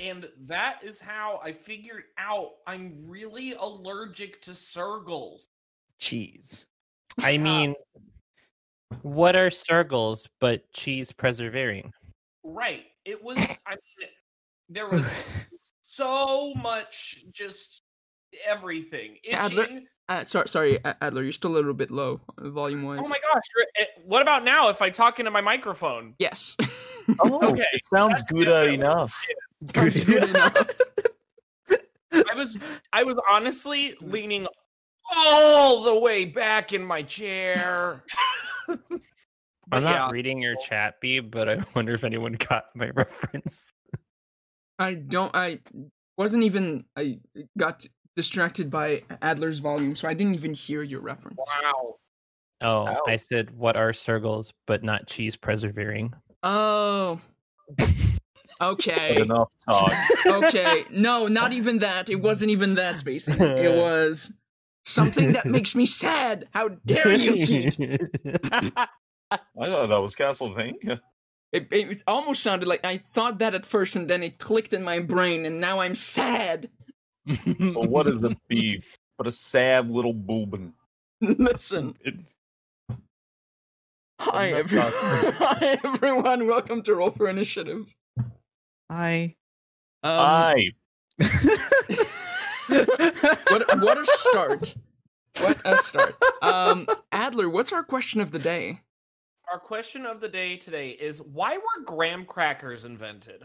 And that is how I figured out I'm really allergic to Sergles. Cheese. I mean, what are circles but cheese preserving? Right. It was, I mean, there was so much just everything. Adler- Uh, sorry, sorry, Adler, you're still a little bit low volume wise. Oh my gosh. eh, What about now if I talk into my microphone? Yes. Oh, Okay, it sounds that's good good. enough. Sounds good enough. I was I was honestly leaning all the way back in my chair. I'm not yeah, reading your chat, B, but I wonder if anyone got my reference. I don't. I wasn't even. I got distracted by Adler's volume, so I didn't even hear your reference. Wow. Oh, Ow. I said what are circles but not cheese preserving? Oh. But Okay. enough talk. Okay. No, not even that. It wasn't even that, Spacey. It was something that makes me sad. How dare you, cheat? I thought that was Castlevania. It, it almost sounded like I thought that at first, and then it clicked in my brain, and now I'm sad. But what is a beef? But a sad little boobin. Listen. Hi, everyone. Hi, everyone. Welcome to Roll for Initiative. Hi. Um, Aye. what, what a start. What a start. Um, Adler, what's our question of the day? Our question of the day today is why were graham crackers invented?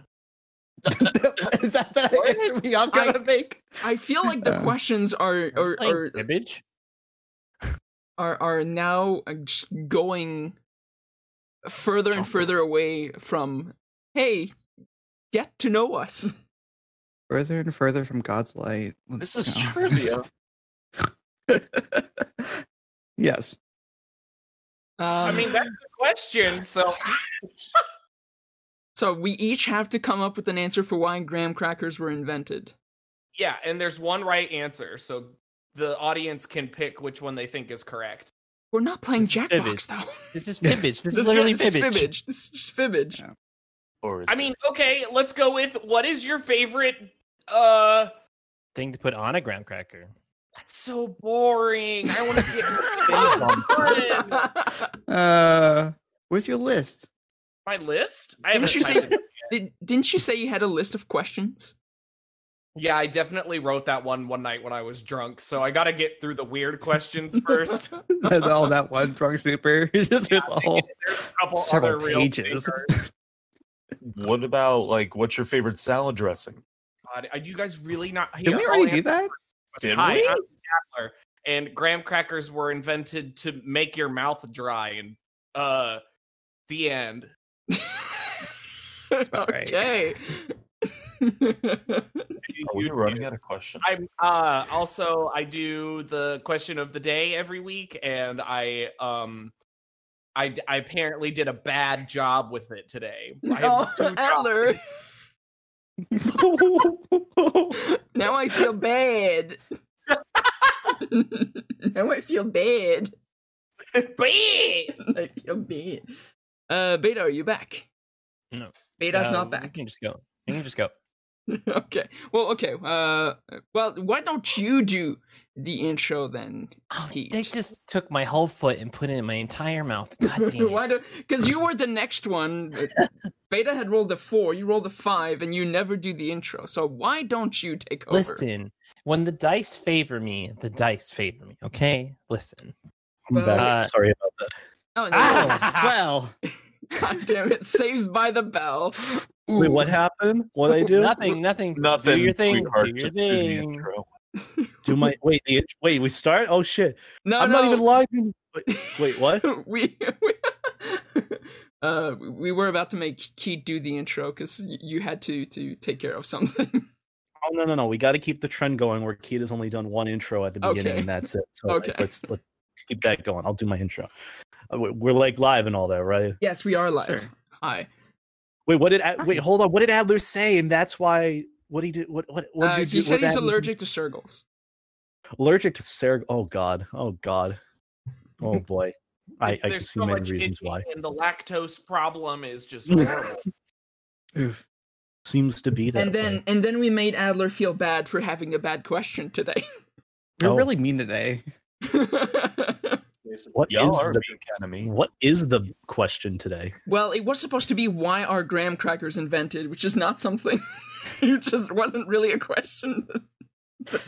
is that the answer we all gotta make? I feel like the Uh, questions are are are, cribbage? are, are now uh, just going further and further away from hey, get to know us. Further and further from God's light. This is No. trivia. yes. I Um, mean, that's the question. So so we each have to come up with an answer for why graham crackers were invented. yeah, and there's one right answer. So the audience can pick which one they think is correct. We're not playing This Jackbox though. This is fibbage. This is literally this is fibbage. fibbage. This is just fibbage. Yeah. Or is I it- mean, okay, let's go with what is your favorite uh Thing to put on a graham cracker. that's so boring. I want to get fun. Uh, where's your list? my list. I Didn't you say- Did, didn't you say you had a list of questions? Yeah, I definitely wrote that one one night when I was drunk. So I got to get through the weird questions first. All that one drunk super. It's just there's a whole. There's a couple Several other real pages. thinkers. What about like what's your favorite salad dressing? God, are you guys really not? Did we already do that? Did Hi, we? I'm Adler, and graham crackers were invented to make your mouth dry. And uh, the end. about right. okay. Are we You running two. out of questions? I'm uh also I do the question of the day every week and I um I, d- I apparently did a bad job with it today. I oh, have two jobs. Adler. Now I feel bad. now I feel bad. Bad. I feel bad. Uh, Beta, are you back? No. Beta's Uh, not You back. can just go. You can just go. okay. Well, okay. Uh, well, why don't you do the intro then? Oh, Pete. they just took my whole foot and put it in my entire mouth. God damn why it. do? Because you were the next one. Beta had rolled a four. You rolled a five, and you never do the intro. So why don't you take over? Listen, when the dice favor me, the dice favor me. Okay, listen. I'm back. Uh, Sorry about that. Oh, no. Ah, well. God damn it! Saved by the bell. Wait, what happened? What I do? Nothing, nothing. Nothing. Do your thing. sweetheart, Do your just do the thing. Intro. Do my wait? The, wait, we start? Oh shit! No, I'm no. not even live. Wait, wait, what? we, we uh we were about to make Keith do the intro because you had to to take care of something. Oh no, no, no. We got to keep the trend going. Where Keith has only done one intro at the beginning, Okay. and that's it. So Okay. like, let's let's keep that going. I'll do my intro. Uh, we- We're like live and all that, right? yes, we are live. Sure. Hi. Wait, what did Ad- wait? Hold on. What did Adler say? And that's why. What he do? What what? what Uh, did he you do? said what he's Adler- allergic to Sergles. Allergic to Sarah. Oh god. Oh god. Oh boy. I, I can There's see so many much reasons why. and the lactose problem is just horrible. Oof. seems to be that. and then way. and then we made Adler feel bad for having a bad question today. You're Oh. really mean today. what Y'all is the being kind of mean. what is the question today? well, it was supposed to be why are graham crackers invented, which is not something. it just wasn't really a question.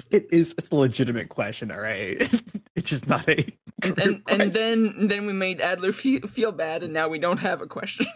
It is a legitimate question, all right. it's just not a. And and, and then then we made Adler feel, feel bad, and now we don't have a question.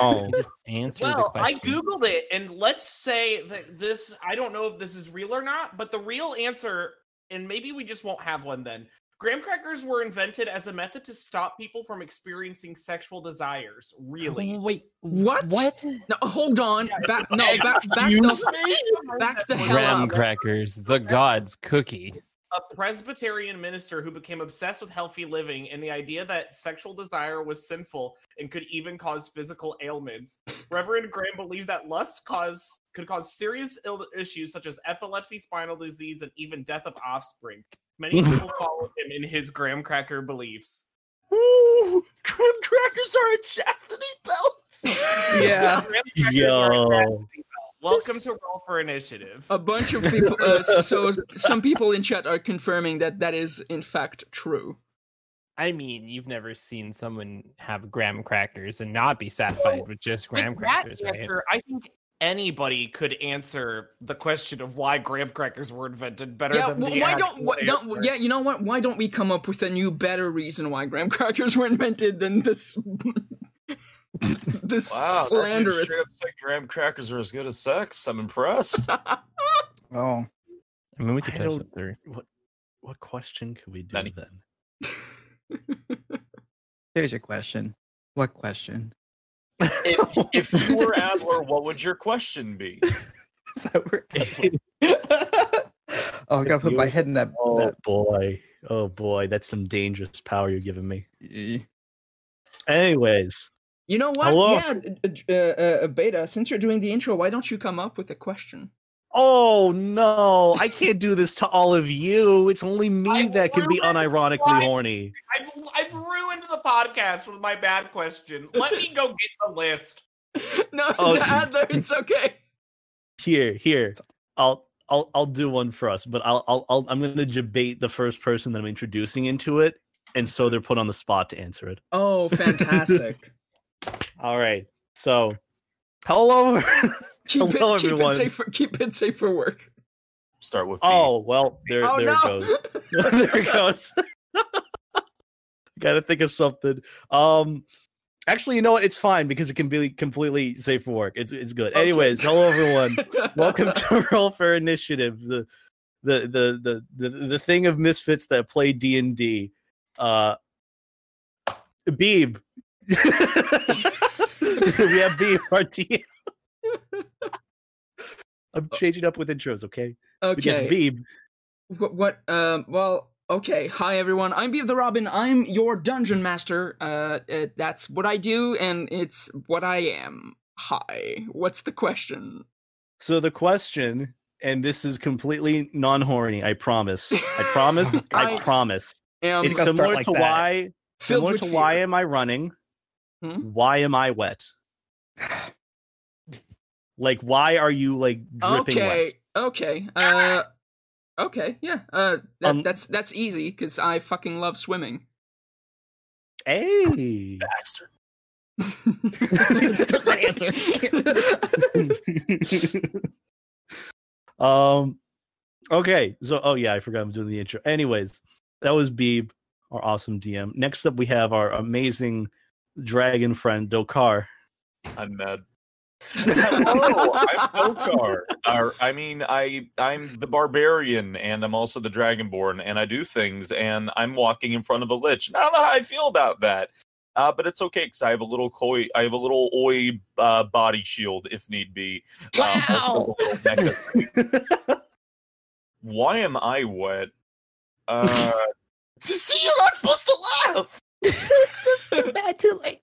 Oh, Answer Well, the I googled it, and let's say that this. I don't know if this is real or not, but the real answer, and maybe we just won't have one then. Graham crackers were invented as a method to stop people from experiencing sexual desires. Really? Oh, wait, What? What? No, hold on. Back no, back back excuse the, back the hell Graham up. crackers, the god's cookie. a Presbyterian minister who became obsessed with healthy living and the idea that sexual desire was sinful and could even cause physical ailments. Reverend Graham believed that lust cause could cause serious Ill- issues such as epilepsy, spinal disease, and even death of offspring. Many people follow him in his Graham cracker beliefs. Ooh, graham crackers are a chastity belt. Yeah. Graham crackers are a yo. Welcome to Roll for Initiative. A bunch of people. Uh, so, so some people in chat are confirming that that is in fact true. I mean, you've never seen someone have graham crackers and not be satisfied with just graham With that crackers, right? answer, I think anybody could answer the question of why graham crackers were invented better Yeah, than wh- the why don't actual don't yeah? You know what? Why don't we come up with a new, better reason why graham crackers were invented than this? this Wow, that slanderous. straight up said graham crackers are as good as sex. I'm impressed. Oh. I mean, we could I touch don't- it through. what what question could we do Nani. then? Here's your question. What question? If, if you were Adler, what would your question be? Is that where- oh, I gotta put you- my head in that. Oh that boy, oh boy, that's some dangerous power you're giving me. y- Anyways, You know what? Hello? Yeah, uh, uh, Beta. Since you're doing the intro, why don't you come up with a question? Oh no, I can't do this to all of you. It's only me I that can be unironically why- horny. I've, I've ruined the podcast with my bad question. Let me go get the list. no, oh, it's Oh. Adler. It's okay. Here, here, I'll. I'll, I'll do one for us, but I'll, I'll, I'll I'm going to debate the first person that I'm introducing into it, and so they're put on the spot to answer it. Oh, fantastic. All right, so hello. keep, it, Hello, keep it everyone. safe. For, keep it safe for work. Start with B. oh well, there oh there no! it goes. there it goes. Got to think of something. Um, actually, you know what? It's fine because it can be completely safe for work. It's it's good. Okay. Anyways, hello everyone. Welcome to Roll for Initiative, the the the the the, the thing of misfits that play D and D. Uh, Beeb. we have Beeb, our DM. I'm changing up with intros, okay? Because okay. Beeb What, what? Um. Well. Okay. Hi, everyone. I'm Beav the Robin. I'm your dungeon master. Uh, uh. That's what I do, and it's what I am. Hi. What's the question? So the question, and this is completely non-horny, I promise. I promise. I, I- promise. Um, It's similar like to that. why similar to fear. why am I running? Hmm? Why am I wet? Like why are you like dripping okay. wet? Okay. Uh. Okay. Yeah. Uh. That, Um, that's that's easy because I fucking love swimming. Hey. Bastard. Took my answer. um okay, so oh yeah, I forgot I'm doing the intro. Anyways, that was Beeb, our awesome DM. Next up we have our amazing dragon friend Dokar. I'm mad. Hello, I'm Dokar. Or, I mean, I I'm the barbarian, and I'm also the dragonborn, and I do things, and I'm walking in front of a lich. I don't know how I feel about that, uh, but it's okay because I have a little koi, I have a little oi uh, body shield if need be. Um, also a little necklace. Why am I wet? Uh, see, you're not supposed to laugh. Too bad, too late.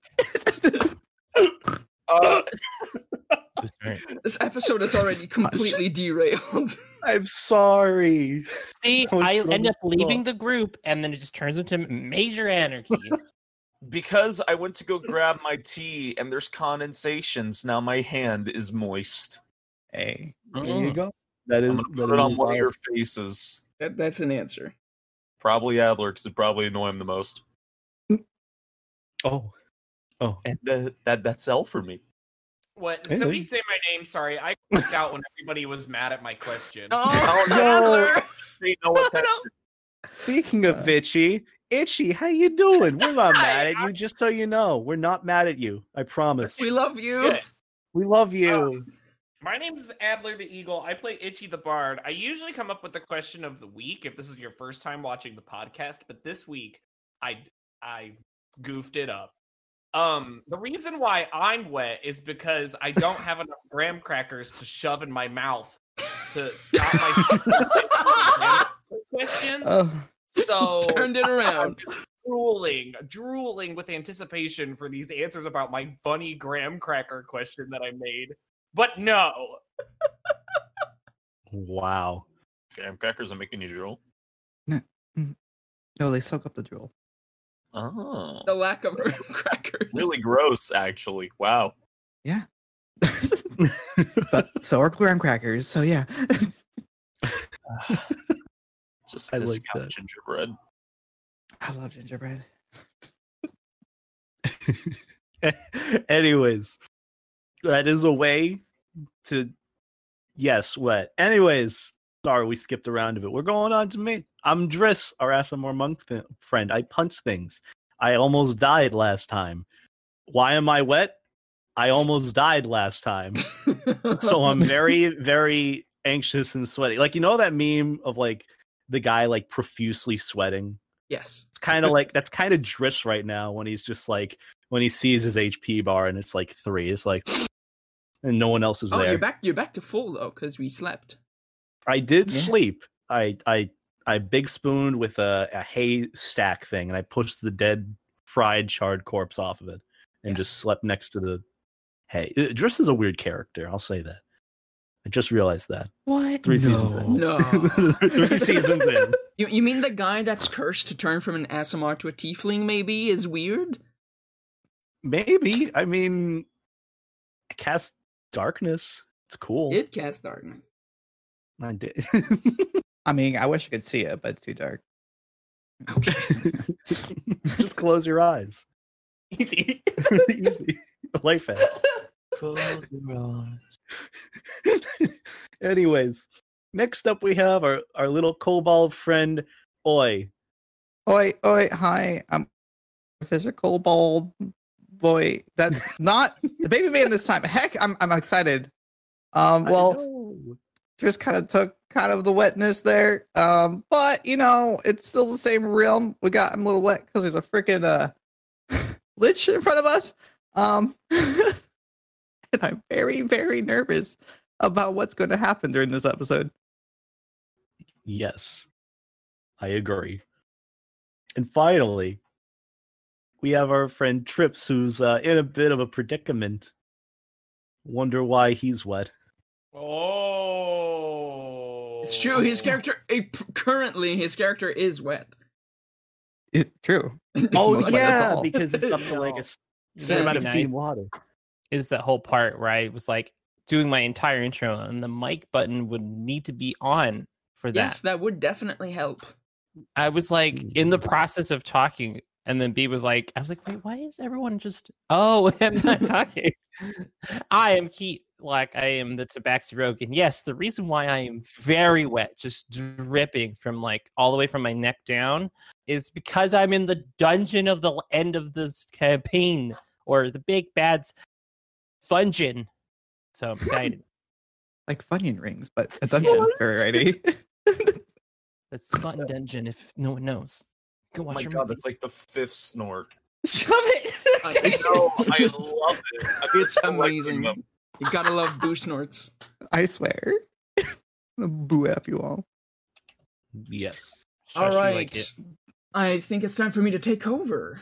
Uh, This episode is already completely derailed. I'm sorry. See, I so end up cool. leaving the group, and then it just turns into major anarchy. Because I went to go grab my tea and there's condensations. Now my hand is moist. Hey, There you Mm. go. That is I'm that put it is on one of your faces. That, that's an answer. Probably Adler, because it probably annoy him the most. Oh, oh. And that, that that's L for me. What? Hey, Somebody there- say my name. Sorry, I clicked out when everybody was mad at my question. Oh, no. Adler! You know what that- Speaking of Uh, Itchy, Itchy, how you doing? We're not mad at you. Just so you know, we're not mad at you. I promise. We love you. Good. We love you. My name is Adler the Eagle. I play Itchy the Bard. I usually come up with the question of the week if this is your first time watching the podcast, but this week I I goofed it up. Um, the reason why I'm wet is because I don't have enough graham crackers to shove in my mouth to stop my question. oh, So Turned it I'm around. drooling, drooling with anticipation for these answers about my funny graham cracker question that I made. But no, Wow. Graham crackers are making you drool. no, they soak up the drool. Oh, The lack of graham crackers. really gross, actually. Wow. Yeah. but so are graham crackers. So yeah. Just I like discount that. gingerbread. I love gingerbread. Anyways, that is a way to yes, what? Anyways, sorry we skipped around a bit. We're going on to me. I'm Driss, our Aasimar monk th- friend. I punch things. I almost died last time. Why am I wet? I almost died last time. so I'm very, very anxious and sweaty. Like you know that meme of like the guy like profusely sweating. yes. It's kind of like that's kind of Driss right now when he's just like when he sees his HP bar and it's like three. It's like and no one else is Oh, there. you're back. You're back to full though, because we slept. I did Yeah. sleep. I I I big spooned with a, a hay stack thing and I pushed the dead fried charred corpse off of it and Yes. just slept next to the hay. Uh, Driss is a weird character. I'll say that. I just realized that. What? Three no. seasons in. No. Three seasons in. You you mean the guy that's cursed to turn from an Aasimar to a tiefling? Maybe is weird. Maybe. I mean, cast darkness. It's cool. It casts darkness. I did. I mean, I wish I could see it, but it's too dark. Okay. Just close your eyes. Easy. Easy. Life fast. Anyways, next up we have our, our little kobold friend Oi. Oi, oi, hi. I'm physical bald boy. That's not the baby man this time. Heck, I'm I'm excited. Um, I well, know. Just kind of took kind of the wetness there. Um, but you know, it's still the same realm. We got him a little wet because there's a freaking uh lich in front of us. Um, and I'm very very nervous about what's going to happen during this episode. Yes, I agree. And finally, we have our friend Trips, who's uh, in a bit of a predicament. Wonder why he's wet. Oh, It's true. His character currently his character is wet. It, true. Oh Most wet yeah, because it's up to like a No. s- certain amount of be feet nice in water. is that whole part where I was like doing my entire intro and the mic button would need to be on for that. Yes, that would definitely help. I was like Mm. in the process of talking, and then B was like, I was like, wait, why is everyone just? Oh, I'm not talking. I am Keith, like I am the Tabaxi Rogue, and yes, the reason why I am very wet, just dripping from like all the way from my neck down, is because I'm in the dungeon of the end of this campaign, or the big bad's dungeon. So I'm excited. like Funyun rings, but a dungeon. Variety. That's not dungeon if no one knows. Go Oh watch my your god, movies. that's like the fifth snort. Shove it. I- it's, No, I love it. I've It's amazing. them. you gotta love boo snorts. I swear. I'm gonna boo at you all. Yes. All Shush, right. like. I think it's time for me to take over.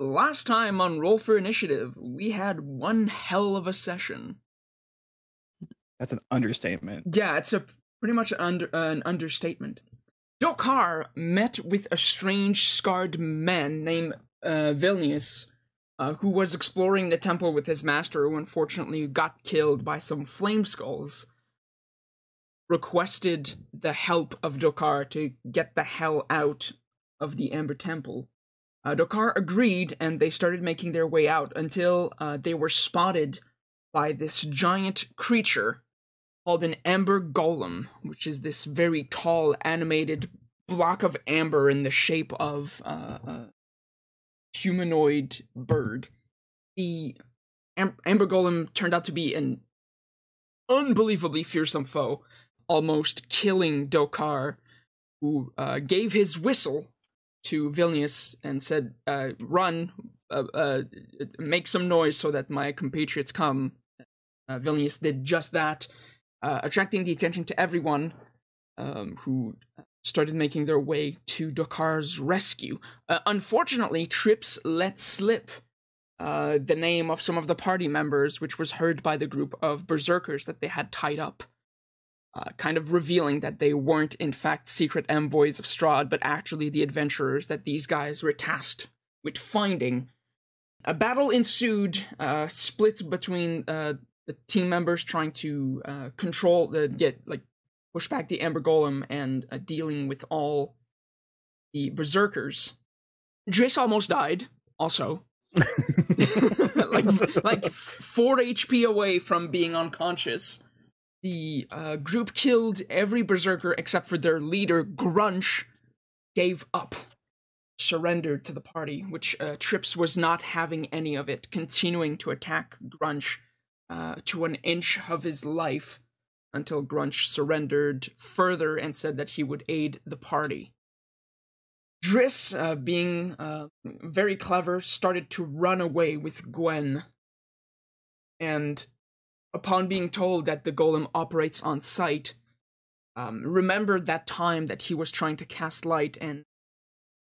Last time on Roll for Initiative, we had one hell of a session. That's an understatement. Yeah, it's a pretty much an, under, an understatement. Dokar met with a strange scarred man named uh, Vilnius, uh, who was exploring the temple with his master, who unfortunately got killed by some flame skulls, requested the help of Dokar to get the hell out of the Amber Temple. Uh, Dokar agreed, and they started making their way out until uh, they were spotted by this giant creature called an Amber Golem, which is this very tall, animated block of amber in the shape of uh, a humanoid bird. The Am- Amber Golem turned out to be an unbelievably fearsome foe, almost killing Dokar, who uh, gave his whistle to Vilnius and said, uh, "Run, uh, uh, make some noise so that my compatriots come." Uh, Vilnius did just that, uh, attracting the attention to everyone, um, who started making their way to Dokar's rescue. Uh, unfortunately, Trips let slip uh, the name of some of the party members, which was heard by the group of berserkers that they had tied up uh, kind of revealing that they weren't, in fact, secret envoys of Strahd, but actually the adventurers that these guys were tasked with finding. A battle ensued, uh, split between uh, the team members trying to uh, control, the get like push back the Amber Golem and uh, dealing with all the berserkers. Driss almost died, also. like like four HP away from being unconscious the uh, group killed every berserker except for their leader, Grunch, gave up, surrendered to the party, which uh, Trips was not having any of it, continuing to attack Grunch uh, to an inch of his life until Grunch surrendered further and said that he would aid the party. Driss, uh, being uh, very clever, started to run away with Gwen. And upon being told that the golem operates on sight, um, remembered that time that he was trying to cast light and,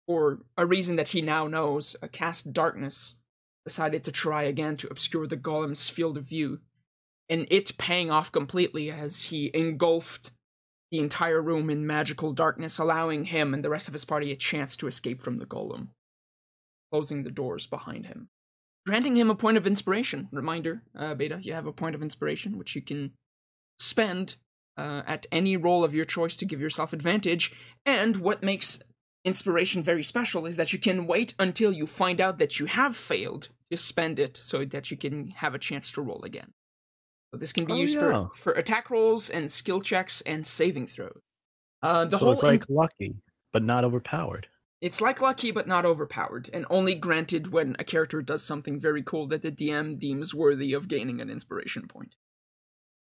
for a reason that he now knows, uh, cast darkness, decided to try again to obscure the golem's field of view, and it paying off completely as he engulfed the entire room in magical darkness, allowing him and the rest of his party a chance to escape from the golem, closing the doors behind him granting him a point of inspiration. Reminder, uh, Beta, you have a point of inspiration which you can spend uh, at any roll of your choice to give yourself advantage. And what makes inspiration very special is that you can wait until you find out that you have failed to spend it so that you can have a chance to roll again. So this can be Oh, used yeah. for, for attack rolls and skill checks and saving throws. Uh, the so whole it's like lucky, but not overpowered. it's like lucky but not overpowered, and only granted when a character does something very cool that the DM deems worthy of gaining an inspiration point.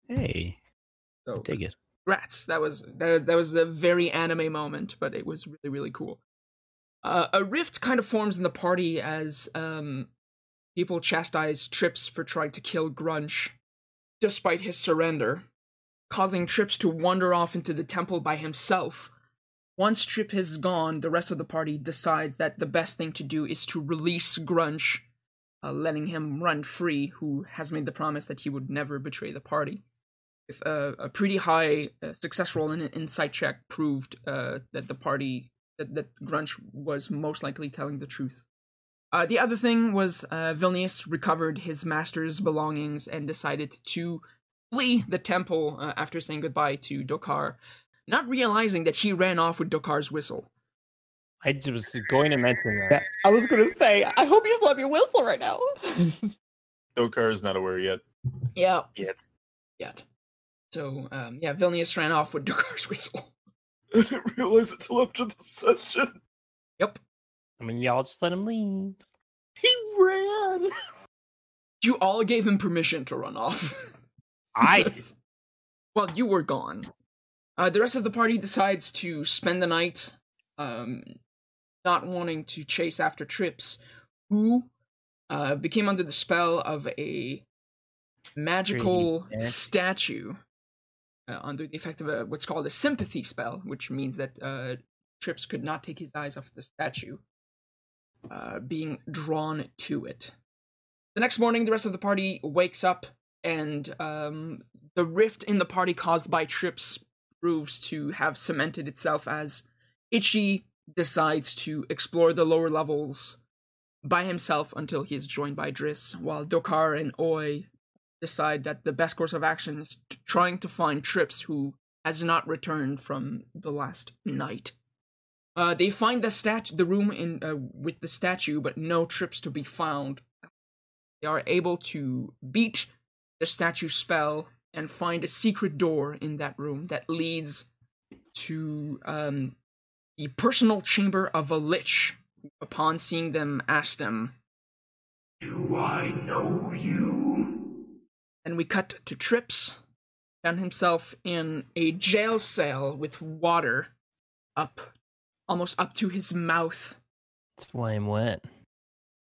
Hey, So, dig it. Rats. That was that, that was a very anime moment, but it was really really cool. Uh, a rift kind of forms in the party as um, people chastise Trips for trying to kill Grunch, despite his surrender, causing Trips to wander off into the temple by himself. Once Trip is gone, the rest of the party decides that the best thing to do is to release Grunch, uh, letting him run free, who has made the promise that he would never betray the party with a, a pretty high uh, success roll and an insight check proved uh, that the party that, that Grunch was most likely telling the truth. Uh, the other thing was uh, Vilnius recovered his master's belongings and decided to flee the temple uh, after saying goodbye to Dokar, not realizing that she ran off with Dokar's whistle. I was going to mention that. I was gonna say, I hope he's let me whistle right now. Dokar is not aware yet. Yeah, Yet. yet. So um, yeah, Vilnius ran off with Dokar's whistle. I didn't realize it till after the session. Yep. I mean, y'all just let him leave. he ran. You all gave him permission to run off. I well, you were gone. Uh, the rest of the party decides to spend the night, um, not wanting to chase after Trips, who uh, became under the spell of a magical statue. Uh, under the effect of a, what's called a sympathy spell, which means that uh, Trips could not take his eyes off the statue, uh, being drawn to it. The next morning, the rest of the party wakes up, and um, the rift in the party caused by Trips proves to have cemented itself as Itchy decides to explore the lower levels by himself until he is joined by Driss, while Dokar and Oi decide that the best course of action is t- trying to find Trips, who has not returned from the last night. Uh, they find the stat the room in uh, with the statue, but no Trips to be found. They are able to beat the statue spell and find a secret door in that room that leads to um, the personal chamber of a lich. Upon seeing them, ask them, Do I know you? And we cut to Trips. Found himself in a jail cell with water up, almost up to his mouth, It's flame wet.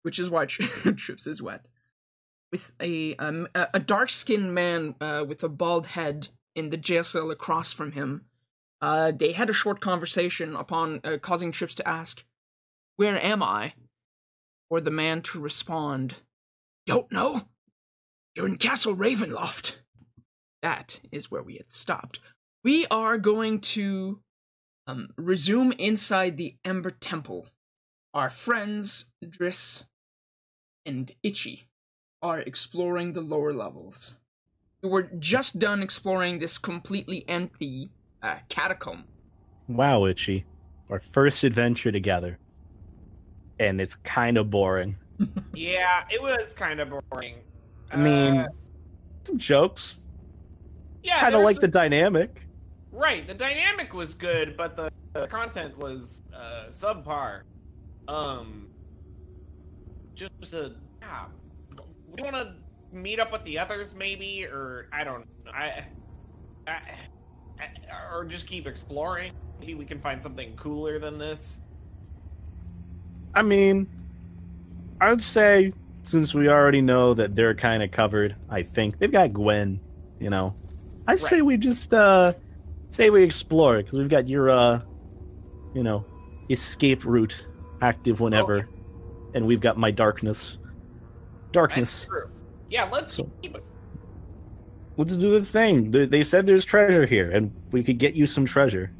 which is why Trips is wet. With a um, a, dark skinned man uh, with a bald head in the jail cell across from him. Uh, they had a short conversation upon uh, causing Trips to ask, Where am I? Or the man to respond, Don't know. You're in Castle Ravenloft. That is where we had stopped. We are going to um, resume inside the Amber Temple. Our friends, Driss and Itchy, are exploring the lower levels. We were just done exploring this completely empty uh, catacomb. Wow, Itchy. Our first adventure together. And it's kind of boring. Yeah, it was kind of boring. I mean, Uh, some jokes. yeah, kind of like some- the dynamic. Right, the dynamic was good, but the, the content was uh, subpar. Um, just a yeah. We want to meet up with the others, maybe, or I don't. I, I, I, or just keep exploring. Maybe we can find something cooler than this. I mean, I'd say since we already know that they're kind of covered, I think they've got Gwen. You know, I say we just uh say we explore because we've got your uh, you know, escape route active whenever, and we've got my darkness. Darkness. Yeah, let's So- keep it. Let's do the thing. They said there's treasure here, and we could get you some treasure.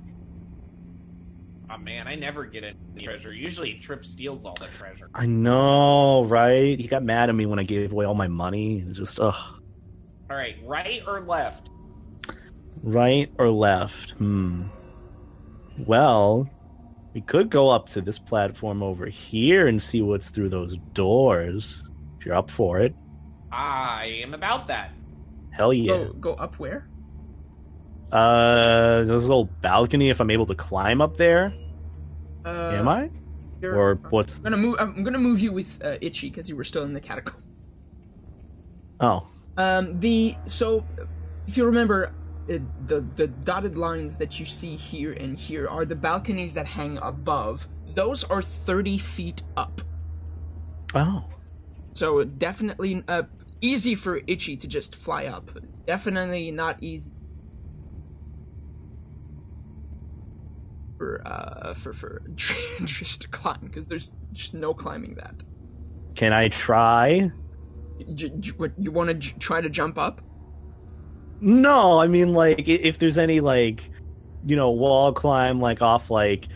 Man, I never get any treasure. Usually, Trip steals all the treasure. I know, right? He got mad at me when I gave away all my money. It's just, ugh. All right, right or left? Right or left? Hmm. Well, we could go up to this platform over here and see what's through those doors. If you're up for it. I am about that. Hell yeah. Go, go up where? Uh, there's a little balcony if I'm able to climb up there. Uh, Am I? Or what's. I'm gonna move. I'm gonna move you with uh, Itchy because you were still in the catacomb. Oh. Um, the so if you remember, uh, the the dotted lines that you see here and here are the balconies that hang above. Those are thirty feet up, Oh. so definitely uh, easy for Itchy to just fly up. Definitely not easy for uh for for Driss to climb because there's just no climbing that. Can I try? J- j- what you want to j- try to jump up? No, I mean like if there's any like you know wall climb like off like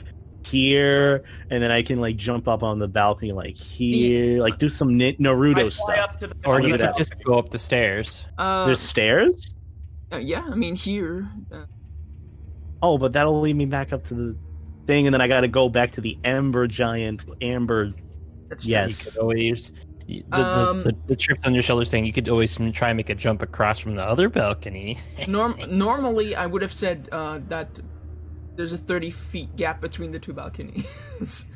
here, and then I can like jump up on the balcony like here, like do some Ni- Naruto stuff. up to the Or you could just go up the stairs. Uh, There's stairs. uh, yeah, I mean here. Uh, Oh, but that'll lead me back up to the thing, and then I got to go back to the Amber Giant Amber. that's true. Yes. You could always. The, the, Um, the, the trips on your shoulder saying you could always try and make a jump across from the other balcony. Norm- normally, I would have said uh, that there's a 30 feet gap between the two balconies.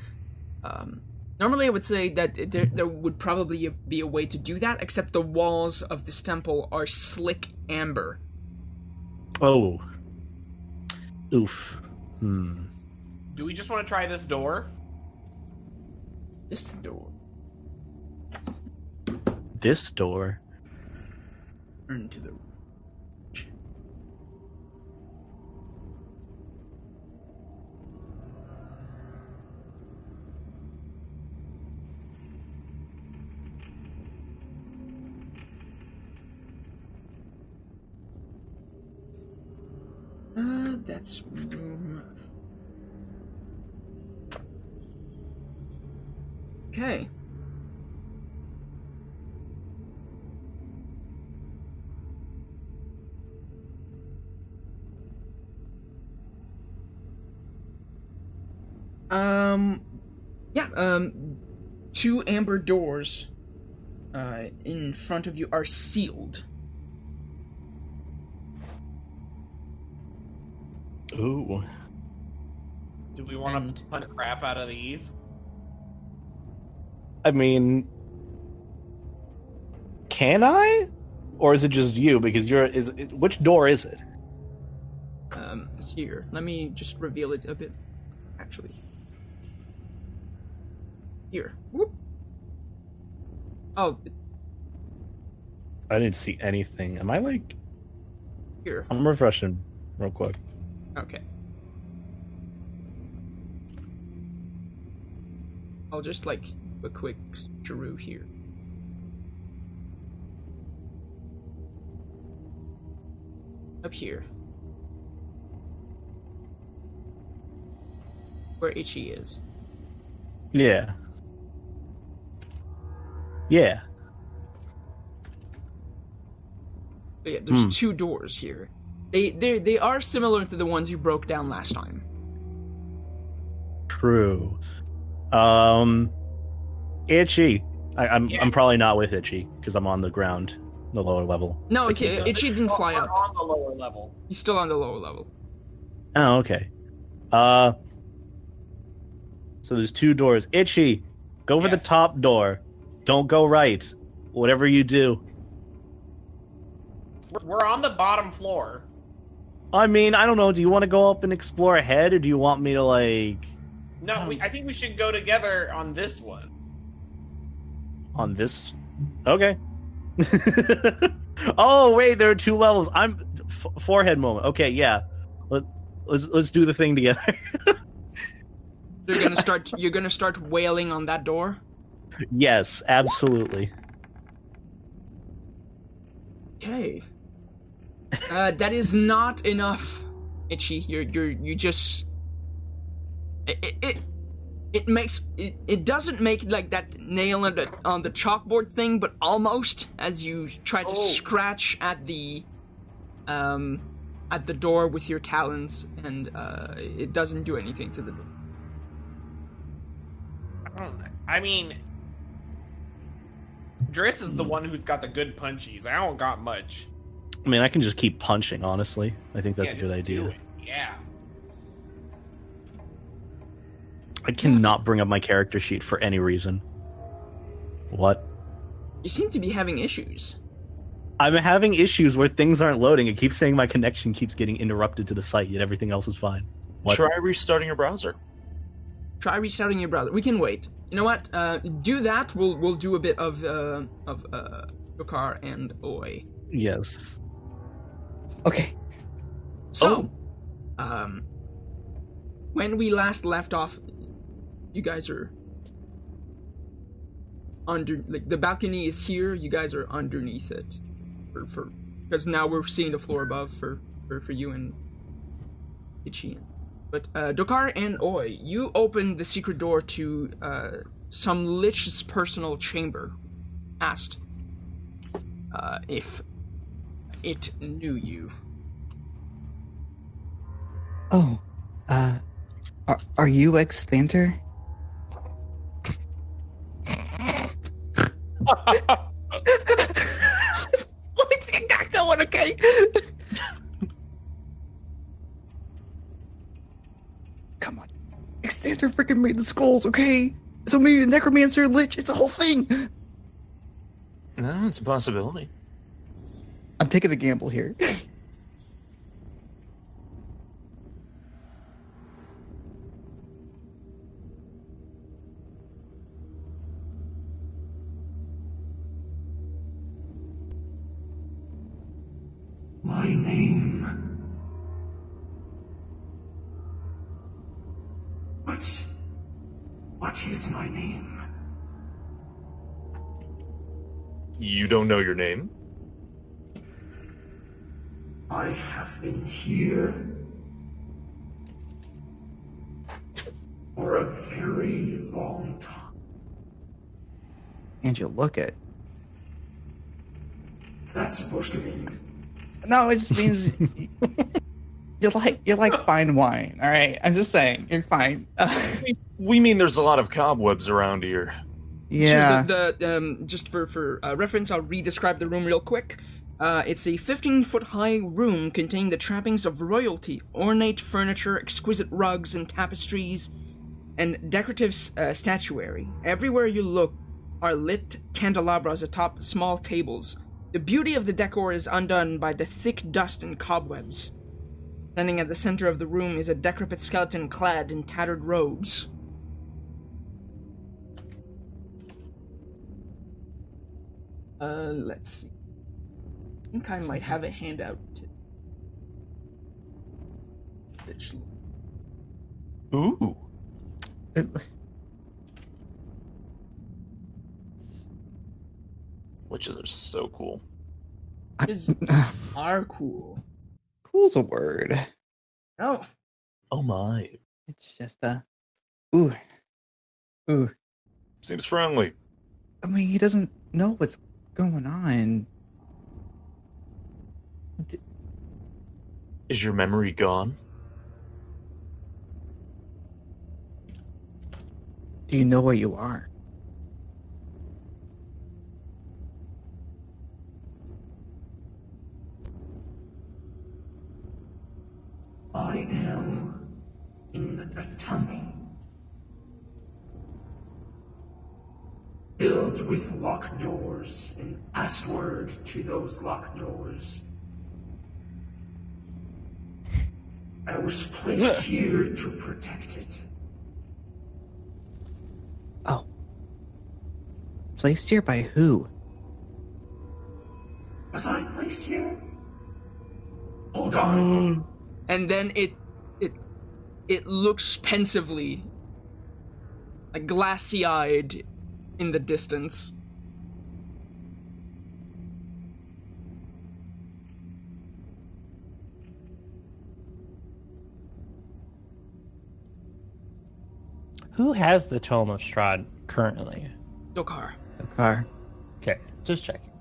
um, normally, I would say that there, there would probably be a way to do that, except the walls of this temple are slick amber. Oh. Oof. Hmm. Do we just want to try this door? This door This door. turn to the Uh, that's... Okay. Um, yeah, um, two amber doors uh, in front of you are sealed. Ooh. Do we want to put crap out of these? I mean, can I? Or is it just you? Because you're is it, which door is it? Um, here. Let me just reveal it a bit. Actually, here. Whoop. Oh, I didn't see anything. Am I like? here. I'm refreshing real quick. Okay. I'll just like a quick switcheroo here. Up here. Where Itchy is. Yeah. Yeah. But yeah, there's Hmm. two doors here. They they they are similar to the ones you broke down last time. True. Um, Itchy. I, I'm Yeah. I'm probably not with Itchy because I'm on the ground, the lower level. No, So- okay, Itchy didn't fly up. on the lower level. He's still on the lower level. Oh, okay. Uh, so there's two doors. Itchy, go for the top door. Don't go right. Whatever you do. We're- We're on the bottom floor. I mean, I don't know. Do you want to go up and explore ahead, or do you want me to like No, we, I think we should go together on this one. on this? Okay. oh wait, there are two levels. I'm f- forehead moment. Okay, yeah. Let, let's let's do the thing together. You're gonna start. you're gonna start wailing on that door. yes, absolutely. Okay. Uh, that is not enough, Itchy. You're you're you just. It it it, it makes it, it doesn't make like that nail on the on the chalkboard thing, but almost as you try to Oh. scratch at the um at the door with your talons, and uh, it doesn't do anything to the door. I. I mean, Driss is the one who's got the good punchies. I don't got much. I mean, I can just keep punching. Honestly, I think that's Yeah, a good idea. Yeah. I cannot bring up my character sheet for any reason. What? You seem to be having issues. I'm having issues where things aren't loading. It keeps saying my connection keeps getting interrupted to the site, yet everything else is fine. What? Try restarting your browser. Try restarting your browser. We can wait. You know what? Uh, do that. We'll we'll do a bit of uh, of uh, Dokar and Oi. Yes. Okay. So, um, when we last left off, you guys are under like the balcony is here. You guys are underneath it, for for because now we're seeing the floor above for for, for you and Ichian. But uh, Dokar and Oi, you opened the secret door to uh, some lich's personal chamber. Asked uh, if it knew you. Oh, uh, are, are you Exethanter? Let me get that going, okay? Come on. Exethanter freaking made the skulls, okay? So maybe the Necromancer, Lich, it's the whole thing. No, it's a possibility. I'm taking a gamble here. My name. What? What is my name? You don't know your name? I have been here for a very long time. and you look it. What's that supposed to mean? No, it just means You're like you're like fine wine. All right, I'm just saying you're fine. We mean there's a lot of cobwebs around here. yeah. So the, the um, just for for uh, reference, I'll re-describe the room real quick. Uh, it's a 15 foot high room containing the trappings of royalty, ornate furniture, exquisite rugs and tapestries, and decorative uh, statuary. Everywhere you look are lit candelabras atop small tables. The beauty of the decor is undone by the thick dust and cobwebs. Standing at the center of the room is a decrepit skeleton clad in tattered robes. Uh, let's see. I think I might have a handout. To... Which- Ooh. Witches are so cool. is are cool. Cool's a word. Oh, Oh my. It's just a. Ooh. Ooh. Seems friendly. I mean, he doesn't know what's going on. Is your memory gone? Do you know where you are? I am in a temple. Built with locked doors and password to those locked doors. I was placed here to protect it. Oh. Placed here by who? Was I placed here? Hold on. and then it it it looks pensively, like glassy-eyed, in the distance. Who has the Tome of Strahd currently? Dokar. The car. Okay, just checking.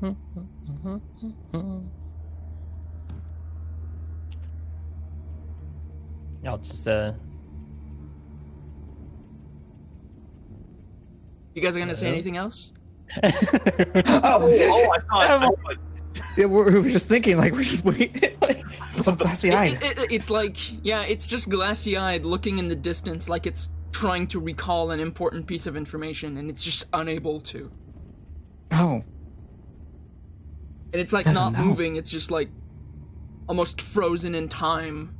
Hmm, hmm, hmm, I'll just uh You guys are gonna say anything else? Oh, Oh, I thought. I yeah, we're, we were just thinking, like, we're just waiting. Like, some glassy It- eyed. it- it- it's like yeah, it's just glassy-eyed, looking in the distance, like it's trying to recall an important piece of information, and it's just unable to. Oh, And it's like Doesn't not know. moving. It's just like almost frozen in time.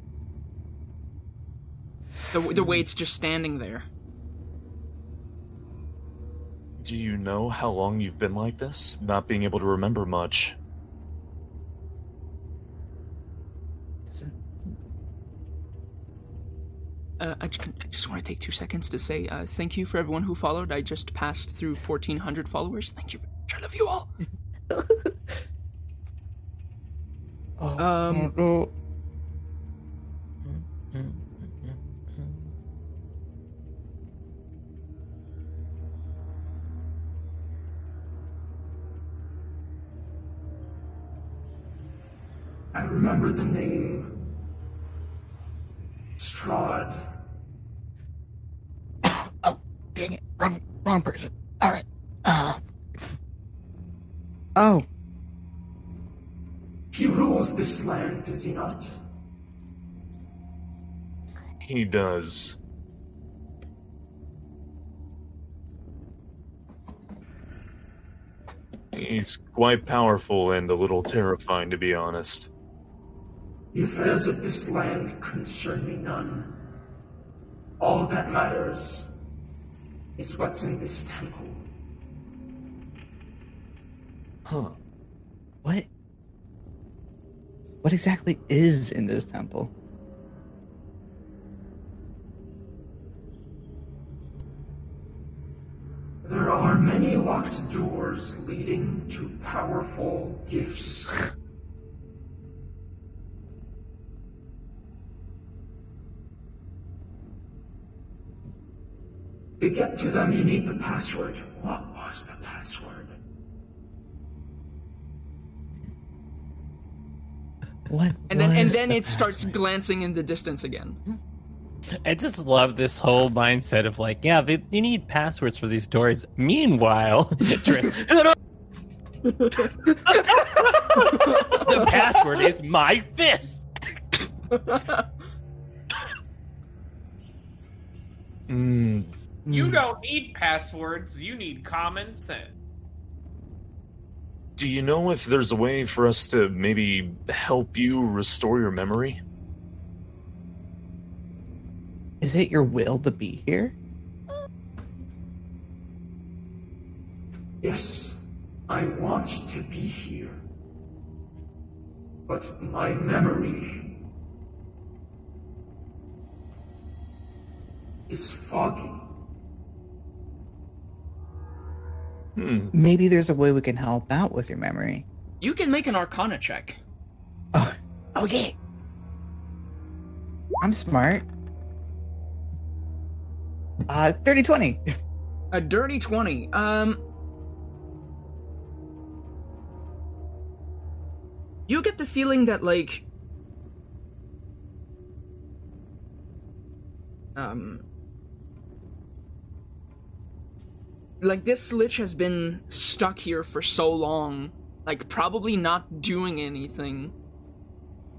The the way it's just standing there. Do you know how long you've been like this? Not being able to remember much. doesn't- Uh, I, ju- I just want to take two seconds to say uh, thank you for everyone who followed. I just passed through 1,400 followers. Thank you. I love you all. oh, Um, remember the name. Strahd. oh, dang it! Wrong, wrong person. All right. Uh. Oh, He rules this land, does he not? He does. He's quite powerful and a little terrifying, to be honest. The affairs of this land concern me none. All that matters is what's in this temple. Huh. what? What exactly is in this temple? There are many locked doors leading to powerful gifts. To get to them, you need the password. What was the password? What? And then and then the it starts glancing in the distance again. I just love this whole mindset of like, yeah, they, you need passwords for these doors. Meanwhile, the password is my fist. Mm, You Hmm. don't need passwords. You need common sense. do you know if there's a way for us to maybe help you restore your memory? Is it your will to be here? Yes, I want to be here. But my memory is foggy. Hmm. Maybe there's a way we can help out with your memory. You can make an Arcana check. Oh, yeah. I'm smart. Uh, 30 20. A dirty twenty. Um. You get the feeling that like. Um. Like this lich has been stuck here for so long, like probably not doing anything.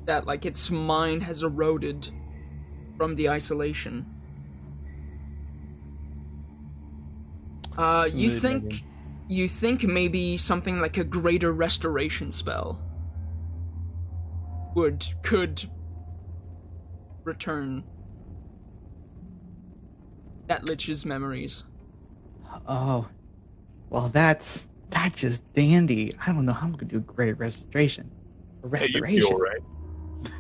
That like its mind has eroded from the isolation. Uh, you think you think maybe something like a greater restoration spell would could return that lich's memories. Oh, well, that's that's just dandy. I don't know how I'm gonna do a great restoration. Or Hey, restoration. feel right?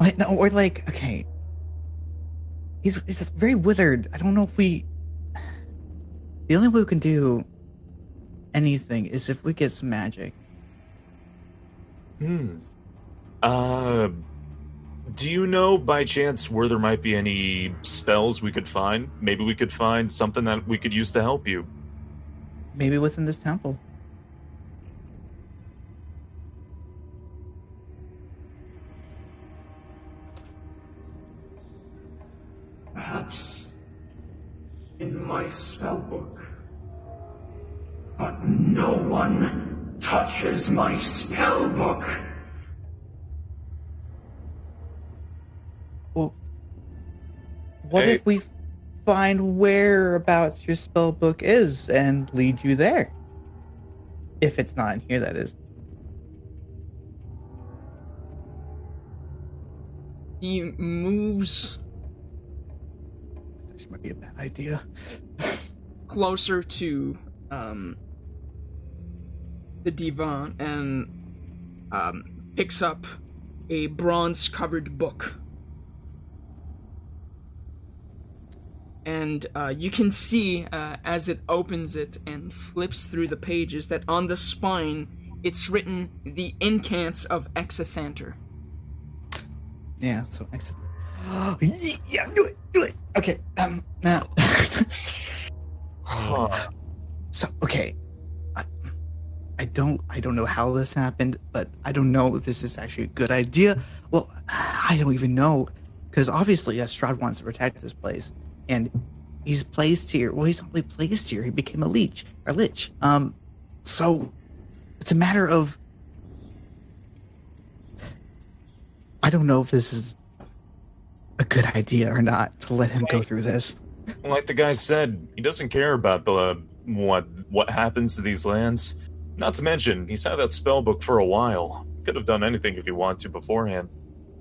Like, no, or like, okay. He's he's very withered. I don't know if we. The only way we can do anything is if we get some magic. Hmm. Uh, do you know by chance where there might be any spells we could find? Maybe we could find something that we could use to help you. Maybe within this temple. Perhaps in my spellbook. But no one touches my spellbook. Well, what Hey. if we find whereabouts your spell book is and lead you there? If it's not in here, that is. He moves This might be a bad idea. closer to um the divan and um picks up a bronze covered book and uh, you can see uh, as it opens it and flips through the pages that on the spine it's written the incants of Exethanter Yeah, so excellent. yeah, do it, do it. Okay, um, now. Huh. so okay, I, I don't, I don't know how this happened, but I don't know if this is actually a good idea. Well, I don't even know, because obviously Estrad wants to protect this place, and he's placed here. Well, he's not really placed here. He became a leech, a lich. Um, so it's a matter of. I don't know if this is a good idea or not to let him go through this. Like the guy said, he doesn't care about the what what happens to these lands. Not to mention, he's had that spell book for a while. Could have done anything if he wanted to beforehand.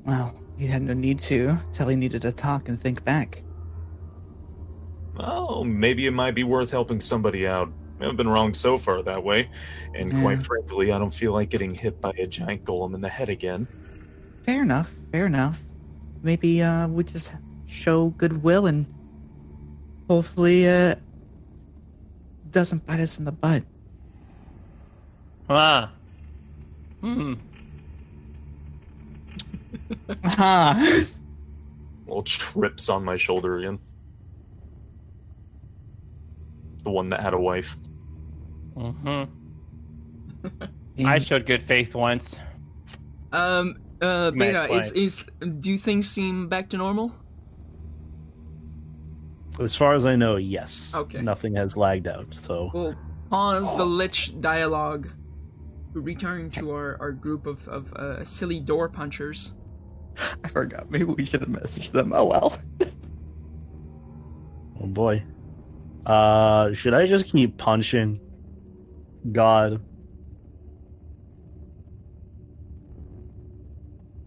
Well, he had no need to till he needed to talk and think back. Oh, maybe it might be worth helping somebody out. I haven't been wrong so far that way, and quite frankly, I don't feel like getting hit by a giant golem in the head again. Fair enough. Fair enough. Maybe uh, we just show goodwill and hopefully uh, doesn't bite us in the butt. Ah. Hmm. Ah. Little trips on my shoulder again. The one that had a wife. hmm I showed good faith once. Um, uh, May I Beta, is, is do things seem back to normal? As far as I know, yes. Okay. Nothing has lagged out. So We'll pause the lich dialogue. to Return to our, our group of, of uh, silly door punchers. I forgot. Maybe we should have messaged them. Oh well. Oh boy. Uh should I just keep punching? God.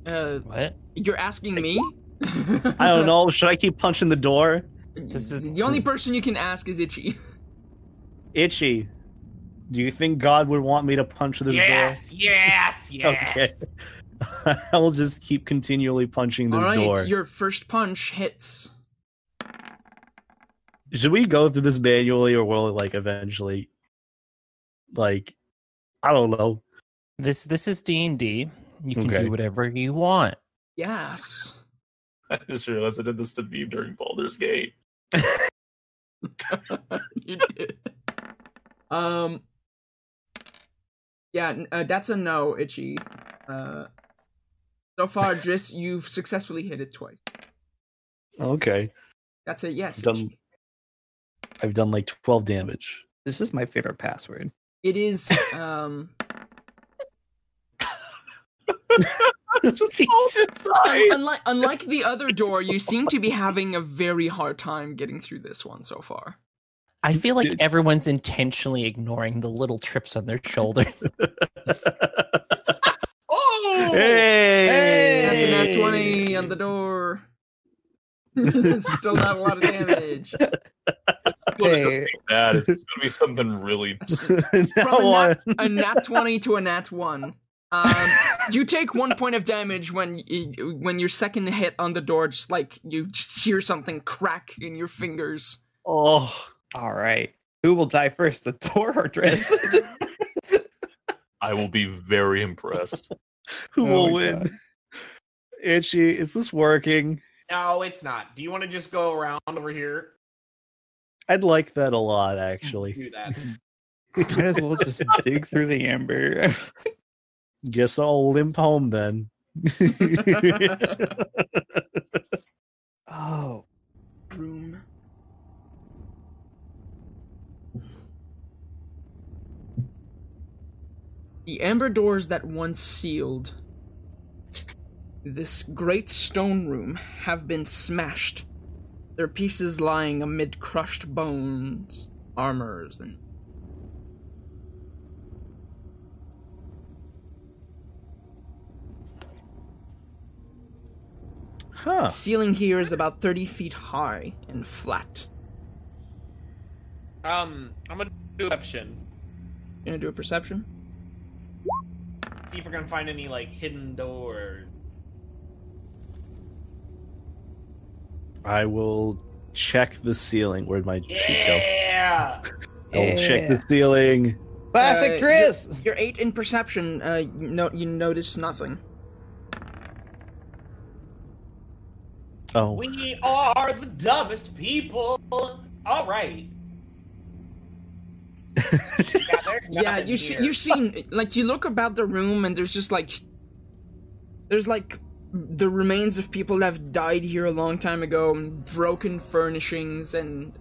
Uh, What? you're asking me? I don't know. Should I keep punching the door? This is- the only person you can ask is Itchy. Itchy. Do you think God would want me to punch this door? Yes, yes, yes. Okay. I will just keep continually punching this All right, door. your first punch hits. Should we go through this manually or will it like eventually like I don't know. This this is D and D. You can Okay. do whatever you want. Yes. I just realized I did this to Beeb during Baldur's Gate. you did. Um. Yeah, uh, that's a no, Itchy. Uh, so far, Driss, you've successfully hit it twice. Okay. That's a yes. Done. Itchy. I've done like 12 damage. This is my favorite password. It is. Um. unlike unlike the other door, you seem to be having a very hard time getting through this one so far. I feel like everyone's intentionally ignoring the little trips on their shoulder. Oh! hey! That's a nat Hey! twenty on the door. Still not a lot of damage. Hey, That is going to be something really. now From a nat, a nat 20 to a nat 1. Um, you take one point of damage when you, when your second hit on the door, just like you just hear something crack in your fingers. Oh, all right. Who will die first, the door or Driss? I will be very impressed. who Oh will win? God. Itchy, is this working? No, it's not. Do you want to just go around over here? I'd like that a lot, actually. Do that. Might as well just dig through the amber. Guess I'll limp home then. oh, Room. The amber doors that once sealed this great stone room have been smashed. Their pieces lying amid crushed bones, armors, and huh. The ceiling here is about 30 feet high and flat. Um, I'm gonna do perception. You Gonna do a perception? See if we're gonna find any like hidden doors. I will check the ceiling. Where'd my sheet go? Yeah. I will check the ceiling. classic Uh, Driss. You're 8 in perception, uh, you, no- you notice nothing. Oh, We are the dumbest people. All right. Yeah, Yeah, you see, here. you seen like you look about the room and there's just like there's like the remains of people that have died here a long time ago, and broken furnishings and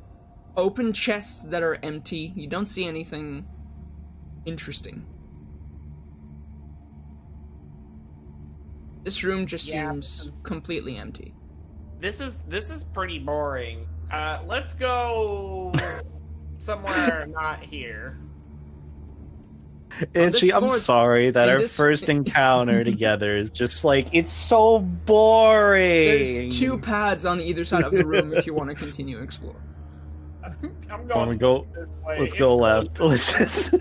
open chests that are empty. You don't see anything interesting. This room just Yeah. seems completely empty. This is this is pretty boring. Uh, let's go somewhere not here. Itchy, I'm floor- sorry that in our this- first encounter together is just like it's so boring. There's two paths on either side of the room if you want to continue explore. I'm Want going to go? Let's It's go close. left. Let's just.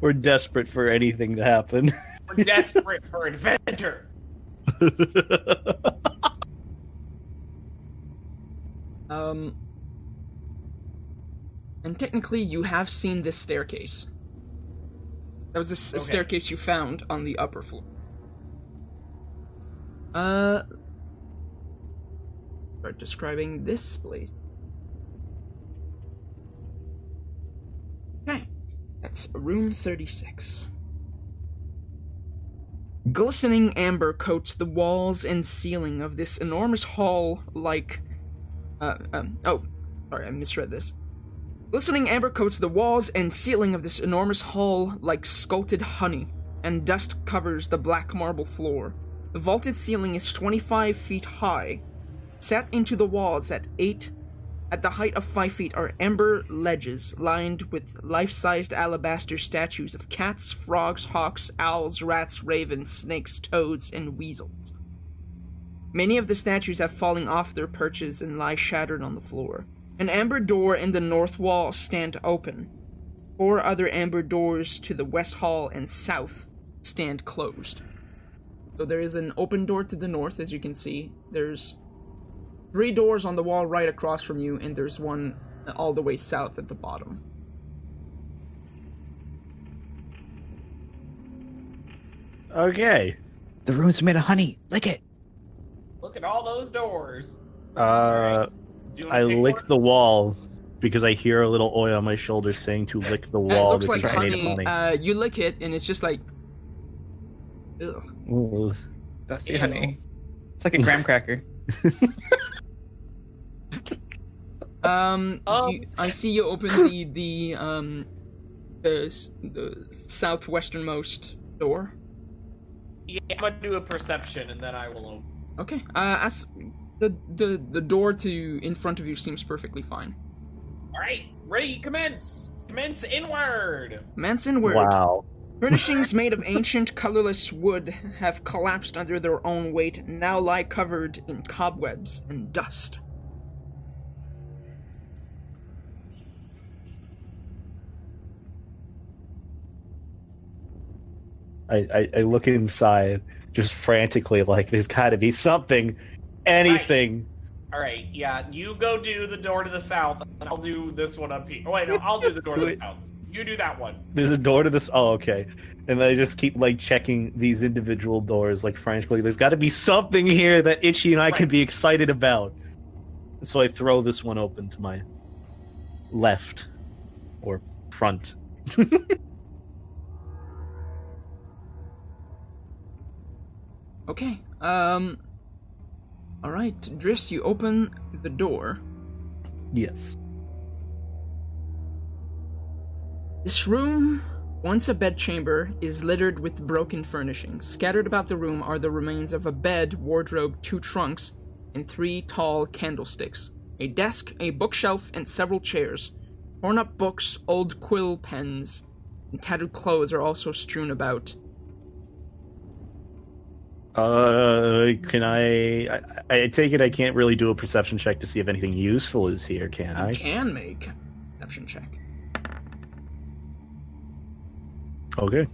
We're desperate for anything to happen. We're desperate for adventure. Um, and technically, you have seen this staircase. That was the Okay. staircase you found on the upper floor. Uh, start describing this place. Okay. That's room 36. Glistening amber coats the walls and ceiling of this enormous hall like. Uh, um, oh, sorry, I misread this. Glistening amber coats the walls and ceiling of this enormous hall like sculpted honey, and dust covers the black marble floor. The vaulted ceiling is 25 feet high. Set into the walls at 8 at the height of 5 feet are amber ledges lined with life-sized alabaster statues of cats, frogs, hawks, owls, rats, ravens, snakes, toads, and weasels. Many of the statues have fallen off their perches and lie shattered on the floor. An amber door in the north wall stand open. Four other amber doors to the west hall and south stand closed. So there is an open door to the north, as you can see. There's three doors on the wall right across from you, and there's one all the way south at the bottom. Okay. The room's made of honey. Lick it. Look at all those doors. Uh, Do you wanna I lick one? the wall because I hear a little oil on my shoulder saying to lick the And it wall looks like because honey. Uh, you lick it, and it's just like. Ugh. Ooh. That's the Ew. honey. It's like a graham cracker. Um, Um. you, I see you open the the um the the southwesternmost door. Yeah, I'm gonna do a perception and then I will open. Okay. Uh, as the the the door to in front of you seems perfectly fine. All right, ready? Commence. Commence inward. Manson word. Wow. Furnishings made of ancient, colorless wood have collapsed under their own weight and now lie covered in cobwebs and dust. I, I, I look inside just frantically like there's got to be something, anything. All right, yeah. You go do the door to the south, and I'll do this one up here. Oh wait, no, I'll do the door to the south. You do that one. There's a door to this. Oh, okay. And I just keep like checking these individual doors like frantically. There's got to be something here that Itchy and I can be excited about. So I throw this one open to my left or front. Okay. Um. All right, Driss, you open the door. Yes. This room, once a bedchamber, is littered with broken furnishings. Scattered about the room are the remains of a bed, wardrobe, two trunks, and three tall candlesticks. A desk, a bookshelf, and several chairs. Torn up books, old quill pens, and tattered clothes are also strewn about. Uh, can I, I? I take it I can't really do a perception check to see if anything useful is here, can I? You I? can make a perception check. Okay.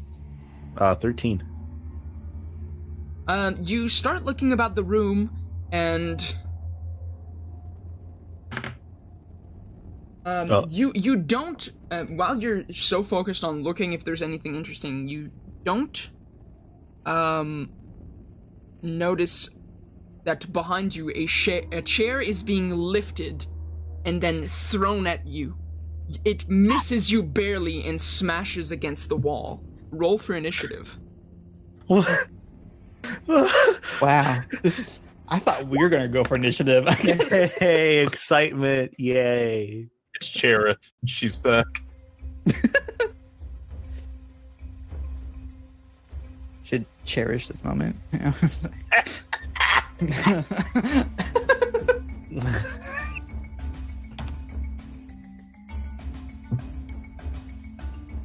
Uh, thirteen. Um, you start looking about the room, and um, Oh. you you don't. Uh, while you're so focused on looking if there's anything interesting, you don't um notice that behind you a, sha- a chair is being lifted and then thrown at you. It misses you barely and smashes against the wall. Roll for initiative. What? Wow. This is. I thought we were gonna go for initiative. hey, excitement! Yay! It's Cherith. She's back. cherish this moment.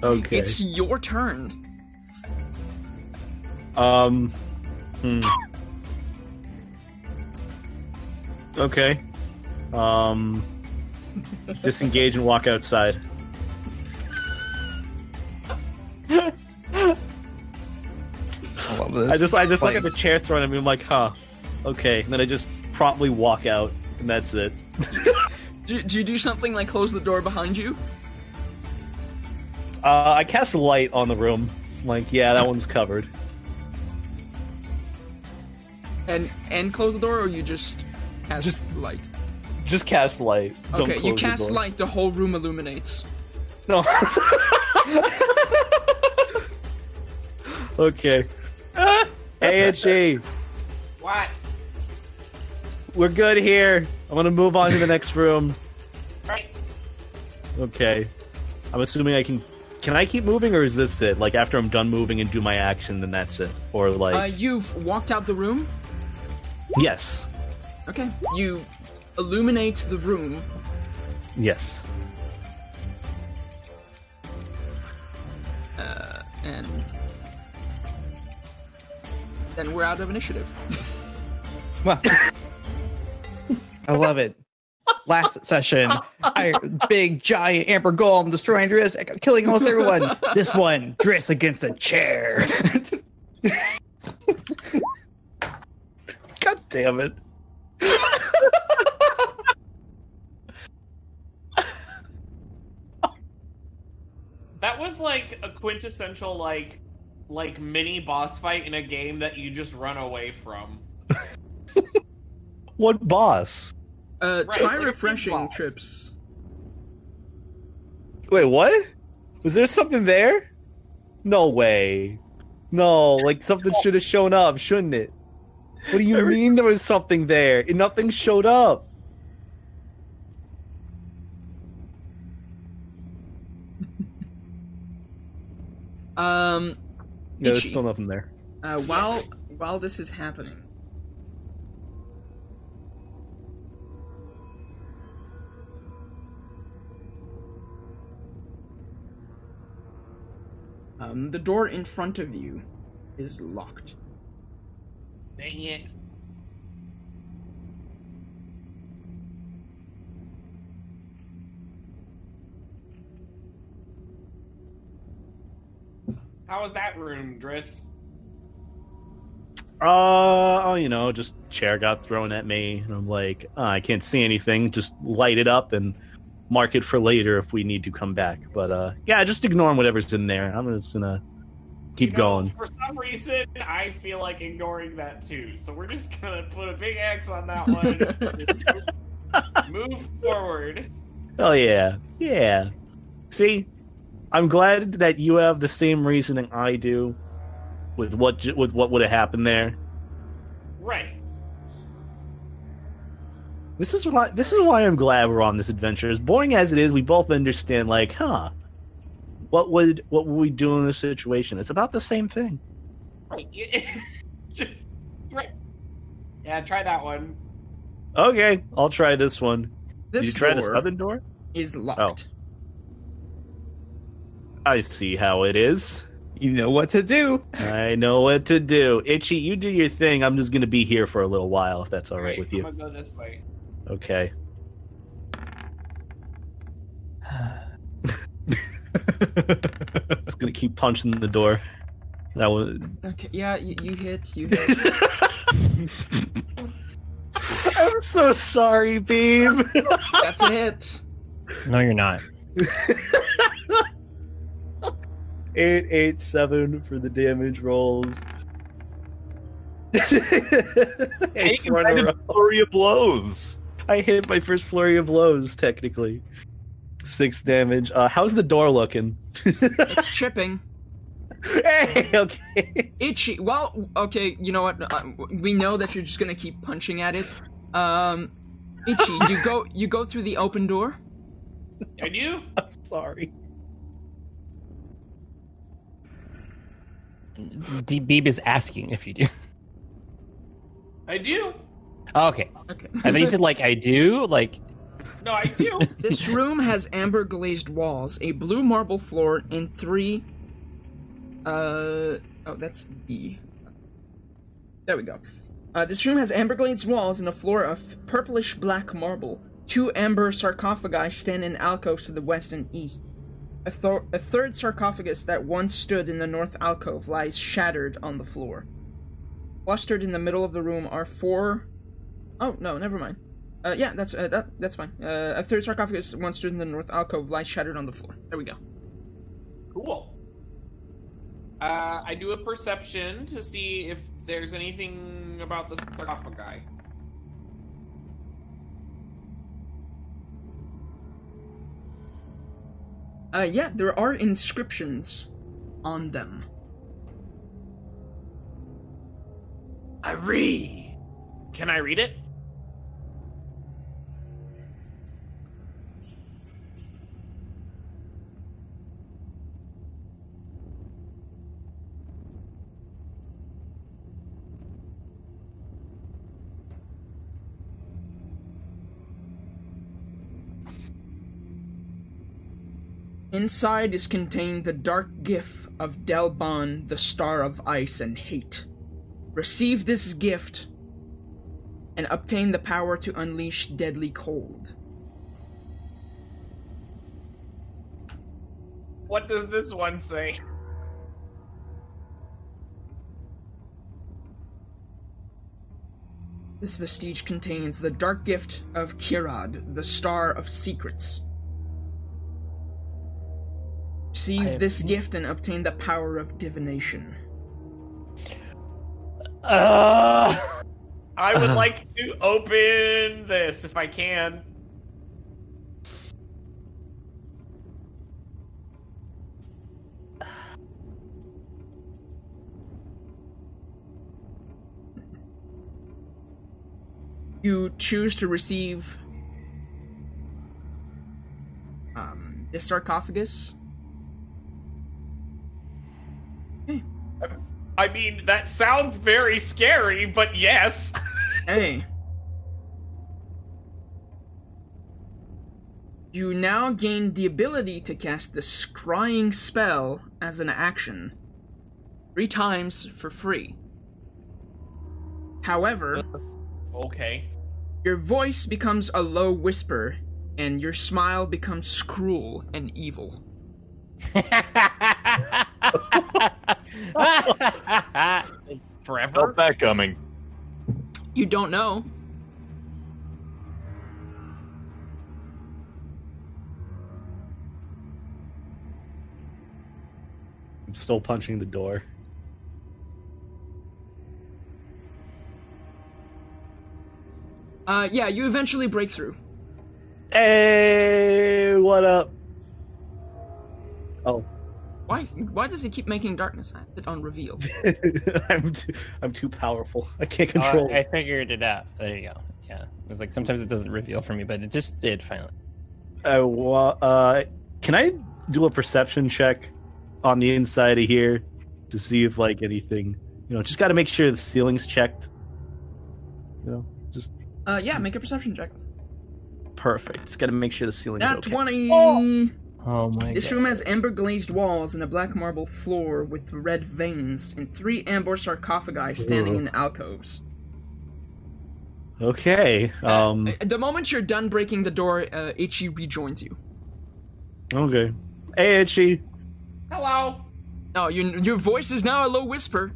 Okay. It's your turn. Um. Hmm. Okay. Um. Disengage and walk outside. I love this. I just I just look Like- at the chair thrown at me. I'm like, huh. Okay. And then I just promptly walk out, and that's it. Do, do you do something like close the door behind you? Uh, I cast light on the room. Like, yeah, that one's covered. And and close the door, or you just cast Just- light? Just cast light. Don't Okay, you close the cast door. light, the whole room illuminates. No. okay. AHE, What? we're good here. I'm gonna move on to the next room. Right. Okay. I'm assuming I can. Can I keep moving, or is this it? Like after I'm done moving and do my action, then that's it, or like Uh, you've walked out the room. yes, Okay. You illuminate the room. yes. Uh, and then we're out of initiative. Well, I love it. Last session, I, big giant amber golem destroying Driss, killing almost everyone. This one, Driss against a chair. God damn it! That was like a quintessential like like mini boss fight in a game that you just run away from. What boss? Uh, Right, try like refreshing trips. Wait, what? Was there something there? No way. No, like something should have shown up, shouldn't it? What do you mean there was something there? And nothing showed up. Um, No, there's still nothing there. uh, while while this is happening, um, the door in front of you is locked. Dang it. How was that room, Driss? Uh, oh, you know, just chair got thrown at me, and I'm like, "Ah, I can't see anything. Just light it up and mark it for later if we need to come back. But uh, yeah, just ignoring whatever's in there. I'm just gonna keep You know, going. For some reason, I feel like ignoring that too. So we're just gonna put a big X on that one. Move forward. Oh yeah, yeah. See, I'm glad that you have the same reasoning I do with what with what would have happened there. Right. This is why this is why I'm glad we're on this adventure. As boring as it is, we both understand. Like, huh? What would what would we do in this situation? It's about the same thing. Right. just right. Yeah, try that one. Okay, I'll try this one. This Did you try door this other door? is locked. Oh. I see how it is. you know what to do. I know what to do. Itchy, you do your thing. I'm just gonna be here for a little while, if that's all right with you. I'm gonna go this way. Okay. Just gonna keep punching the door. That was. Okay, yeah, you, you hit, you hit. I'm so sorry, Beeb. That's a hit. No, you're not. Eight eight seven for the damage rolls. Hey, Eight you a did row. a flurry of blows. I hit my first flurry of blows, technically. Six damage. Uh, how's the door looking? It's chipping. hey, okay. Itchy. Well, okay, you know what? Uh, we know that you're just gonna keep punching at it. Um, Itchy, you go, you go through the open door. I do. I'm sorry. D- Beeb is asking if you do. I do. Oh, okay. Okay. I thought you said like I do. Like No, I do. This room has amber glazed walls, a blue marble floor, and three. Uh oh, that's E. There we go. Uh, this room has amber glazed walls and a floor of purplish black marble. Two amber sarcophagi stand in alcoves to the west and east. A, thor- a third sarcophagus that once stood in the north alcove lies shattered on the floor. Clustered in the middle of the room are four. Oh no, never mind. Uh, yeah, that's uh, that, that's fine. Uh, a third sarcophagus once stood in the north alcove lies shattered on the floor. There we go. Cool. Uh, I do a perception to see if there's anything about the sarcophagi. Uh, yeah, there are inscriptions on them. I read. Can I read it? Inside is contained the dark gift of Delban, the star of ice and hate. Receive this gift and obtain the power to unleash deadly cold. What does this one say? This vestige contains the dark gift of Khirad, the star of secrets. Receive I- this gift and obtain the power of divination. Uh, I would like to open this if I can. You choose to receive um, this sarcophagus. I mean, that sounds very scary, but yes. Hey. You now gain the ability to cast the scrying spell as an action. Three times for free. However, okay. your voice becomes a low whisper, and your smile becomes cruel and evil. Forever. Felt that coming. You don't know. I'm still punching the door. Uh, yeah, you eventually break through. Hey, what up? Oh, Why? Why does he keep making darkness it on reveal? I'm too, I'm too powerful. I can't Oh, control. I figured it out. There you go. Yeah. It was like sometimes it doesn't reveal for me, but it just did finally. Uh, wa- uh, can I do a perception check on the inside of here to see if like anything, you know, just got to make sure the ceiling's checked. You know, just Uh, yeah, make a perception check. perfect. Just got to make sure the ceiling's Nat okay. 20! Oh my This god. room has amber glazed walls and a black marble floor with red veins, and three amber sarcophagi standing Ooh. in alcoves. Okay. Um. Uh, the moment you're done breaking the door, uh, Itchy rejoins you. Okay. Hey, Itchy. Hello. Oh, you, your voice is now a low whisper,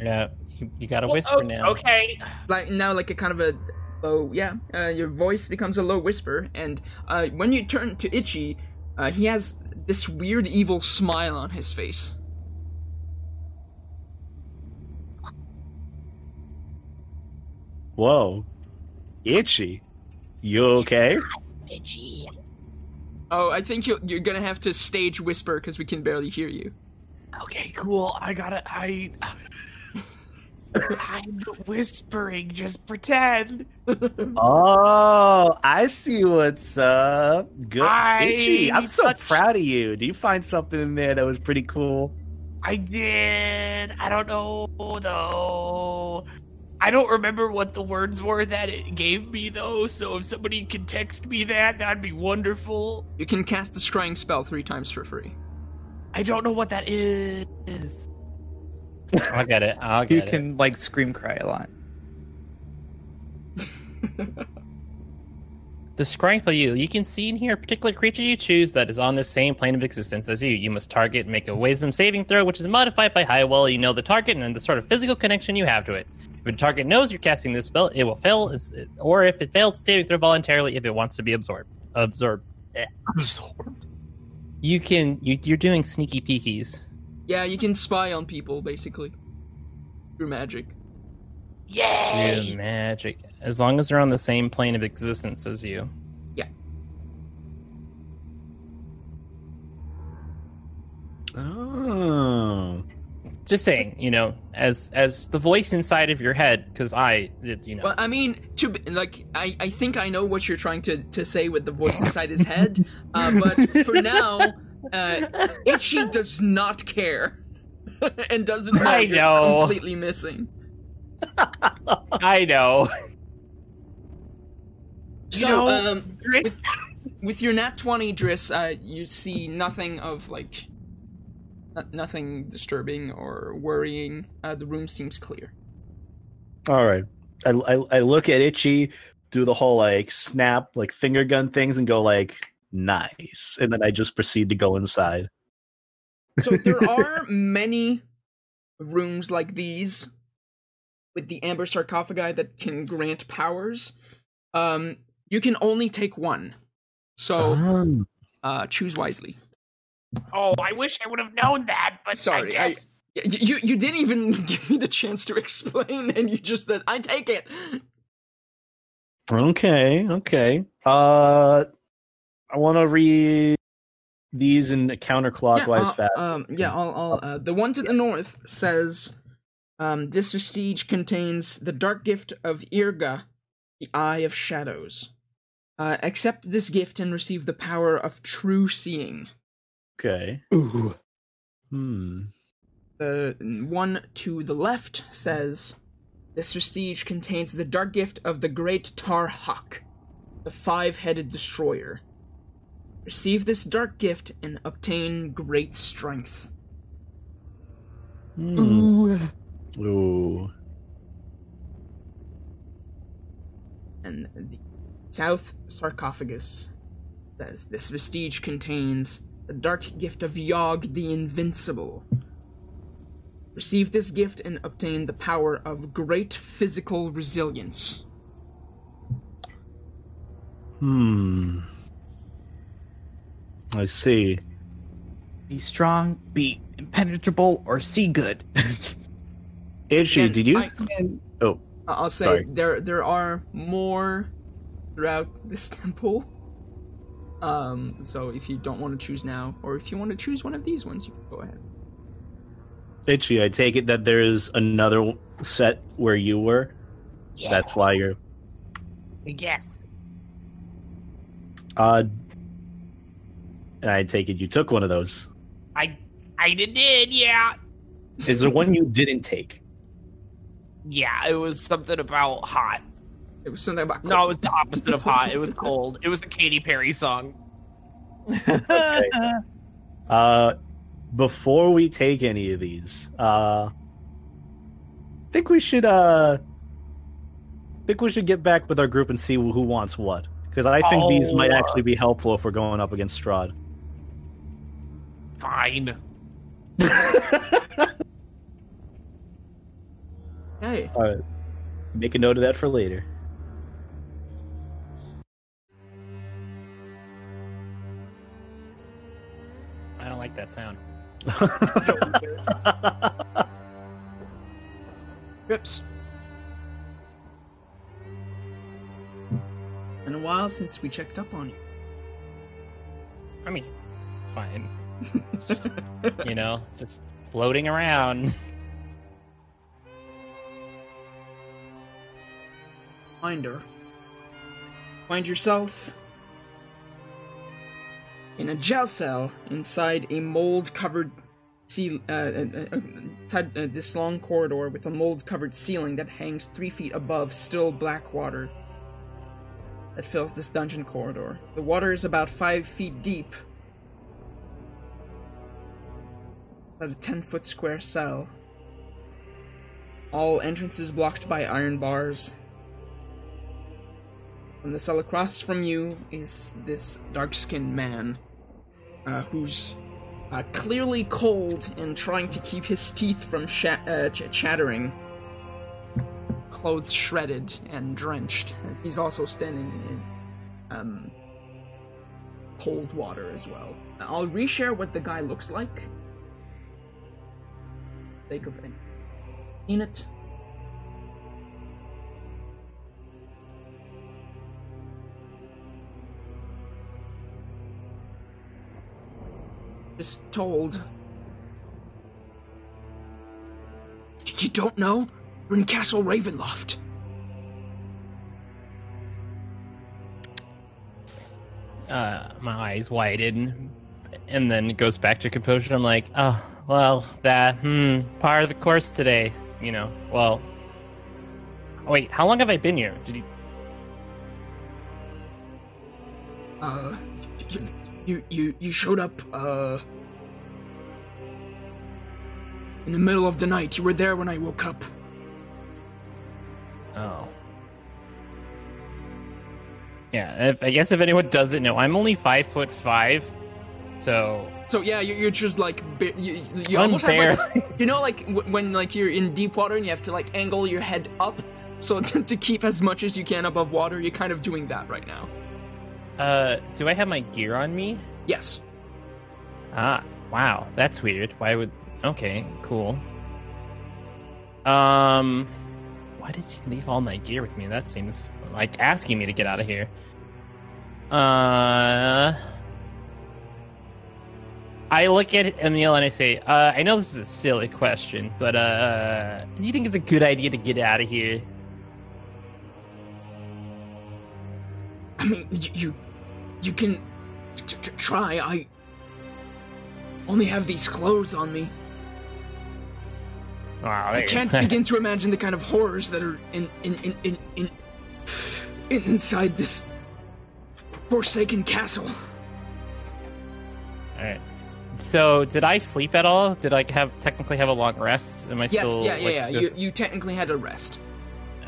Yeah. You, you got to Well, whisper oh, now. Okay. like now, like a kind of a low, yeah. Uh, your voice becomes a low whisper, and uh, when you turn to Itchy, uh, he has this weird evil smile on his face. Whoa. Itchy. You okay? Itchy. Oh, I think you're, you're gonna have to stage whisper because we can barely hear you. Okay, cool. I gotta. I. I'm whispering. Just pretend. Oh, I see what's up. Good. I Itchy, I'm so touched- proud of you. Do you find something in there that was pretty cool? I did. I don't know though. I don't remember what the words were that it gave me though. So if somebody could text me that, that'd be wonderful. You can cast the scrying spell three times for free. I don't know what that is. I'll get it. I'll You get it. can like scream cry a lot. The scrying spell you you can see and hear a particular creature you choose that is on the same plane of existence as you. You must target and make a wisdom saving throw, which is modified by how well you know the target and the sort of physical connection you have to it. If the target knows you're casting this spell, it will fail, or if it fails, saving throw voluntarily if it wants to be absorbed. Absorbed. Eh. Absorbed. You can you, you're doing sneaky peekies. Yeah, you can spy on people basically through magic. Yay! Through magic, as long as they're on the same plane of existence as you. Yeah. Oh. Just saying, you know, as as the voice inside of your head, because I, it, you know, Well, I mean, to be- like, I, I think I know what you're trying to, to say with the voice inside his head, uh, but for now, uh, Itchy does not care and doesn't know I you're know. completely missing. I know. You So, know, um, with, with your nat 20, Driss, uh, you see nothing of, like, no- nothing disturbing or worrying. Uh, the room seems clear. All right. I, I I look at Itchy, do the whole like snap, like finger gun things, and go like nice, and then I just proceed to go inside. So there are many rooms like these with the amber sarcophagi that can grant powers. Um, you can only take one, so Um, uh, choose wisely. Oh, I wish I would have known that, but Sorry, I I- guess. Y- You you didn't even give me the chance to explain, and you just said, "I take it." okay, okay. Uh, I want to read these in a counterclockwise yeah, fashion. Um, yeah, I'll, I'll, uh, the one to the north says, um, "This vestige contains the dark gift of Yrrga, the Eye of Shadows. Uh, accept this gift and receive the power of true seeing." okay. Ooh. Hmm. The one to the left says, "This vestige contains the dark gift of the Great Taar Haak, the five-headed destroyer." Receive this dark gift and obtain great strength. Hmm. Ooh. Ooh. and the south sarcophagus says this vestige contains the dark gift of Yog the Invincible. Receive this gift and obtain the power of great physical resilience. Hmm. I see. Be strong, be impenetrable, or see good. Itchy, did you? I- oh, I- I'll say Sorry. there there are more throughout this temple. Um, so if you don't want to choose now, or if you want to choose one of these ones, you can go ahead. Itchy. I take it that there is another set where you were. Yeah. That's why you're. Yes. Uh, and I take it you took one of those. I I did, did yeah. Is there one you didn't take? Yeah, it was something about hot. It was something about No, it was the opposite of hot. It was cold. It was a Katy Perry song. Okay. Uh, before we take any of these, uh, think we should uh, think we should get back with our group and see who who wants what. Because I think these might Oh. actually be helpful if we're going up against Strahd. Fine. Hey, All right. Make a note of that for later. I don't like that sound. Rips. Been a while since we checked up on you. I mean, it's fine. you know, just floating around. Finder. Find yourself in a jail cell inside a mold-covered ceil- uh, uh, uh, inside, uh, this long corridor with a mold-covered ceiling that hangs three feet above still black water that fills this dungeon corridor. The water is about five feet deep. A ten-foot square cell. All entrances blocked by iron bars. From the cell across from you is this dark skinned man uh, who's uh, clearly cold and trying to keep his teeth from sha- uh, ch- chattering. Clothes shredded and drenched. He's also standing in um, cold water as well. I'll reshare what the guy looks like think of any. In it. Just told. You don't know? We're in Castle Ravenloft. Uh, my eyes widened, and then it goes back to composure. I'm like, oh, well, that, hmm, part of the course today. You know, well. Wait, how long have I been here? Did you? Uh, you you you showed up uh in the middle of the night. You were there when I woke up. Oh. Yeah, if, I guess if anyone doesn't know, I'm only five foot five, so So yeah, you- you're just like you, you almost have like, you know like when like you're in deep water and you have to like angle your head up so to, to keep as much as you can above water. You're kind of doing that right now. uh, do I have my gear on me? Yes. Ah, wow, that's weird. Why would? Okay, cool. Um, why did you leave all my gear with me? That seems like asking me to get out of here. Uh, I look at Emil and I say, uh, I know this is a silly question, but uh, do you think it's a good idea to get out of here? I mean, you you, you can t- t- try. I only have these clothes on me. Wow, I can't begin to imagine the kind of horrors that are in in in in, in, in inside this forsaken castle. All right. So, did I sleep at all? Did I have technically have a long rest? Am I Yes, still? yeah, yeah, like, yeah. just- You you technically had a rest.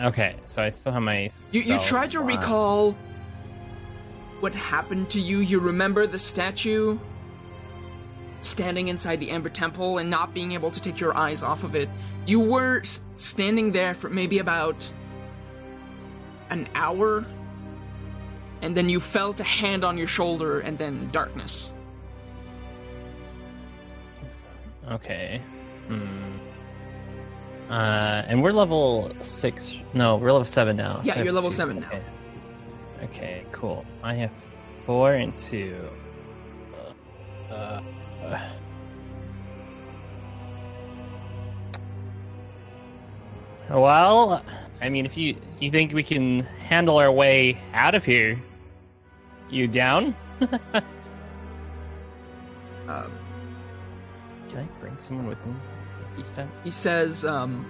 Okay, so I still have my. You you tried to recall what happened to you. You remember the statue standing inside the Amber Temple and not being able to take your eyes off of it. You were standing there for maybe about an hour, and then you felt a hand on your shoulder, and then darkness. Okay. Hmm. Uh, and we're level six. No, we're level seven now. Yeah, So you're level two. seven now. Okay. Okay, cool. I have four and two. Uh, uh, well, I mean, if you you think we can handle our way out of here, you down? Um, Someone with stuff? he says, um,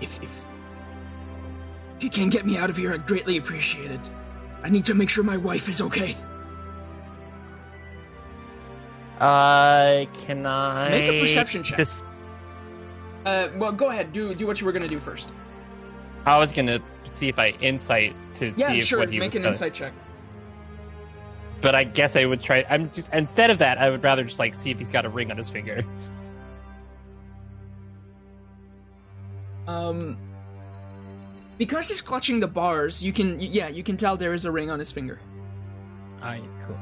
if, if, if you can get me out of here, I'd greatly appreciate it. I need to make sure my wife is okay. Uh, can I Make a perception check. Just, Uh, well, go ahead. Do do what you were gonna do first. I was gonna see if I insight to Yeah, see if sure. what he Make was an insight check. But I guess I would try. I'm just instead of that, I would rather just like see if he's got a ring on his finger. Um, because he's clutching the bars, you can yeah, you can tell there is a ring on his finger. Alright, cool.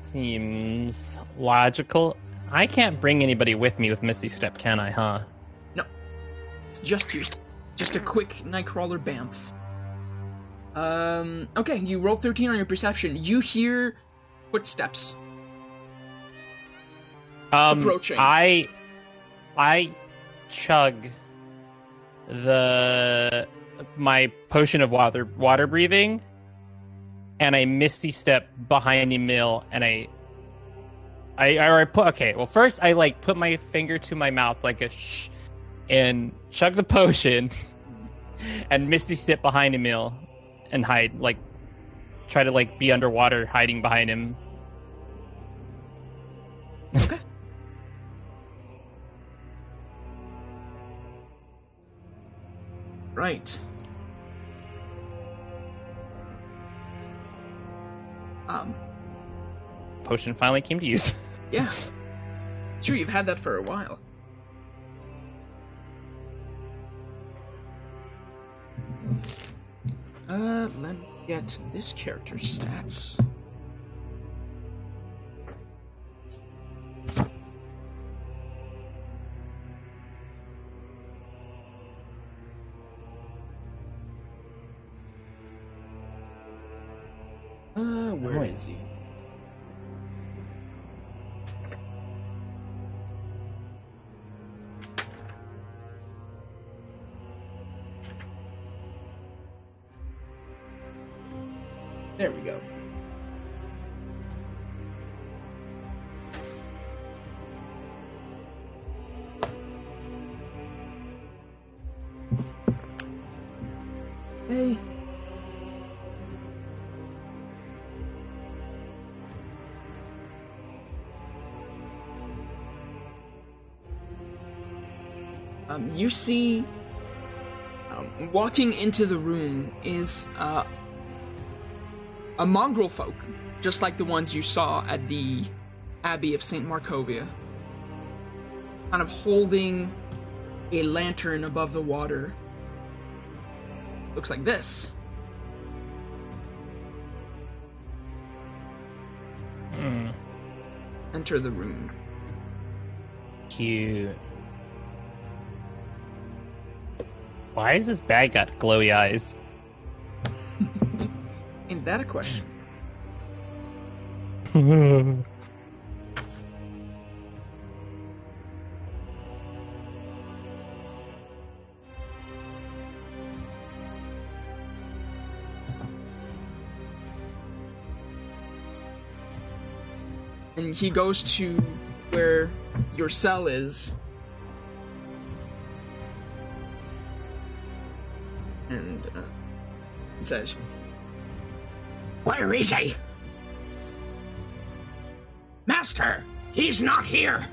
Seems logical. I can't bring anybody with me with Misty Step, can I? Huh? No, it's just you. Just a quick Nightcrawler Bamf. Um, okay, you roll 13 on your perception. You hear footsteps. Um, Approaching. I, I chug the my potion of water water breathing, and I misty step behind Emil, and I, I, or I put okay. Well, first I like put my finger to my mouth like a shh, and chug the potion, and misty step behind Emil, and hide like, try to like be underwater, hiding behind him. Okay. right. Um, Potion finally came to use. yeah. Sure, you've had that for a while. Uh, let me get this character's stats. Uh, where Wait. is he? There we go. Hey. Um, you see, um, walking into the room is uh, a mongrel folk, just like the ones you saw at the Abbey of St. Markovia. Kind of holding a lantern above the water. Looks like this. Hmm, Enter the room. cute. Why is this bag got glowy eyes? Ain't that a question? And he goes to where your cell is. And uh, says, Where is he? Master, he's not here.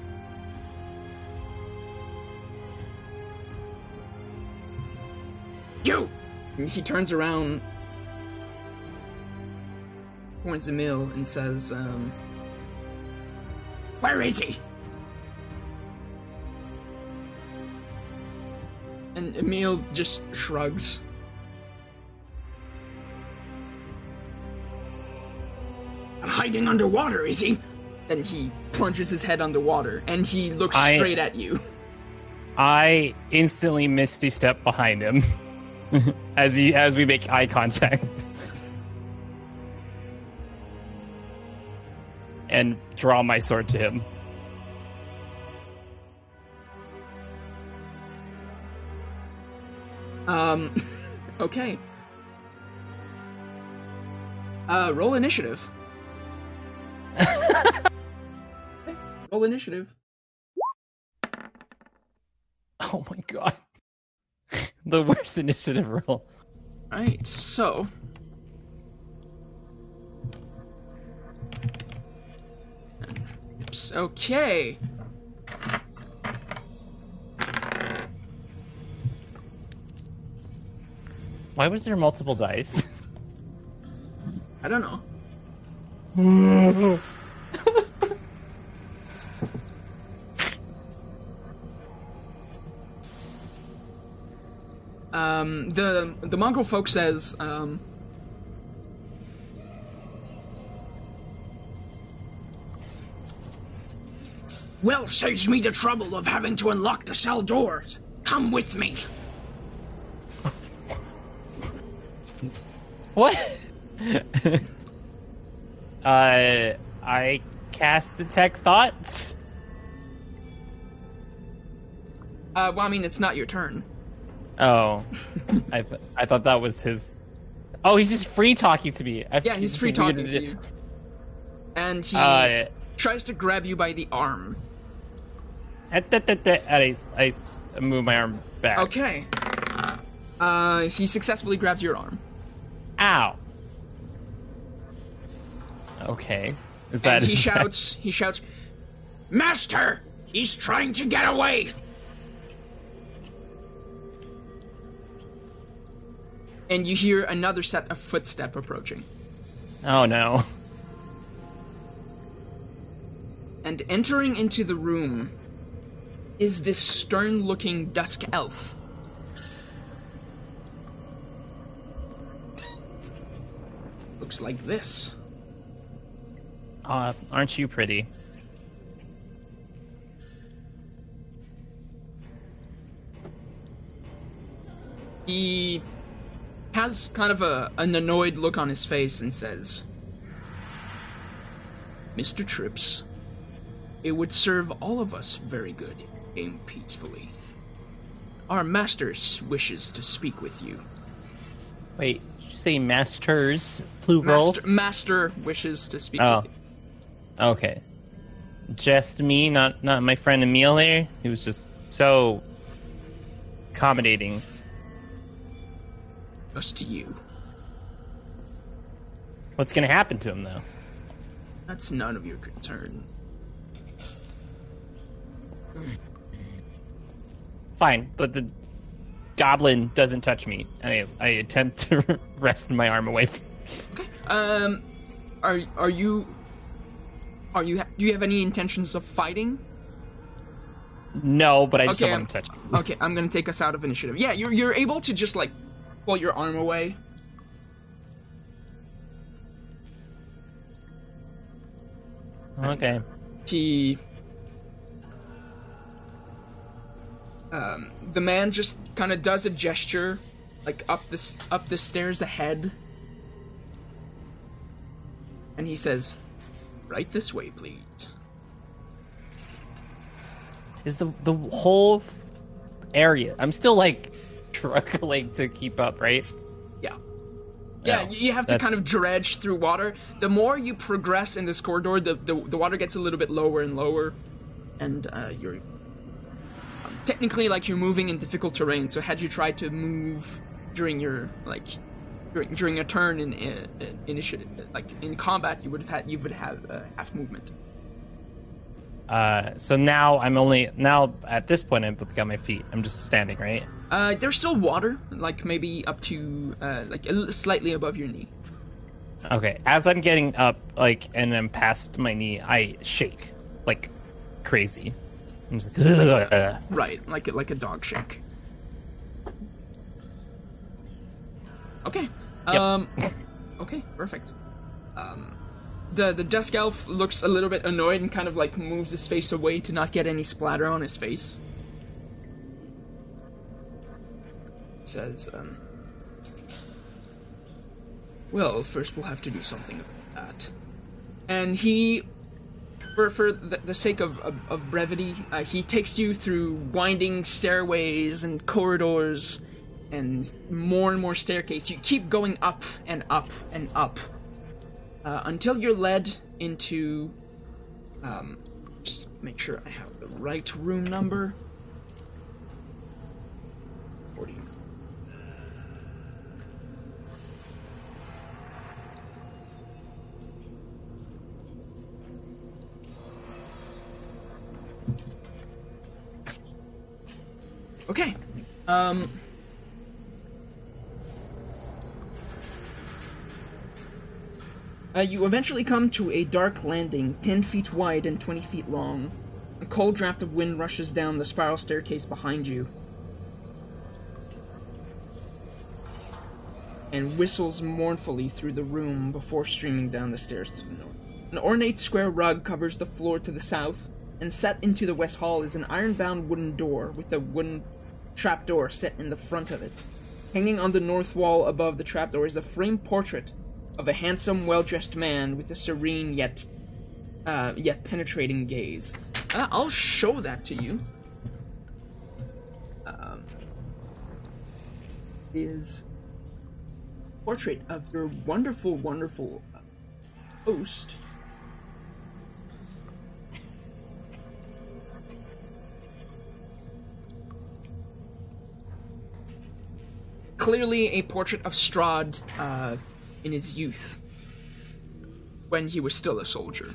You! And he turns around, points Emil, and says, um, Where is he? and Emil just shrugs. Hiding underwater, is he? And he plunges his head underwater, and he looks I- straight at you. I instantly misty step behind him as he as we make eye contact. And draw my sword to him. Um, okay. Uh, roll initiative. Roll oh, initiative. Oh my god. the worst initiative roll. Alright, so. Oops, okay. Why was there multiple dice? I don't know. Um, the the mongrel folk says, um, Well, saves me the trouble of having to unlock the cell doors. Come with me. What? Uh, I cast detect thoughts. uh, well, I mean, it's not your turn. Oh, I th- I thought that was his. Oh, he's just free talking to me. I Yeah, he's free talking to you. And he Uh, tries to grab you by the arm. I, I move my arm back. Okay. Uh, he successfully grabs your arm. Ow. Okay. Is that and he is that- shouts, he shouts, Master, he's trying to get away. and you hear another set of footstep approaching. Oh no. And entering into the room is this stern looking dusk elf. Looks like this. Uh, aren't you pretty? He has kind of a, an annoyed look on his face and says, Mr. Trips, it would serve all of us very good, aim peacefully. Our master wishes to speak with you. Wait, you say masters plural? Master, master wishes to speak Oh. with you. Okay. Just me, not not my friend Emil there. He was just so accommodating. Just to you. What's gonna happen to him though? That's none of your concern. Fine, but the goblin doesn't touch me. I I attempt to wrest my arm away. From... Um, are are you? Are you? Do you have any intentions of fighting? No, but I just Okay, don't want to touch. him. Okay, I'm gonna take us out of initiative. Yeah, you're you're able to just like pull your arm away. Okay. He. Um, the man just kind of does a gesture, like up this up the stairs ahead, and he says, "Right this way, please." Is the the whole area? I'm still like struggling to keep up, right? Yeah. Yeah, No, you have to kind of dredge through water. The more you progress in this corridor, the the, the water gets a little bit lower and lower, and uh, you're um, technically like you're moving in difficult terrain. So had you tried to move during your like during, during a turn in, in, in initiative, like in combat, you would have had you would have uh, half movement. Uh, so now I'm only now at this point I've got my feet. I'm just standing, right? Uh, there's still water, like maybe up to uh, like a slightly above your knee. Okay. As I'm getting up, like, and I'm past my knee, I shake like crazy. I'm just like, "Ugh." Right, like a, like a dog shake. Okay. Um. Okay, perfect. Um, the the dusk elf looks a little bit annoyed and kind of like moves his face away to not get any splatter on his face. Says, um. Well, first we'll have to do something about that. And he for for the, the sake of, of, of brevity, uh, he takes you through winding stairways and corridors and more and more staircase. You keep going up and up and up uh, until you're led into. Um, just make sure I have the right room number. 40. Okay. Um. Uh, you eventually come to a dark landing, 10 feet wide and 20 feet long. A cold draft of wind rushes down the spiral staircase behind you. And whistles mournfully through the room before streaming down the stairs to the north. An ornate square rug covers the floor to the south, and set into the west hall is an iron-bound wooden door with a wooden trapdoor set in the front of it. Hanging on the north wall above the trapdoor is a framed portrait of a handsome, well-dressed man with a serene yet, uh, yet penetrating gaze. Uh, I'll show that to you. Um, is portrait of your wonderful, wonderful uh, host. Clearly, a portrait of Strahd uh, in his youth, when he was still a soldier.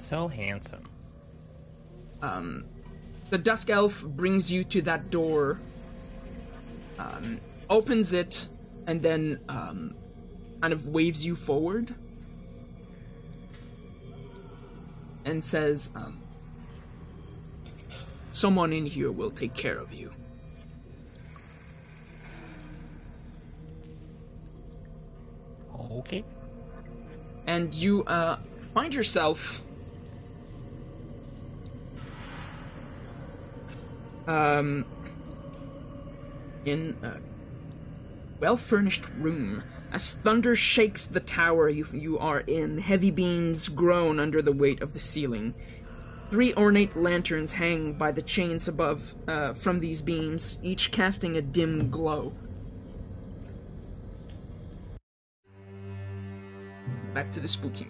so handsome. Um, the Dusk Elf brings you to that door, um, opens it, and then um, kind of waves you forward and says, um, Someone in here will take care of you. Okay. and you uh, find yourself um, in a well-furnished room. As thunder shakes the tower you, you are in, heavy beams groan under the weight of the ceiling. Three ornate lanterns hang by the chains above uh, from these beams, each casting a dim glow. Back to the spooky.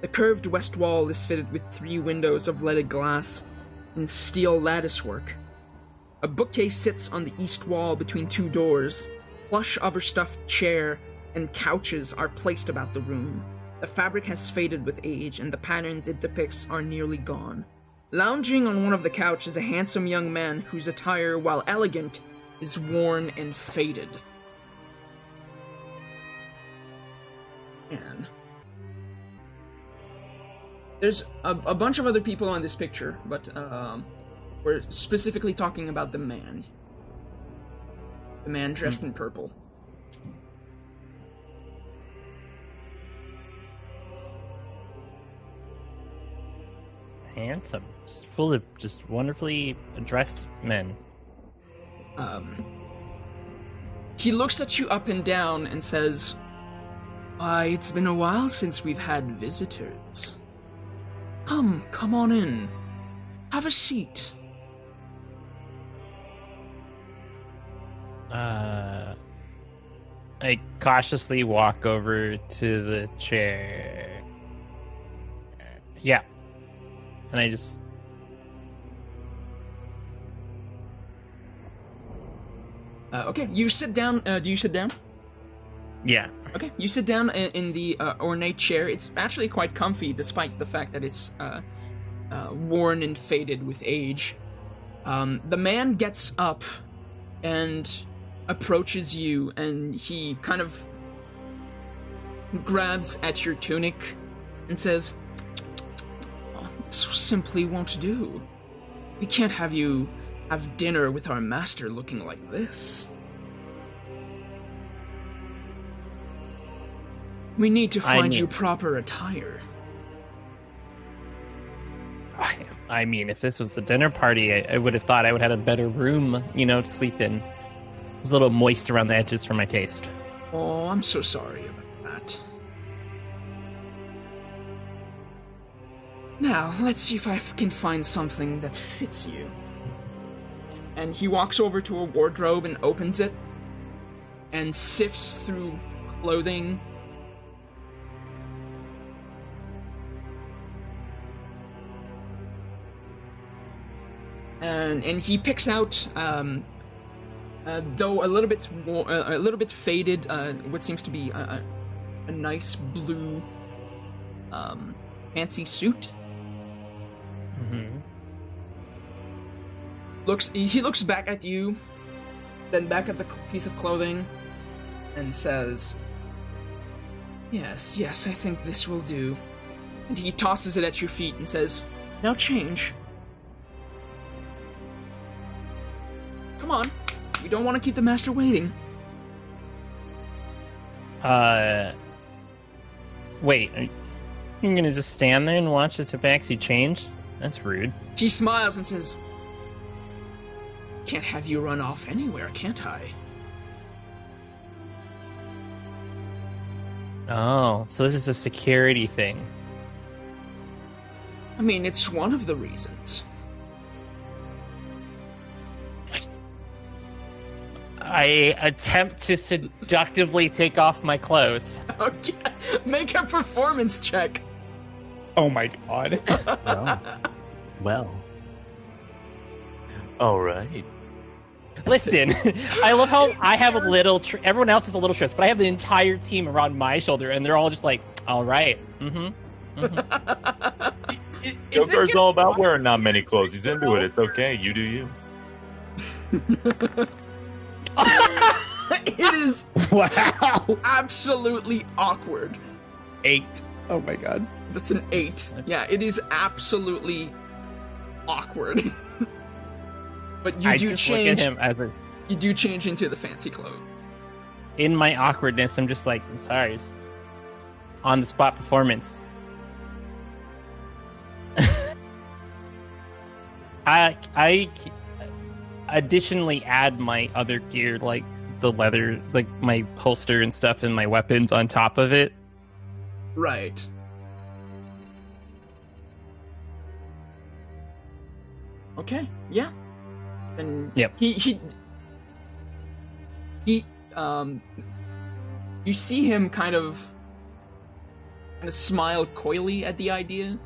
The curved west wall is fitted with three windows of leaded glass and steel latticework. A bookcase sits on the east wall between two doors. Plush overstuffed chair and couches are placed about the room. The fabric has faded with age, and the patterns it depicts are nearly gone. Lounging on one of the couches is a handsome young man whose attire, while elegant, is worn and faded. And there's a, a bunch of other people on this picture, but um, we're specifically talking about the man. The man dressed in purple. Handsome, just full of just wonderfully dressed men. Um, he looks at you up and down and says, Why, it's been a while since we've had visitors. Come, come on in. Have a seat. Uh, I cautiously walk over to the chair. Yeah. And I just Uh, okay, you sit down. Uh, do you sit down? yeah. Okay, you sit down in, in the uh, ornate chair. It's actually quite comfy, despite the fact that it's uh, uh, worn and faded with age. Um, the man gets up and approaches you, and he kind of grabs at your tunic and says, "Oh, This simply won't do. We can't have you have dinner with our master looking like this. We need to I find mean- you proper attire. I, I mean, if this was a dinner party, I, I would have thought I would have had a better room, you know, to sleep in. It was a little moist around the edges for my taste. Oh, I'm so sorry about that. Now, let's see if I can find something that fits you. And he walks over to a wardrobe and opens it and sifts through clothing. And, and he picks out um, uh, though a little bit more, uh, a little bit faded, uh, what seems to be a, a, nice blue um, fancy suit. Mm-hmm. Looks he looks back at you, then back at the piece of clothing, and says, "Yes, yes, I think this will do." And he tosses it at your feet and says, "Now change." Come on, we don't want to keep the master waiting. Uh, wait, are you you're gonna just stand there and watch the tabaxi change? That's rude. She smiles and says, Can't have you run off anywhere, can't I? Oh, so this is a security thing. I mean, it's one of the reasons. I attempt to seductively take off my clothes. Okay, make a performance check. Oh my god. Well, well. All right. Listen, I love how I have a little. Tr- everyone else has a little stress, but I have the entire team around my shoulder, and they're all just like, "All right, mm-hmm." I- is it Joker's get- all about wearing not many clothes. He's into it. It's okay. You do you. it is Wow. absolutely awkward. Eight. Oh my god. That's an eight. Yeah, it is absolutely awkward. but you I do change. him as a, You do change into the fancy clothes. in my awkwardness. I'm just like, I'm sorry, it's on the spot performance. I I additionally add my other gear like the leather, like my holster and stuff, and my weapons on top of it. Right. Okay. Yeah. And Yep. he he he um you see him kind of kind of smile coyly at the idea.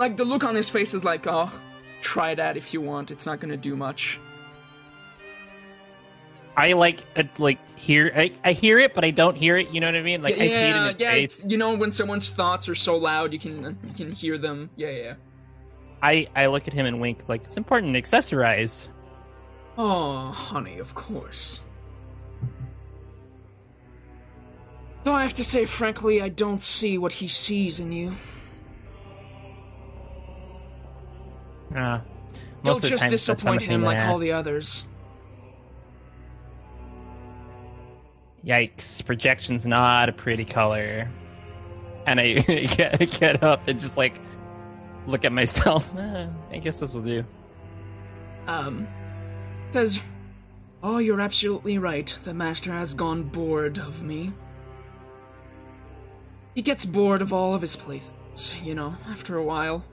Like the look on his face is like, oh, try that if you want. It's not gonna do much. I like uh, like hear I, I hear it, but I don't hear it. You know what I mean? Like I see it in his yeah, face. you know when someone's thoughts are so loud, you can you can hear them. Yeah, yeah. I I look at him and wink. Like it's important to accessorize. Oh, honey, of course. Though I have to say, frankly, I don't see what he sees in you. Uh, You'll most of the just disappoint him like all the others. Yikes! Projection's not a pretty color. And I get, get up and just like look at myself. Eh, I guess this will do. Um, says, Oh, you're absolutely right. The master has gone bored of me. He gets bored of all of his playthings, you know, after a while.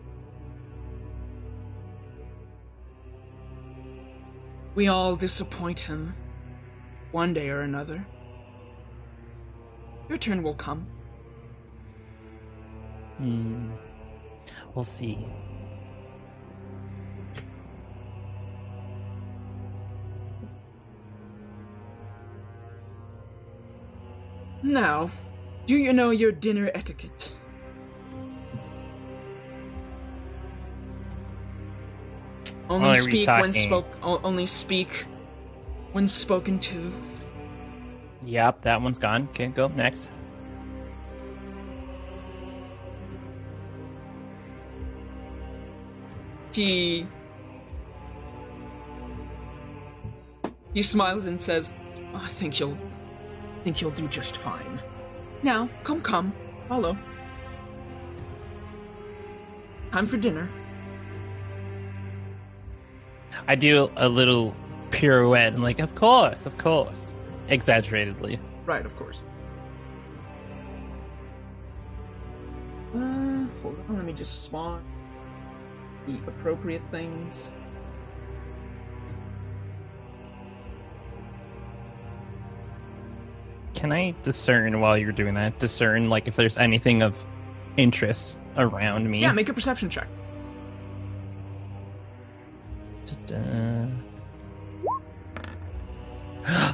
We all disappoint him, one day or another. Your turn will come. Hmm. We'll see. Now, do you know your dinner etiquette? Only Only speak when spoke. Only speak when spoken to. Yep, that one's gone. Okay, go next. He he smiles and says, "Oh, "I think you'll, I think you'll do just fine." Now, come, come, follow. Time for dinner. I do a little pirouette and like, of course, of course, exaggeratedly. Right, of course. Uh, hold on, let me just spawn the appropriate things. Can I discern while you're doing that? Discern like if there's anything of interest around me. Yeah, make a perception check.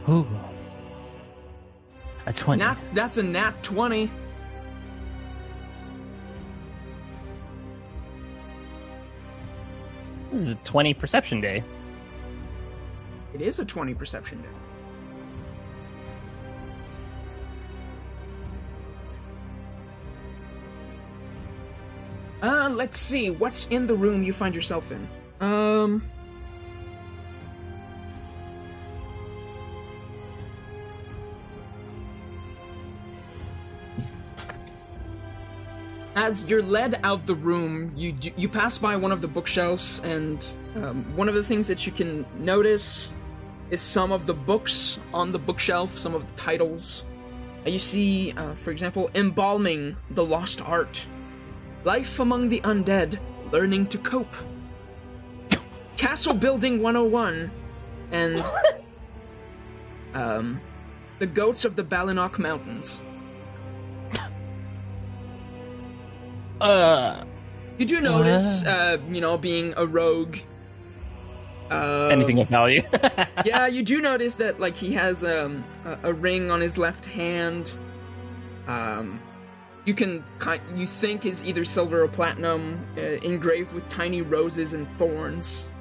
Ooh. A 20. Nat, that's a nat 20. This is a 20 perception day. It is a 20 perception day. Uh, let's see. What's in the room you find yourself in? Um. As you're led out the room, you you pass by one of the bookshelves, and um, one of the things that you can notice is some of the books on the bookshelf, some of the titles. You see, uh, for example, Embalming the Lost Art, Life Among the Undead, Learning to Cope, Castle Building 101, and um, The Goats of the Balinok Mountains. Uh, You do notice, uh, you know, being a rogue. Uh, anything of value. yeah, you do notice that like he has um, a, a ring on his left hand. Um, you can you think is either silver or platinum, uh, engraved with tiny roses and thorns.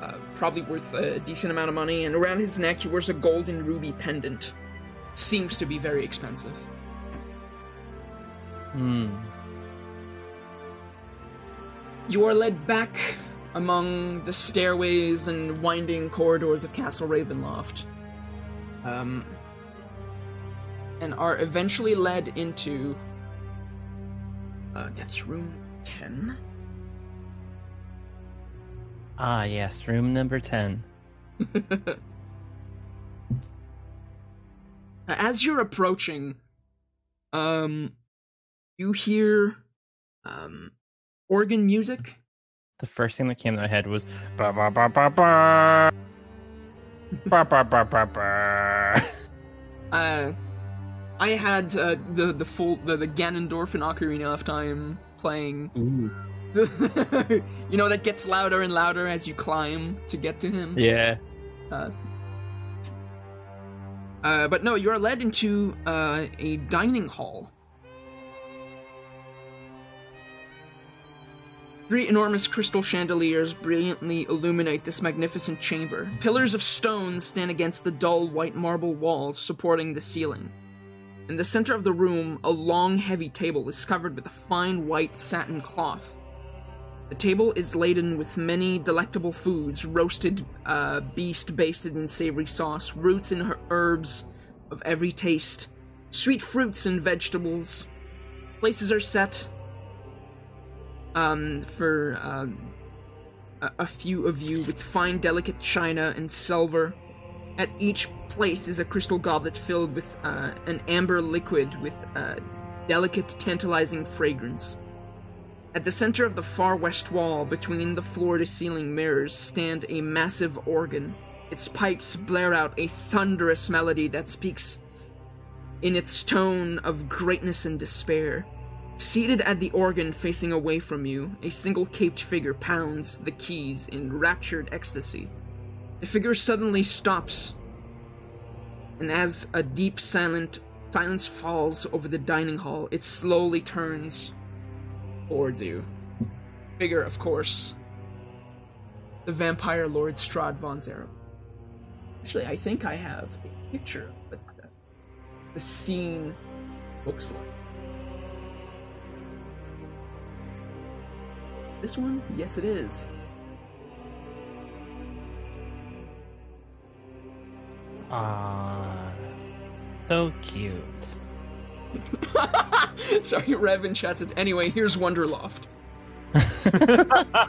Uh, probably worth a decent amount of money. And around his neck, he wears a golden ruby pendant. Seems to be very expensive. Hmm. You are led back among the stairways and winding corridors of Castle Ravenloft. Um, and are eventually led into. Uh, that's room 10. Ah, yes, room number 10. As you're approaching, um, you hear um, organ music the first thing that came to my head was ba ba ba ba ba ba ba ba ba ba. Uh, I had uh, the the full the, the Ganondorf and Ocarina of Time playing. you know that gets louder and louder as you climb to get to him. Yeah. Uh, uh, but no, you are led into uh, a dining hall. Three enormous crystal chandeliers brilliantly illuminate this magnificent chamber. Pillars of stone stand against the dull white marble walls supporting the ceiling. In the center of the room, a long, heavy table is covered with a fine white satin cloth. The table is laden with many delectable foods roasted uh, beast basted in savory sauce, roots and herbs of every taste, sweet fruits and vegetables. Places are set um, for um, a, a few of you with fine, delicate china and silver. At each place is a crystal goblet filled with uh, an amber liquid with a delicate, tantalizing fragrance. At the center of the far west wall, between the floor to ceiling mirrors, stand a massive organ. Its pipes blare out a thunderous melody that speaks in its tone of greatness and despair. Seated at the organ facing away from you, a single caped figure pounds the keys in raptured ecstasy. The figure suddenly stops, and as a deep silent silence falls over the dining hall, it slowly turns towards you. Figure, of course, the vampire lord Strahd von Zero. Actually, I think I have a picture of what the scene looks like. This one? Yes, it is. Ah, so cute. Sorry, Rev in chat said, anyway, here's Wonderwall.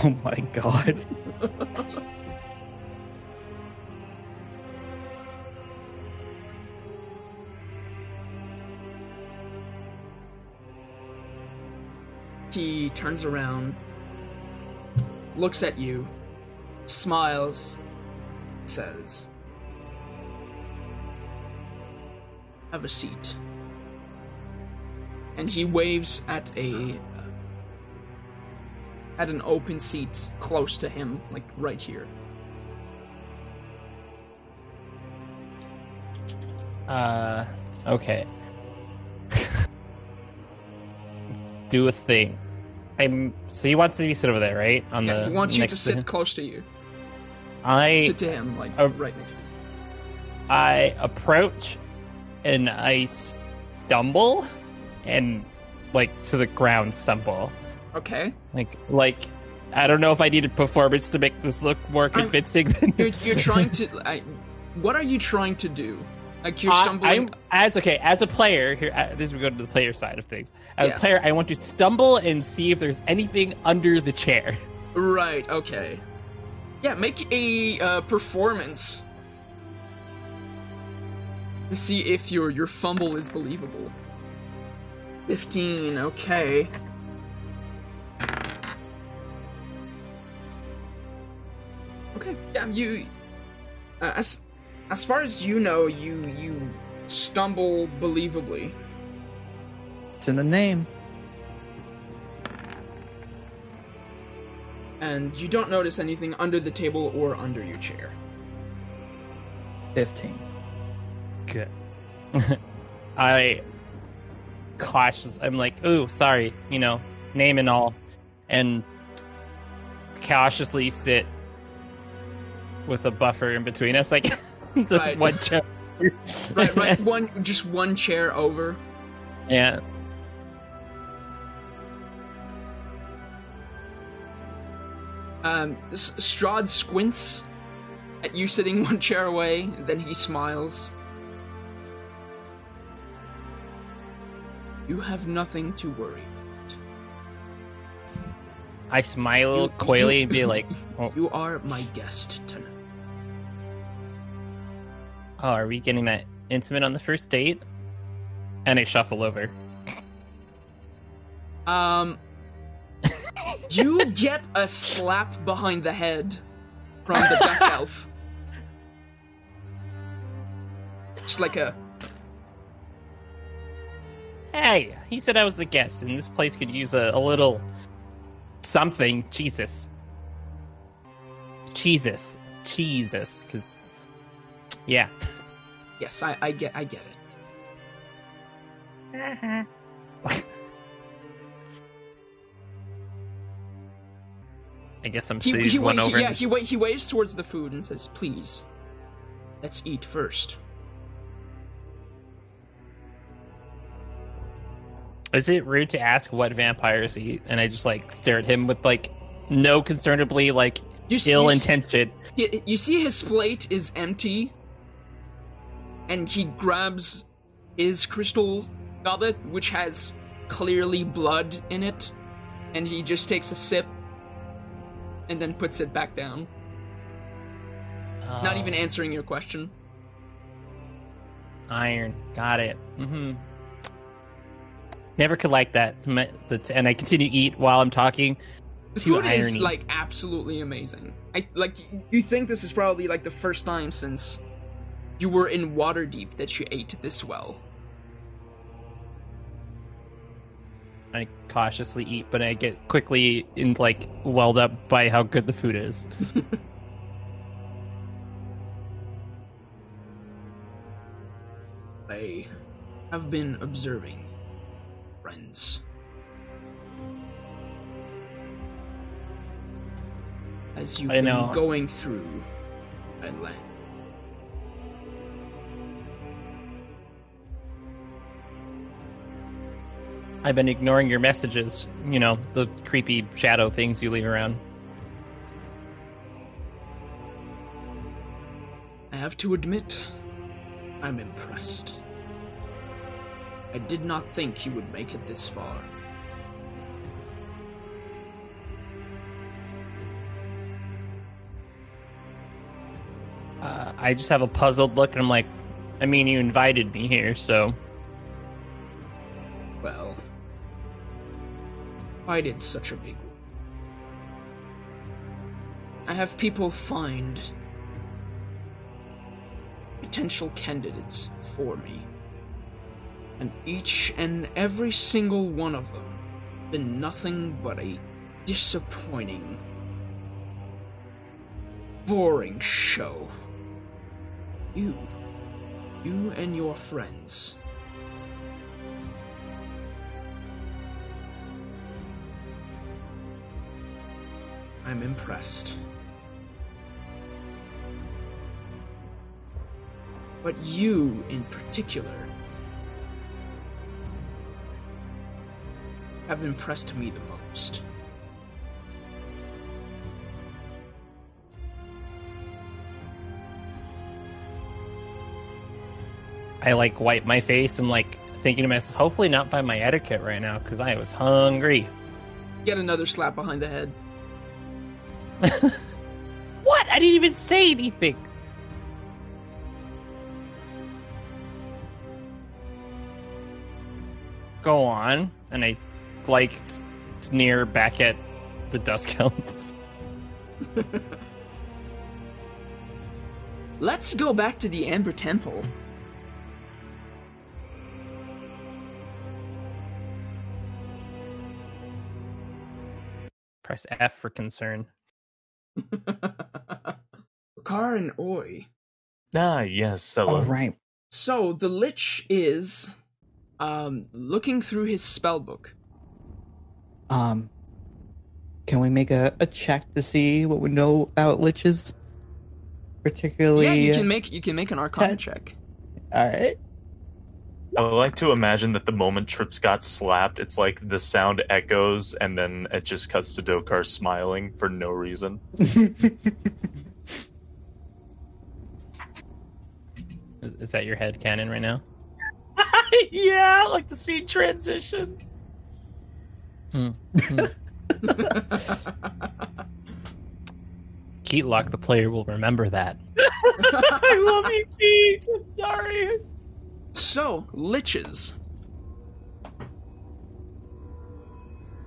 Oh my god. He turns around, looks at you, smiles, says, Have a seat. And he waves at a at an open seat close to him, like right here. Uh, okay. Do a thing. I'm. So he wants to be sit over there, right? On Yeah, the. he wants you to sit him. close to you, I to, to him, like right next to you. I approach, and I stumble, and like to the ground stumble. Okay, Like like. I don't know if I needed performance to make this look more convincing than you're, you're trying to. I, what are you trying to do? Like you're I- stumbling. I'm as okay as a player here. uh, This we go to the player side of things. As Yeah. a player, I want to stumble and see if there's anything under the chair. Right, okay. Yeah, make a uh, performance to see if your your fumble is believable. 15, okay. Okay, yeah, you uh, as as far as you know, you you stumble believably. It's in the name. And you don't notice anything under the table or under your chair. 15. Good. I cautious. I'm like, ooh, sorry, you know, name and all, and cautiously sit with a buffer in between us, like the Right. one chair. Right, right, one just one chair over. yeah. Um, Strahd squints at you sitting one chair away, then he smiles. You have nothing to worry about. I smile You- coyly you- and be like, oh, You are my guest tonight. Oh, are we getting that intimate on the first date? And I shuffle over. Um, You get a slap behind the head from the dusk elf. Just like a Hey, he said I was the guest, and this place could use a, a little something. Jesus. Jesus. Jesus. Because, yeah. yes, I, I get I get it. Uh-huh. I guess I'm He, he, one wa- he- over. yeah, he, wa- he waves towards the food and says, "Please, let's eat first. Is it rude to ask what vampires eat? And I just like stare at him with like no concernably like You see, ill intention. you, you see his plate is empty, and he grabs his crystal goblet, which has clearly blood in it, and he just takes a sip and then puts it back down, not Oh, even answering your question. iron. Got it. Mm-hmm. Never could like that. It's my- that's- And I continue to eat while I'm talking. The food is like absolutely amazing. I like you think this is probably like the first time since you were in Waterdeep that you ate this well. I cautiously eat, but I get quickly in like welled up by how good the food is. I have been observing, friends. As you've I been know. going through Red Land. I've been ignoring your messages. You know, the creepy shadow things you leave around. I have to admit, I'm impressed. I did not think you would make it this far. Uh, I just have a puzzled look, and I'm like, I mean, you invited me here, so I did such a big. one. I have people find potential candidates for me, and each and every single one of them been nothing but a disappointing, boring show. You, you and your friends I'm impressed. But you, in particular, have impressed me the most. I like wipe my face and like thinking to myself, hopefully not by my etiquette right now, because I was hungry. Get another slap behind the head. What? I didn't even say anything. Go on, and I like sneer back at the dusk elf. Let's go back to the Amber Temple. Press F for concern. Car and Oi. Ah, yes, All hello. right. So the Lich is um looking through his spell book. Um, can we make a, a check to see what we know about liches? Particularly. Yeah, you can make you can make an Arcana check. All right. I would like to imagine that the moment Trips got slapped, it's like the sound echoes and then it just cuts to Dokar smiling for no reason. Is- that your head canon right now? yeah, like the scene transition. Hmm, hmm. Keatlock, the player, will remember that. I love you, Pete. I'm sorry. So, liches.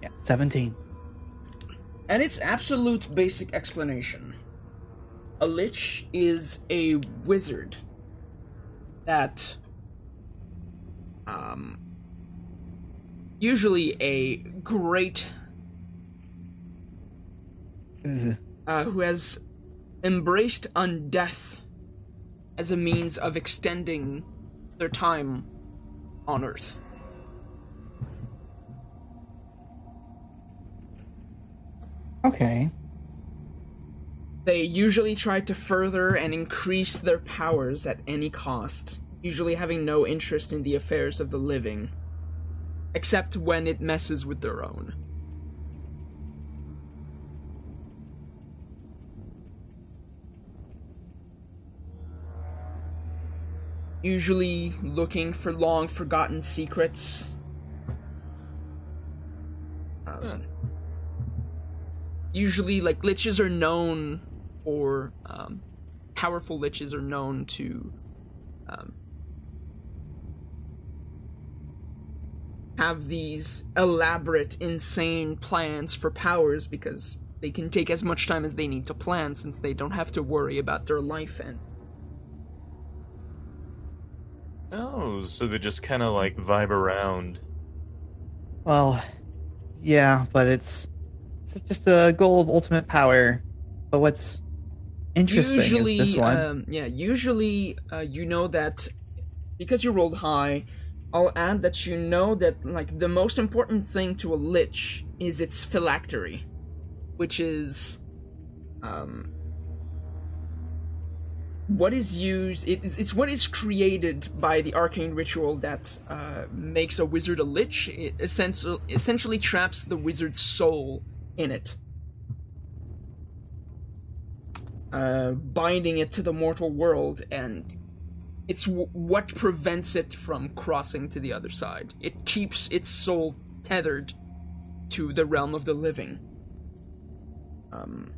yeah, 17. And its absolute basic explanation, a lich is a wizard that um usually a great Ugh. uh, who has embraced undeath as a means of extending their time on Earth. Okay. They usually try to further and increase their powers at any cost, usually having no interest in the affairs of the living, except when it messes with their own. Usually looking for long forgotten secrets. Um, usually like liches are known or um, powerful liches are known to um, have these elaborate insane plans for powers because they can take as much time as they need to plan since they don't have to worry about their life and Oh, so they just kind of like vibe around. Well, yeah, but it's it's just a goal of ultimate power. But what's interesting usually is this one. um yeah usually uh, you know that because you rolled high i'll add that you know that like the most important thing to a lich is its phylactery which is um what is used it, it's, what is created by the arcane ritual that uh, makes a wizard a lich it essentially, essentially traps the wizard's soul in it uh, binding it to the mortal world, and it's w- what prevents it from crossing to the other side. It keeps its soul tethered to the realm of the living. Um,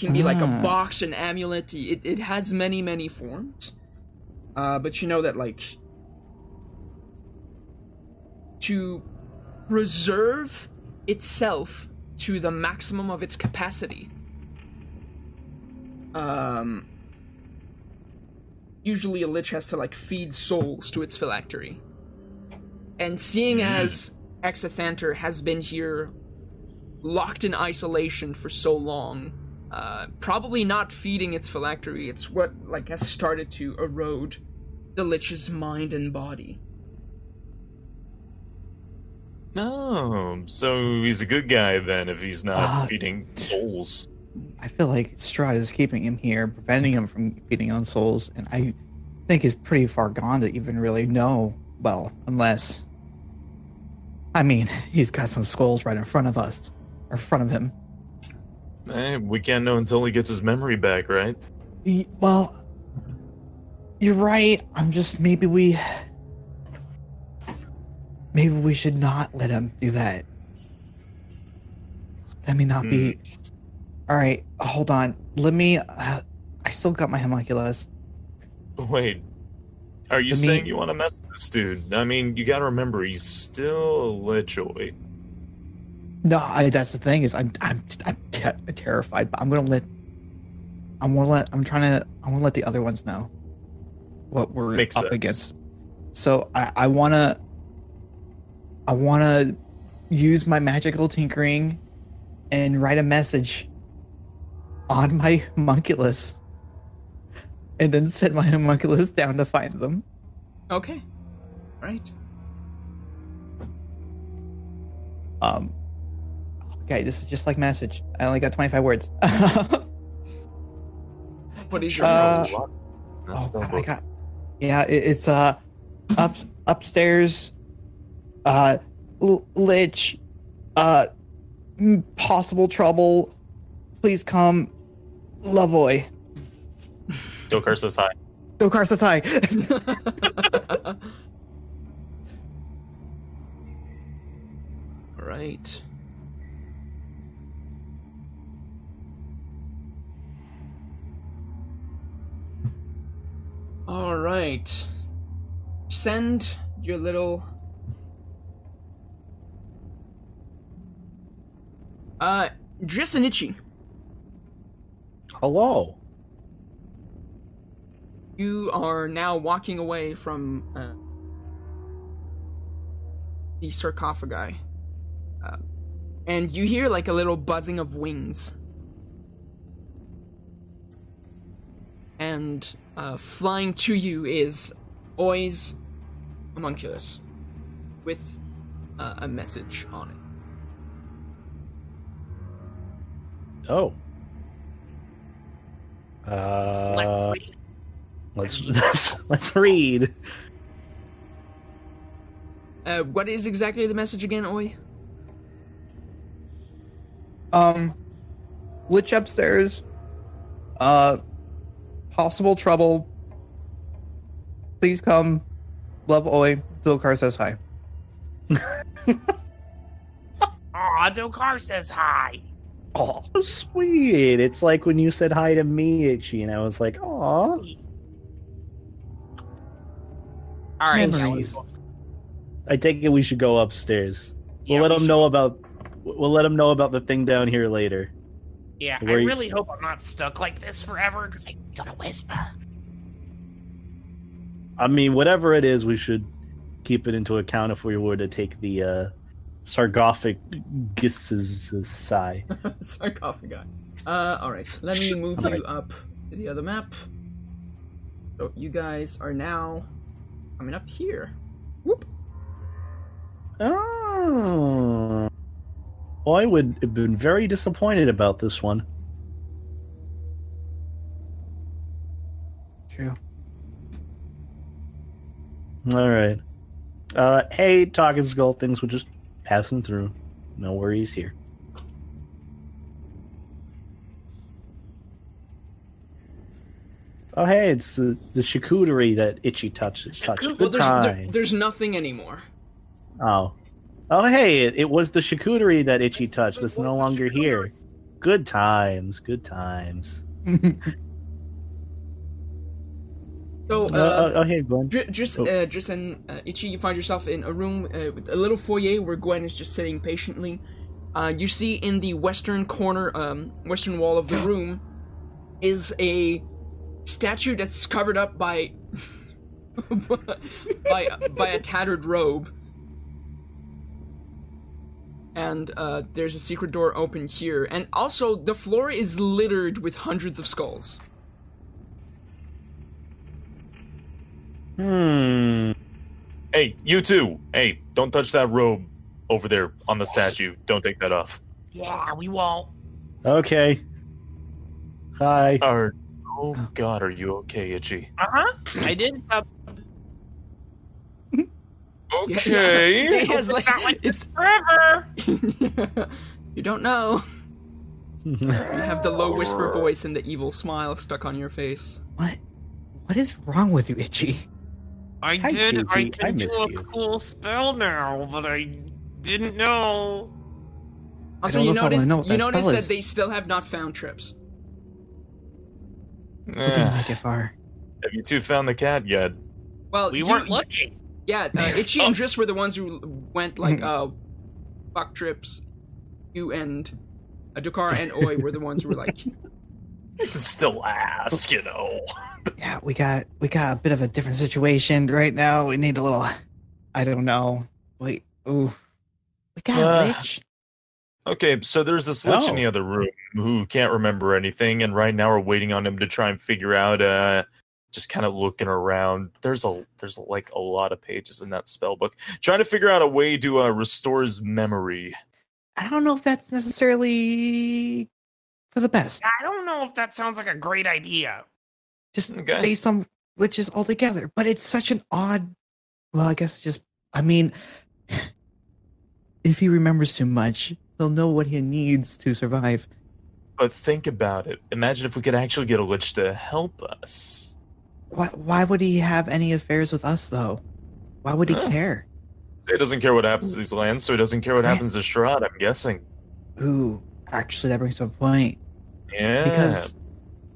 can be like a Ah. box, an amulet. It it has many many forms, uh, but you know that like to preserve itself to the maximum of its capacity um usually a lich has to like feed souls to its phylactery and seeing as Exethanter has been here locked in isolation for so long uh probably not feeding its phylactery it's what like has started to erode the lich's mind and body No, so he's a good guy then if he's not Ah. feeding souls. I feel like Strahd is keeping him here, preventing him from feeding on souls, and I think he's pretty far gone to even really know. Well, unless, I mean, he's got some skulls right in front of us, or in front of him. Eh, we can't know until he gets his memory back, right? Y- Well, you're right. I'm just maybe we, maybe we should not let him do that. That may not be. All right, hold on. Let me. Uh, I still got my homunculus. Wait, are you I saying mean- you want to mess with this dude? I mean, you gotta remember, he's still a lichoid. No, I, that's the thing is I'm I'm I'm te- terrified, but I'm gonna let I'm gonna let I'm trying to I want to let the other ones know what we're Makes up sense. against. So I I wanna I wanna use my magical tinkering and write a message on my homunculus, and then set my homunculus down to find them. okay right Um. Okay, this is just like message. I only got 25 words. what is your Uh, message That's oh, no God, I got. Yeah, it, it's uh, up upstairs. Uh, L- Lich. Uh, possible trouble. Please come, Love Oi. Dokar says hi. Dokar Satai. right all right send your little Uh, Driss and Itchy, Hello. you are now walking away from uh, the sarcophagi. Uh, and you hear like a little buzzing of wings. And uh, flying to you is Oi's homunculus with uh, a message on it. Oh. Uh, Let's read. let's let's let's read. Uh, what is exactly the message again, Oi? Um, Lich upstairs. Uh, possible trouble. Please come. Love Oi. Zilkar says hi. Aw, Dokar says hi. Oh, sweet! It's like when you said hi to me, Itchy, and I was like, "Aw." All right, Memories. I take it we should go upstairs. We'll Yeah, let we them should. know about. We'll let them know about the thing down here later. Yeah, I Where you- really hope I'm not stuck like this forever because I gotta whisper. I mean, whatever it is, we should keep it into account if we were to take the uh, sarcophagus sigh. Sarcophagi. Uh, alright. Let me move you Alright. up to the other map. So you guys are now coming up here. Whoop. Oh. Well, I would have been very disappointed about this one. True. All right. Uh, hey, Talking Skull, things were just passing through. No worries here. Oh, hey, it's the, the charcuterie that Itchy touched. touched. Charcuterie? Good Well, there's, there- there's nothing anymore. Oh. Oh, hey, it, it was the charcuterie that Itchy touched that's no longer here. Good times, good times. So, Uh, uh, oh, hey, Gwen. Dr- just, Oh. uh, just and uh, Itchy, you find yourself in a room uh, with a little foyer where Gwen is just sitting patiently. Uh, you see in the western corner, um, western wall of the room, is a statue that's covered up by by by a tattered robe. And uh, there's a secret door open here, and also the floor is littered with hundreds of skulls. Hmm. Hey, you too. Hey, don't touch that robe over there on the statue. Don't take that off. Yeah, we won't. Okay. Hi. Are, oh God, are you okay, Itchy? Uh huh. I did. Uh, Okay. It has like, It's not like it's forever. you don't know. You have the low whisper voice and the evil smile stuck on your face. what? What is wrong with you, Itchy? I Hi, did. I Kiki. I can do a you. cool spell now, but I didn't know. Also, you know if I wanna notice know you that notice that is. they still have not found trips. We didn't Eh, make it far. have you two found the cat yet? Well, We you- weren't looking. Yeah, uh, Itchy and Oh. Driss were the ones who went like uh, fuck trips. You and uh, Dokar and Oi were the ones who were like, I can still ask, you know. Yeah, we got we got a bit of a different situation right now. We need a little. I don't know. Wait. Ooh. We got Uh, rich. Okay, so there's this lich in Oh. the other room who can't remember anything, and right now we're waiting on him to try and figure out. Uh, just kind of looking around. There's a there's like a lot of pages in that spell book, trying to figure out a way to uh, restore his memory. I don't know if that's necessarily for the best. I don't know if that sounds like a great idea. Just Okay. based on liches altogether. But it's such an odd. Well, I guess just. I mean, if he remembers too much, he'll know what he needs to survive. But think about it. Imagine if we could actually get a lich to help us. Why? Why would he have any affairs with us, though? Why would he Huh. care? So he doesn't care what happens to these lands, so he doesn't care what Okay. happens to Strahd. I'm guessing. Ooh, actually, that brings up a point. Yeah. Because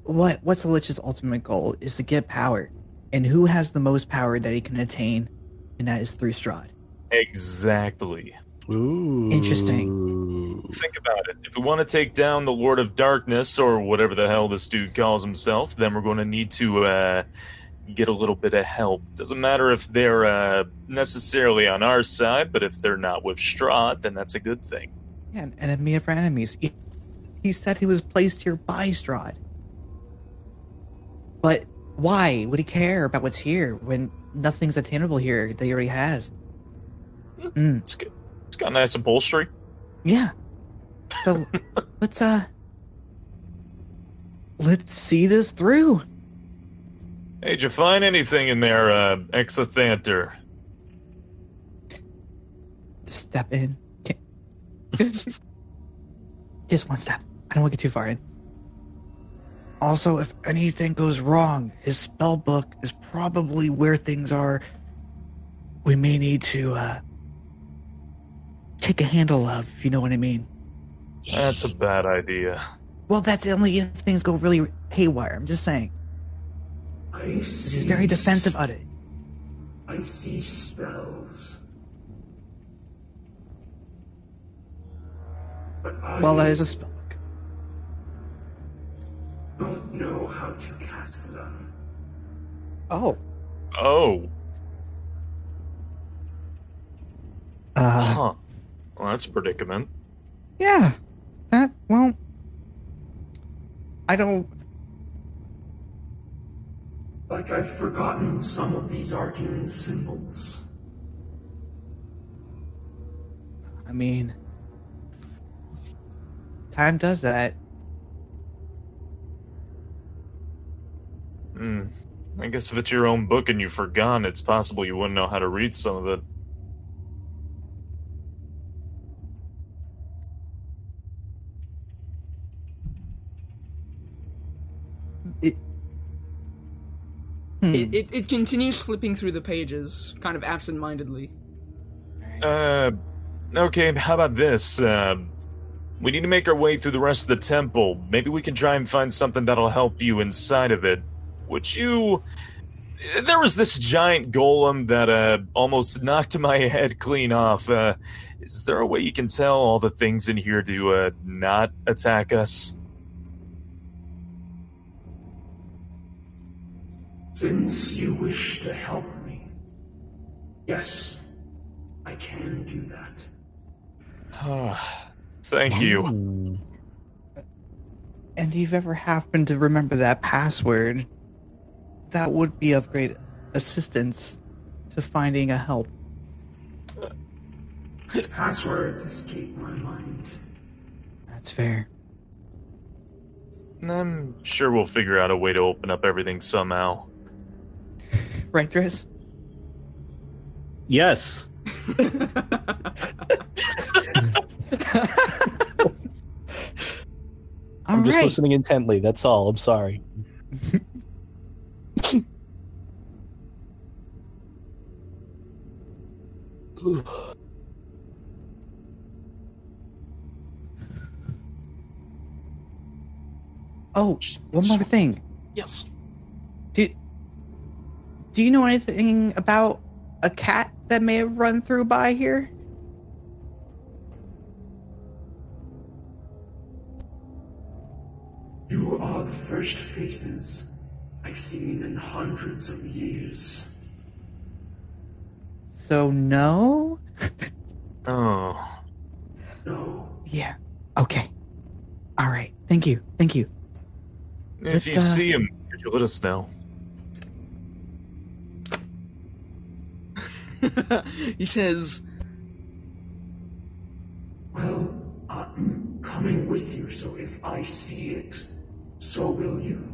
what what's a lich's ultimate goal is to get power, and who has the most power that he can attain, and that is through Strahd. exactly. Ooh. Interesting. Think about it. If we want to take down the Lord of Darkness or whatever the hell this dude calls himself, then we're going to need to uh, get a little bit of help. Doesn't matter if they're uh, necessarily on our side, but if they're not with Strahd, then that's a good thing. Yeah, an enemy of our enemies. He, he said he was placed here by Strahd. But why would he care about what's here when nothing's attainable here that he already has? Mm. It's got nice upholstery. yeah. So let's uh let's see this through. Hey, did you find anything in there, uh, Exethanter? Step in. Okay. Just one step. I don't want to get too far in. Also, if anything goes wrong, his spell book is probably where things are. We may need to uh take a handle of, if you know what I mean. That's a bad idea. Well, that's only if things go really haywire. I'm just saying. I He's see. very defensive of it. I see spells. But I Well, that is a spell don't know how to cast them. Oh. Oh, Uh, huh. Well, that's a predicament. yeah. That, well. I don't. Like I've forgotten some of these arcane symbols. I mean. Time does that. Hmm. I guess if it's your own book and you've forgotten, it's possible you wouldn't know how to read some of it. It, Hmm. It, it, it continues flipping through the pages, kind of absent-mindedly. Uh, okay, how about this? Uh, we need to make our way through the rest of the temple. Maybe we can try and find something that'll help you inside of it. Would you. There was this giant golem that uh, almost knocked my head clean off. Uh, is there a way you can tell all the things in here to uh, not attack us? Since you wish to help me, yes, I can do that. Thank you. And if you've ever happened to remember that password, that would be of great assistance to finding a help. His passwords escape my mind. That's fair. I'm sure we'll figure out a way to open up everything somehow. Right, Driss? Yes. I'm just right. listening intently. That's all. I'm sorry. Oh, one more thing. Yes. Do, do you know anything about a cat that may have run through by here? You are the first faces I've seen in hundreds of years. So, no? Oh. No, Yeah. Okay. All right. Thank you. Thank you. If Let's, you uh, see him, could you let us know? he says, well, I'm coming with you, so if I see it, so will you.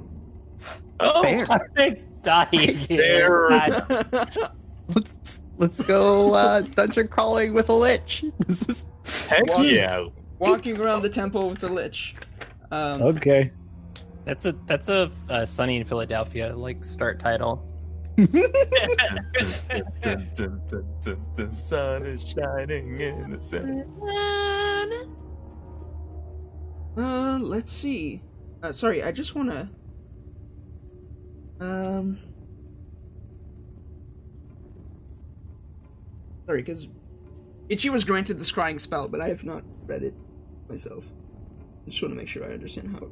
Oh, Fair. Dying. There. God, Let's let's go uh, dungeon crawling with a lich. This is heck Well, yeah. walking around the temple with a lich. Um, Okay. That's a that's a uh, Sunny in Philadelphia like start title. Dun, dun, dun, sun is shining in the sun. Uh, let's see. Uh, sorry, I just want to. Um. Sorry, because Itchy was granted the scrying spell, but I have not read it. myself. I just want to make sure I understand how.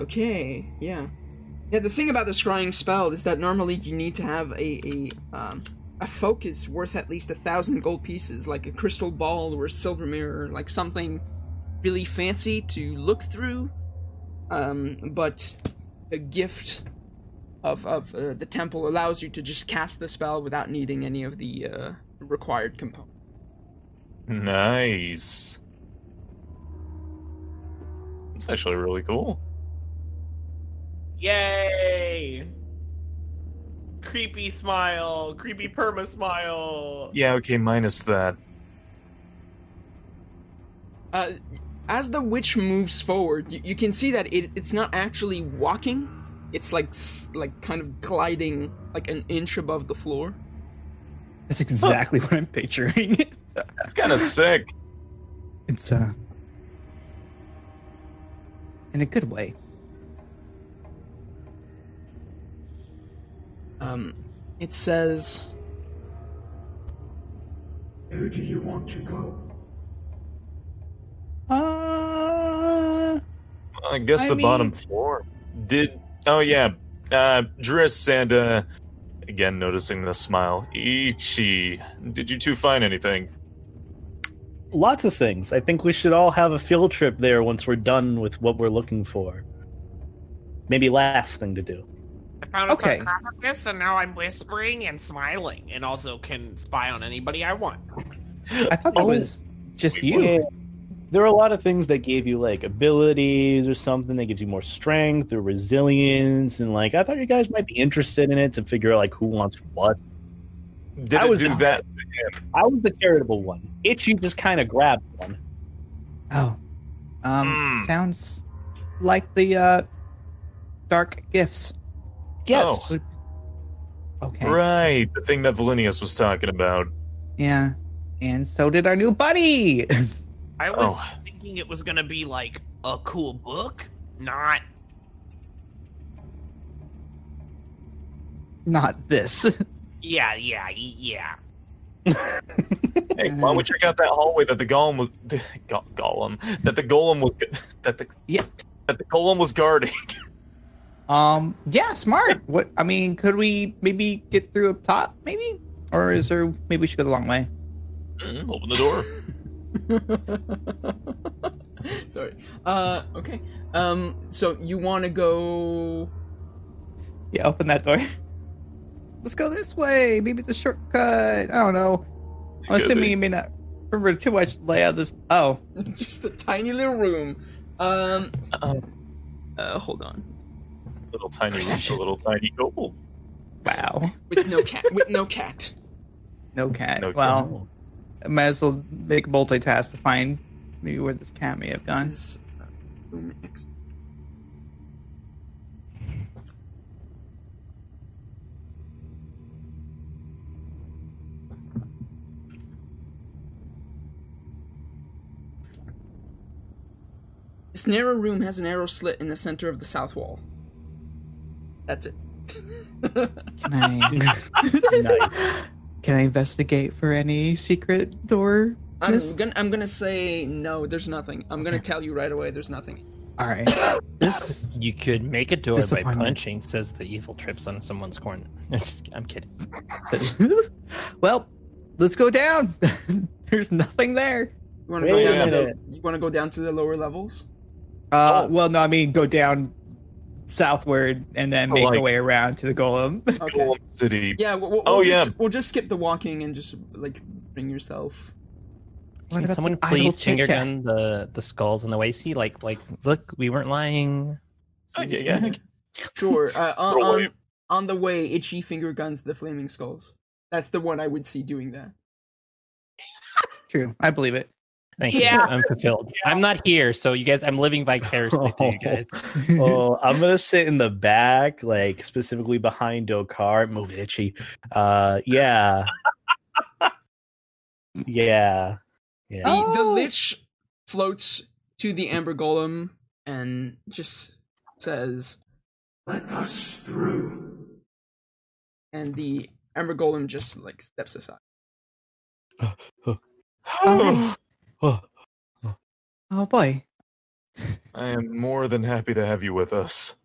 Okay, yeah, yeah. The thing about the scrying spell is that normally you need to have a a um, a focus worth at least a thousand gold pieces, like a crystal ball or a silver mirror, like something really fancy to look through. Um, but a gift of of uh, the temple allows you to just cast the spell without needing any of the uh, required components. Nice. It's actually really cool. Yay! Creepy smile, creepy perma smile. Yeah, okay, minus that. Uh, as the witch moves forward, you, you can see that it, it's not actually walking. It's like like kind of gliding like an inch above the floor. That's exactly what I'm picturing. It's kind of sick. it's uh in a good way. Um, it says, Where do you want to go? Uh I guess I the bottom floor. Did oh yeah, uh, Driss and uh, again noticing the smile. Itchy, did you two find anything? Lots of things. I think we should all have a field trip there once we're done with what we're looking for. Maybe last thing to do. I found a Okay. sarcophagus, and now I'm whispering and smiling, and also can spy on anybody I want. I thought that Oh. was just you. Yeah. There are a lot of things that gave you like abilities or something that gives you more strength or resilience, and like I thought you guys might be interested in it to figure out like who wants what. Did I it was- do that? I was the charitable one. Itchy just kind of grabbed one. Oh. Um Hmm. sounds like the uh dark gifts. Yes. Oh. Okay. Right, the thing that Valinius was talking about. Yeah. And so did our new buddy. I was Oh. thinking it was gonna be like a cool book, not Not this. yeah, yeah, yeah. Hey, why don't we check out that hallway that the golem was go- golem that the golem was that the Yeah. that the golem was guarding. Um yeah, smart. What I mean, could we maybe get through up top, maybe? Or is there maybe we should go the long way? Mm, Open the door. Sorry. Uh, okay. Um, so you want to go? Yeah, open that door. Let's go this way. Maybe the shortcut. I don't know. I'm Could assuming be. you may not remember too much layout of this. Oh, just a tiny little room. Um, Uh, uh, hold on. Little tiny reach, a Perception. little tiny goal. wow. With no cat. with no cat. No cat. No well, I might as well make a multitask to find maybe where this cat may have gone. This is uh, room X. This narrow room has an arrow slit in the center of the south wall. That's it. Can I? Nice. Can I investigate for any secret door? I'm This- gonna I'm gonna say no. There's nothing. I'm gonna Okay. tell you right away. There's nothing. All right. This. You could make a door by punching, says the evil trips on someone's corner. Just- I'm kidding. well, let's go down. There's nothing there. You want to go down to the. You want to go down to the lower levels? Uh, Oh. well, no, I mean go down southward and then Oh, make like- our way around to the golem. Okay. Golem City. Yeah. We'll, we'll, Oh, we'll yeah. just, We'll just skip the walking and just like bring yourself. What Can someone please finger chit-chat? gun the the skulls on the way? See, like, like, look, we weren't lying. Okay, yeah. Sure. Uh, on, on on the way, Itchy finger guns the flaming skulls. That's the one I would see doing that. True, I believe it. Thank Yeah. you. I'm fulfilled. I'm not here, so you guys, I'm living vicariously through you guys. oh, I'm gonna sit in the back, like specifically behind Dokar. Move it, Itchy. Uh, yeah, yeah, yeah. The, the Oh. lich floats to the amber golem and just says, Let us through. and the amber golem just like steps aside. Alright. Oh, Oh oh boy. I am more than happy to have you with us.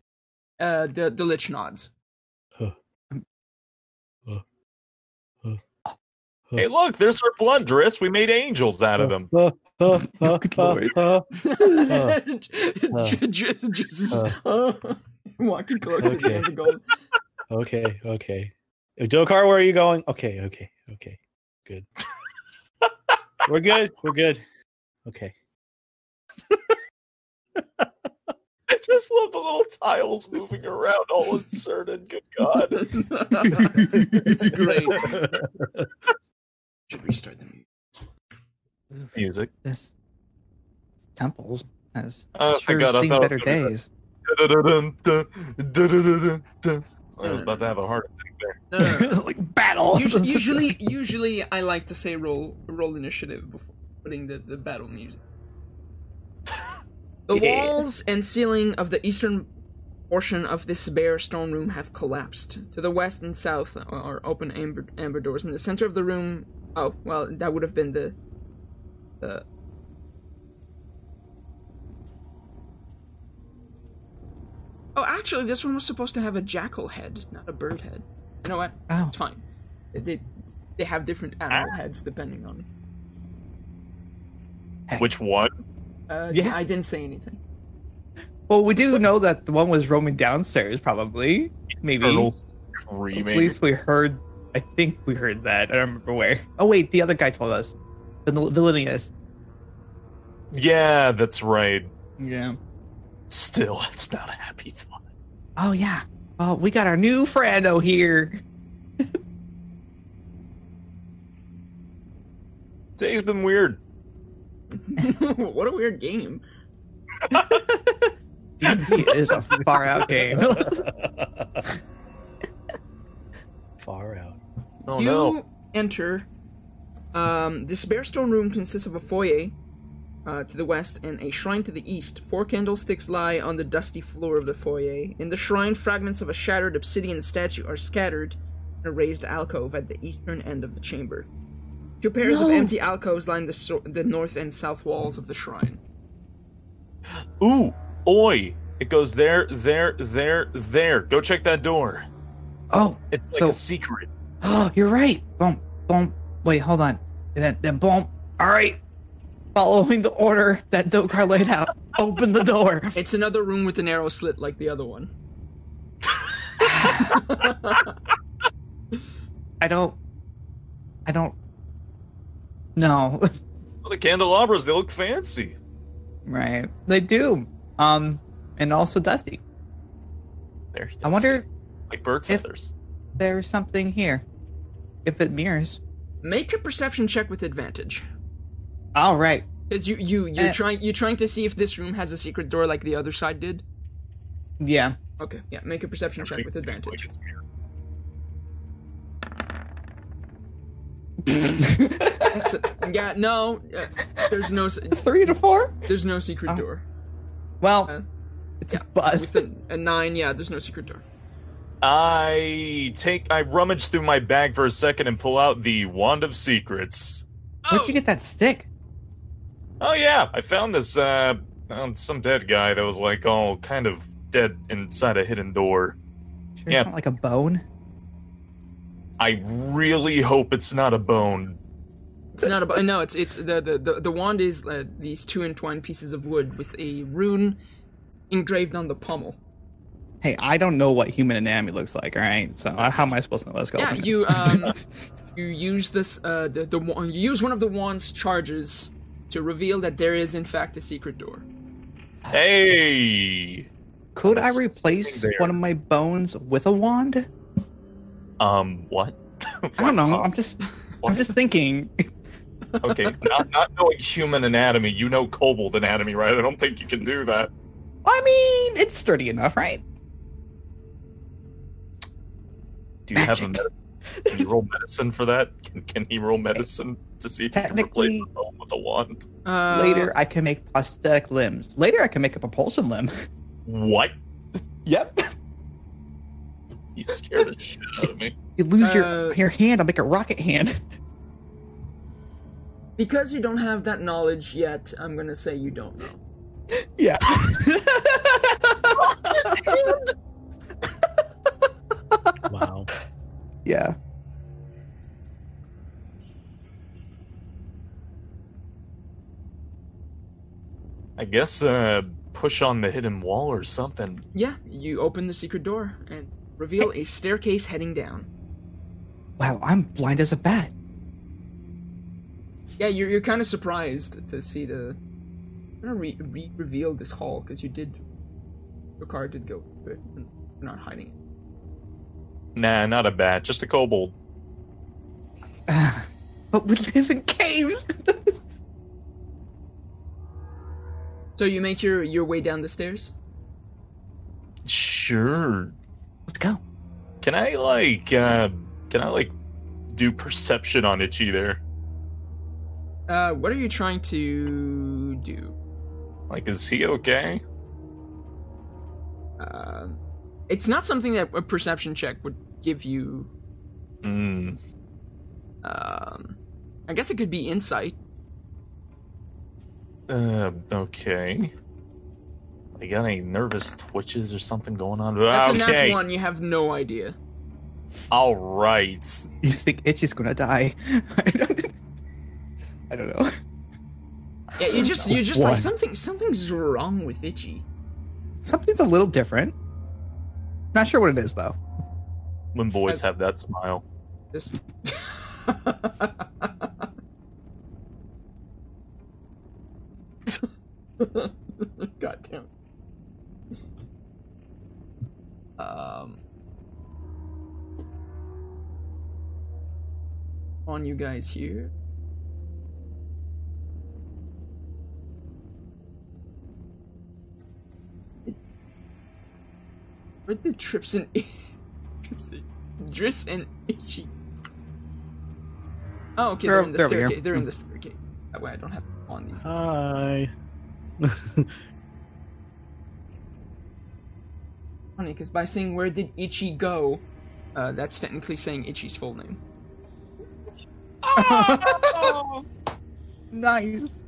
Uh, the the lich nods. Hey, look, there's our blundress. We made angels out of them. Good lord. just, just walking close Okay. end the gold. okay, okay. Dokar, where are you going? Okay, okay, okay. Good. We're good. We're good. Okay. I just love the little tiles moving around, all inserted. Good God. it's great. Should restart the music. Music. This temple has Oh, sure God, I seen better was gonna be days. I was about to have a heart attack there. No, no, no. like battle. usually, usually, usually, I like to say roll roll initiative before putting the, the battle music. The Yeah. walls and ceiling of the eastern portion of this bare stone room have collapsed. To the west and south are open amber, amber doors. In the center of the room, oh well, that would have been the the. Oh, actually, this one was supposed to have a jackal head, not a bird head. You know what? Oh. It's fine. They they have different animal heads depending on. Which one? Uh, Yeah. I didn't say anything. Well, we do know that the one was roaming downstairs, probably. Maybe. Colonel At least we heard. I think we heard that. I don't remember where. Oh wait, the other guy told us. The vil- villainous. Yeah, that's right. Yeah. Still, it's not a happy thought. Oh yeah. Oh, we got our new friendo here. Today's been weird. what a weird game. it is a far out game. Far out. Oh you no. enter. Um, this bare stone room consists of a foyer uh, to the west and a shrine to the east. Four candlesticks lie on the dusty floor of the foyer. In the shrine, fragments of a shattered obsidian statue are scattered in a raised alcove at the eastern end of the chamber. Two pairs of empty alcoves line the, so- the north and south walls of the shrine. Ooh, oi. It goes there, there, there, there. Go check that door. oh, It's like So- a secret. oh, you're right. Boom, boom. Wait, hold on. And then, then boom. All right. Following the order that Dokar laid out, open the door. It's another room with a narrow slit like the other one. I don't. I don't. No. Well, the candelabras, they look fancy. right. They do. Um, and also dusty. They're I wonder like bird if- feathers. if there's something here. If it mirrors. Make a perception check with advantage. All right. Because you you you're Eh. trying you're trying to see if this room has a secret door like the other side did. Yeah. Okay, yeah, make a perception check with advantage. like it's weird. That's it. Yeah, no, uh, there's no Three to four. there's no secret Oh. door. Well, Uh, it's yeah, a bust. With a, a nine, yeah, there's no secret door. I take, I rummage through my bag for a second and pull out the wand of secrets. Where'd you get that stick? Oh yeah, I found this, uh, some dead guy that was like all kind of dead inside a hidden door. Sure, Yeah. it's not like a bone. I really hope it's not a bone. It's not about no, it's it's the the the, the wand is uh, these two entwined pieces of wood with a rune engraved on the pommel. Hey, I don't know what human anatomy looks like. All right, so uh, how am I supposed to know? Let's go. Yeah, you um you use this uh the the you use one of the wand's charges to reveal that there is in fact a secret door. Hey, Could I replace one of my bones with a wand? um, what? I don't know. I'm just, I'm just thinking. okay. Not not knowing human anatomy, you know kobold anatomy, right? I don't think you can do that. I mean, it's sturdy enough, right? Do you have a med- can you roll medicine for that? Can, can he roll medicine to see if he can replace Technically- a bone with a wand? Uh, Later, I can make prosthetic limbs. Later, I can make a propulsion limb. What? Yep. You scared the shit out of me. You lose Uh, your your hand, I'll make a rocket hand. Because you don't have that knowledge yet, I'm gonna say you don't know. Yeah. Wow. yeah. I guess uh, push on the hidden wall or something. Yeah, you open the secret door and reveal a staircase heading down. Wow, I'm blind as a bat. Yeah, you're you're kind of surprised to see the. I'm gonna re- re- reveal this hall because you did. Your car did go, but you're not hiding it. Nah, not a bat, just a kobold. Ah, but we live in caves. So you make your your way down the stairs. Sure. Let's go. Can I like uh can I like do perception on Itchy there? Uh, what are you trying to do? Like is he okay? Um, it's not something that a perception check would give you. Mm. Um, I guess it could be insight. Uh okay. I got any nervous twitches or something going on? That's a natural one. You have no idea. All right. You think Itchy's gonna die? I don't, I don't know. Yeah, you just you're just like something something's wrong with Itchy. Something's a little different. Not sure what it is though. When boys That's- have that smile. Just. God damn. Um. On you guys here. Where'd the trips and trips and Driss and Itchy? Oh, okay, they're, They're- in the they're over here. staircase. They're in the staircase. That way I don't have on these. Hi. Funny, because by saying where did Itchy go, uh, that's technically saying Itchy's full name. Oh! Nice.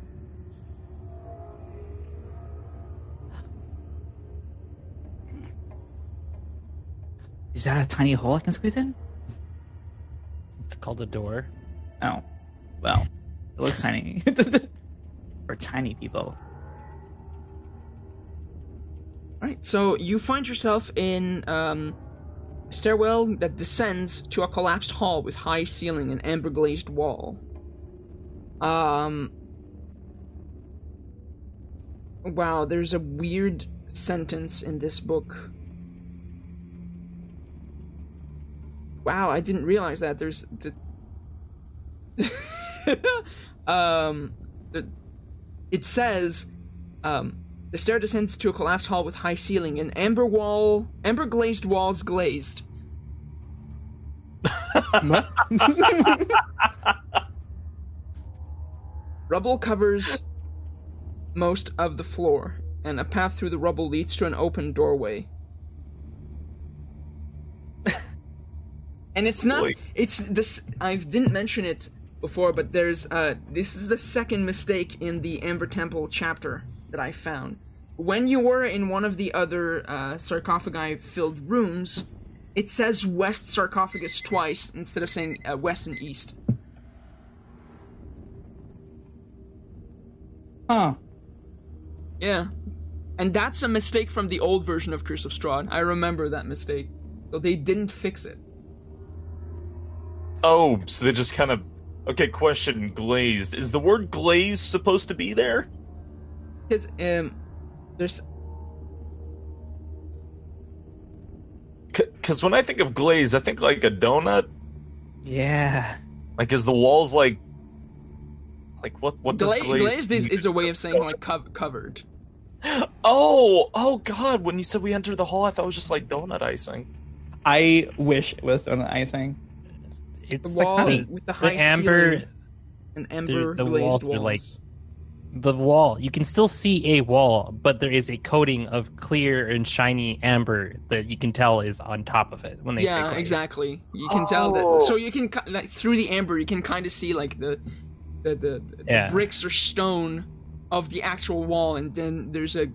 Is that a tiny hole I can squeeze in? It's called a door. Oh, well, it looks tiny. For tiny people. Right, so you find yourself in um, stairwell that descends to a collapsed hall with high ceiling and amber glazed wall. Um. Wow, there's a weird sentence in this book. Wow, I didn't realize that. There's the. um, it says, um, the stair descends to a collapsed hall with high ceiling and amber wall, amber glazed walls glazed. Rubble covers most of the floor, and a path through the rubble leads to an open doorway. and it's not. It's this. I didn't mention it before, but there's. Uh, this is the second mistake in the Amber Temple chapter that I found. When you were in one of the other uh, sarcophagi-filled rooms, it says West sarcophagus twice instead of saying uh, West and East. Huh. Yeah. And that's a mistake from the old version of Curse of Strahd. I remember that mistake. So they didn't fix it. Oh, so they just kind of Okay, question glazed. Is the word glazed supposed to be there? Because um, there's Because when I think of glazed, I think like a donut. Yeah. Like, is the walls like, like what? What does gla- glazed? glazed is, is a way of saying like cov- covered. Oh, oh God! When you said we entered the hall, I thought it was just like donut icing. I wish it was donut icing. It's The wall the, with the high the amber, ceiling and amber the glazed walls walls. like- the wall. You can still see a wall, but there is a coating of clear and shiny amber that you can tell is on top of it when they say yeah, glazed. exactly. You can tell Oh. that. So you can like through the amber, you can kind of see like the the, the, the Yeah. bricks or stone of the actual wall, and then there's a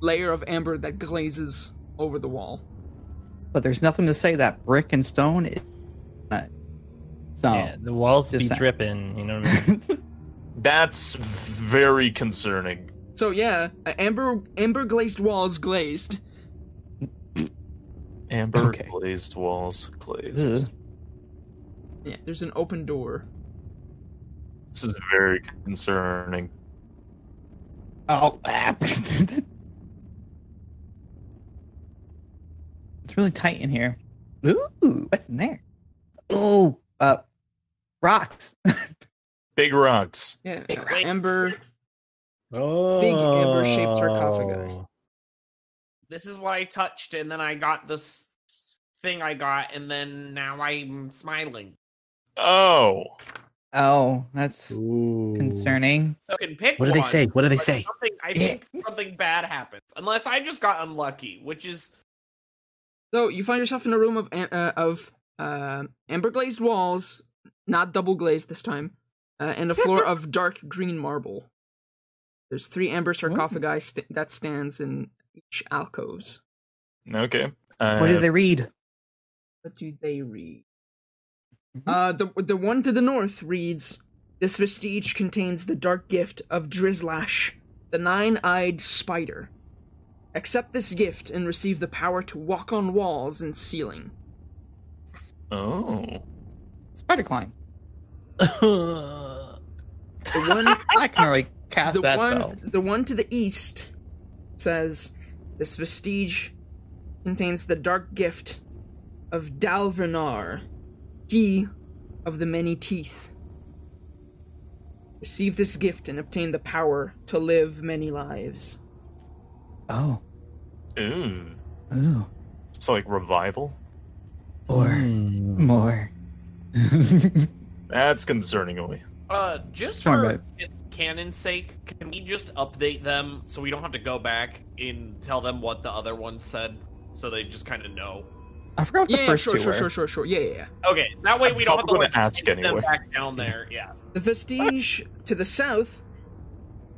layer of amber that glazes over the wall. But there's nothing to say that brick and stone is not. So Yeah, the walls Just be saying. dripping. You know what I mean? That's very concerning. So yeah, uh, amber amber glazed walls glazed. Amber Okay. glazed walls, glazed. Ugh. Yeah, there's an open door. This is very concerning. oh, ah. it's really tight in here. Ooh, what's in there? Oh, uh, rocks. Big rocks. Yeah, Big rock. amber. Oh. amber-shaped sarcophagi. This is what I touched, and then I got this thing I got, and then now I'm smiling. Oh. Oh, that's Ooh. concerning. So I can pick What do they one, say? What do they say? Something, I think something bad happens, unless I just got unlucky, which is So you find yourself in a room of uh, of uh, amber glazed walls, not double glazed this time, uh, and a floor of dark green marble. There's three amber sarcophagi st- that stands in each alcoves. Okay. Uh, What do they read? What do they read? Mhm. Uh, the the one to the north reads, "This vestige contains the dark gift of Drizlash, the nine-eyed spider. Accept this gift and receive the power to walk on walls and ceiling." Oh. Spider climb. The one I can already cast the that one spell. the one to the east says this vestige contains the dark gift of Dahlver-Nar, he of the many teeth. Receive this gift and obtain the power to live many lives. Oh, Ooh. ooh, So like revival? or Hmm. more. That's concerningly. uh just Come for babe. canon's sake, can we just update them so we don't have to go back and tell them what the other one said, so they just kind of know. I forgot what the Yeah, first sure, two sure, were. sure, sure, sure. Yeah, yeah, yeah. Okay, that way I'm we don't have to like, ask send them anyway. back down there. Yeah. The vestige to the south,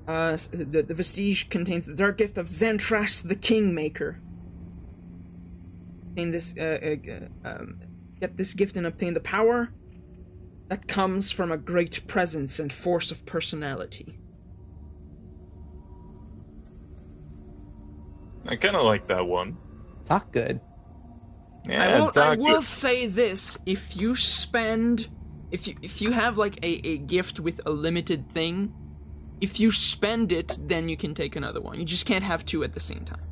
uh, the, the vestige contains the dark gift of Zantras the Kingmaker. In this, uh, uh, um, get this gift and obtain the power that comes from a great presence and force of personality. I kind of like that one. Talk good. Yeah, I will, I Doc, will say this: if you spend, if you if you have like a, a gift with a limited thing, if you spend it, then you can take another one. You just can't have two at the same time.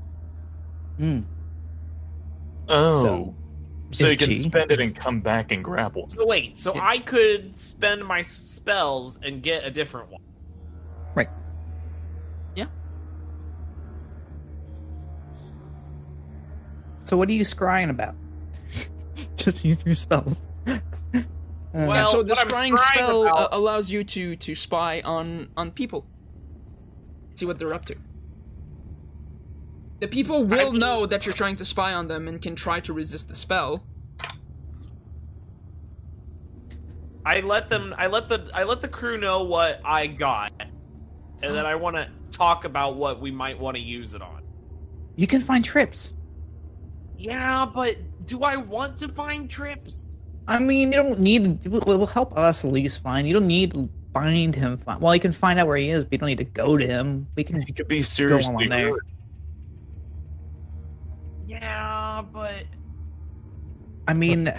Hmm. Oh. So, So, you can spend it and come back and grapple. So wait, so Yeah. I could spend my spells and get a different one. Right. Yeah. So what are you scrying about? Just use your spells. Uh, Well, yeah, so the scrying scrying spell about- uh, allows you to to spy on on people, see what they're up to. The people will mean- know that you're trying to spy on them and can try to resist the spell. I let them. I let the. I let the crew know what I got, and then I want to talk about what we might want to use it on. you can find trips. Yeah, but do I want to find trips? I mean, you don't need. It will, help us at least find. You don't need to find him. Find, well, you can find out where he is, but you don't need to go to him. We can. You could be seriously on there. hurt. Yeah, but I mean,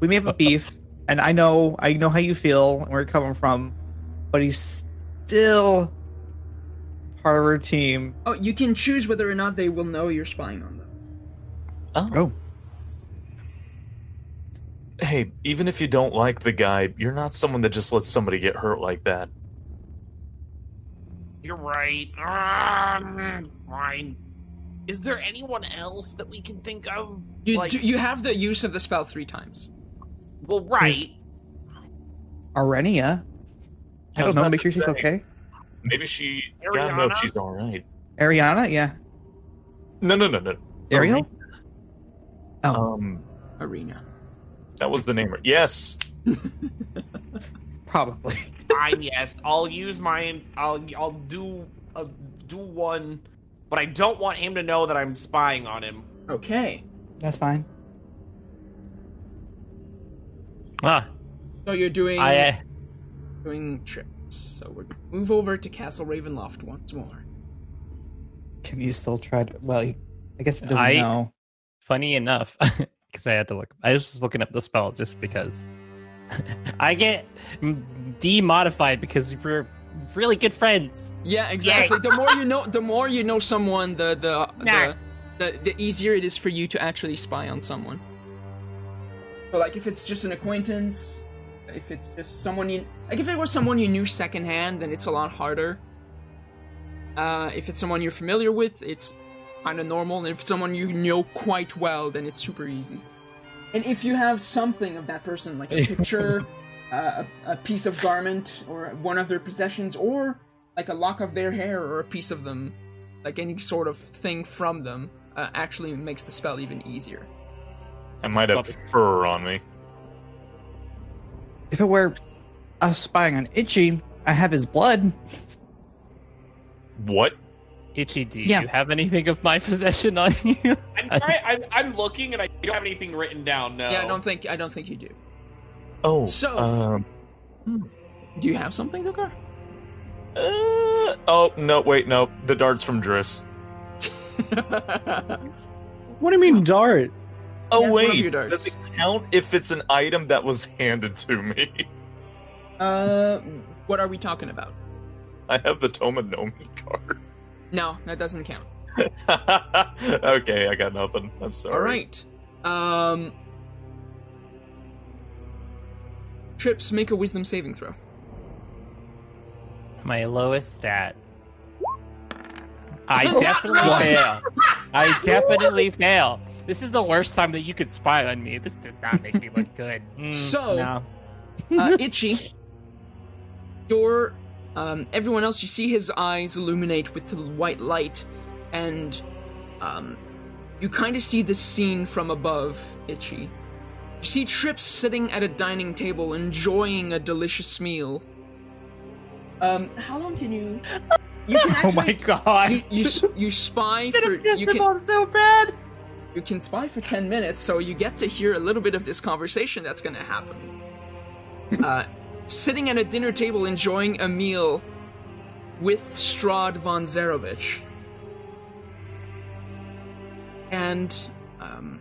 we may have a beef, and I know, I know how you feel and where you're coming from, but he's still part of our team. Oh, you can choose whether or not they will know you're spying on them. Oh, Hey, even if you don't like the guy, you're not someone that just lets somebody get hurt like that. you're right. Ah, fine. Is there anyone else that we can think of? You Like- do, you have the use of the spell three times. Well, right. Arenia. I I don't know. Make sure she's say. okay. Maybe she. God knows Ariana? she's all right. Ariana, yeah. No, no, no, no. Ariel. Oh, Um, Arena. that was the name. Yes. probably. Fine, yes, I'll use my. I'll I'll do uh, do one, but I don't want him to know that I'm spying on him. Okay. That's fine. Ah, So you're doing I. Uh, doing tricks. So we're move over to Castle Ravenloft once more. Can you still try to? Well, I guess he doesn't I- know. funny enough, because I had to look. I was just looking up the spell just because. I get demodified because we're really good friends. Yeah, exactly. the more you know, the more you know someone, the the, Nah. the the the easier it is for you to actually spy on someone. But like, if it's just an acquaintance, if it's just someone you like, if it was someone you knew secondhand, then it's a lot harder. Uh, if it's someone you're familiar with, it's kind of normal. And if it's someone you know quite well, then it's super easy. And if you have something of that person, like a picture, uh, a, a piece of garment, or one of their possessions, or like a lock of their hair, or a piece of them, like any sort of thing from them, uh, actually makes the spell even easier. I might have fur on me. If it were us spying on Itchy, I have his blood. What? Itchy, do Yeah. you have anything of my possession on you? I'm trying. I'm, I'm looking and I don't have anything written down. No. Yeah, I don't think I don't think you do. Oh. So- Um. Do you have something, Dokar? Uh, oh no! Wait, no. The darts from Driss. What do you mean, dart? Oh Yes, one of wait, your darts. does it count if it's an item that was handed to me? uh, what are we talking about? I have the Toma Nomi card. No, that doesn't count. okay, I got nothing. I'm sorry. All right. Um, Trips, make a Wisdom saving throw. my lowest stat. I definitely fail. I definitely fail. This is the worst time that you could spy on me. This does not make me look good. Mm, So- no. uh, Itchy, your um, everyone else, you see his eyes illuminate with the white light, and um, you kind of see the scene from above. Itchy, you see Trips sitting at a dining table enjoying a delicious meal. Um, how long can you? You can Oh my god. You, you, you spy for you can so bad. you can spy for 10 minutes, so you get to hear a little bit of this conversation that's going to happen. Uh, sitting at a dinner table enjoying a meal with Strahd von Zarovich. And, um,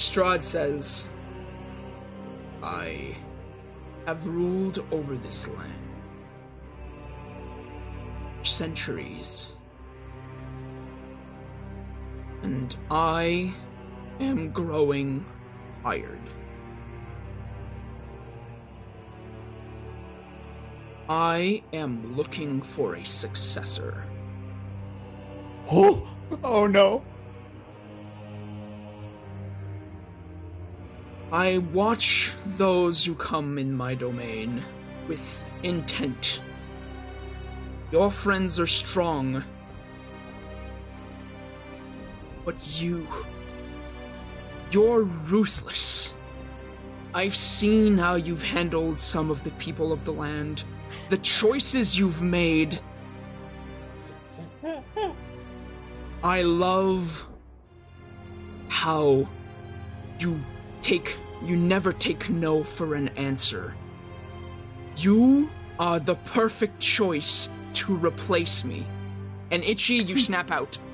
Strahd says, I have ruled over this land. for Centuries and I am growing tired. I am looking for a successor. Oh, oh no. I watch those who come in my domain with intent. Your friends are strong. But you. You're ruthless. I've seen how you've handled some of the people of the land, the choices you've made. I love how you take you never take no for an answer. You are the perfect choice to replace me. And Itchy, you snap out.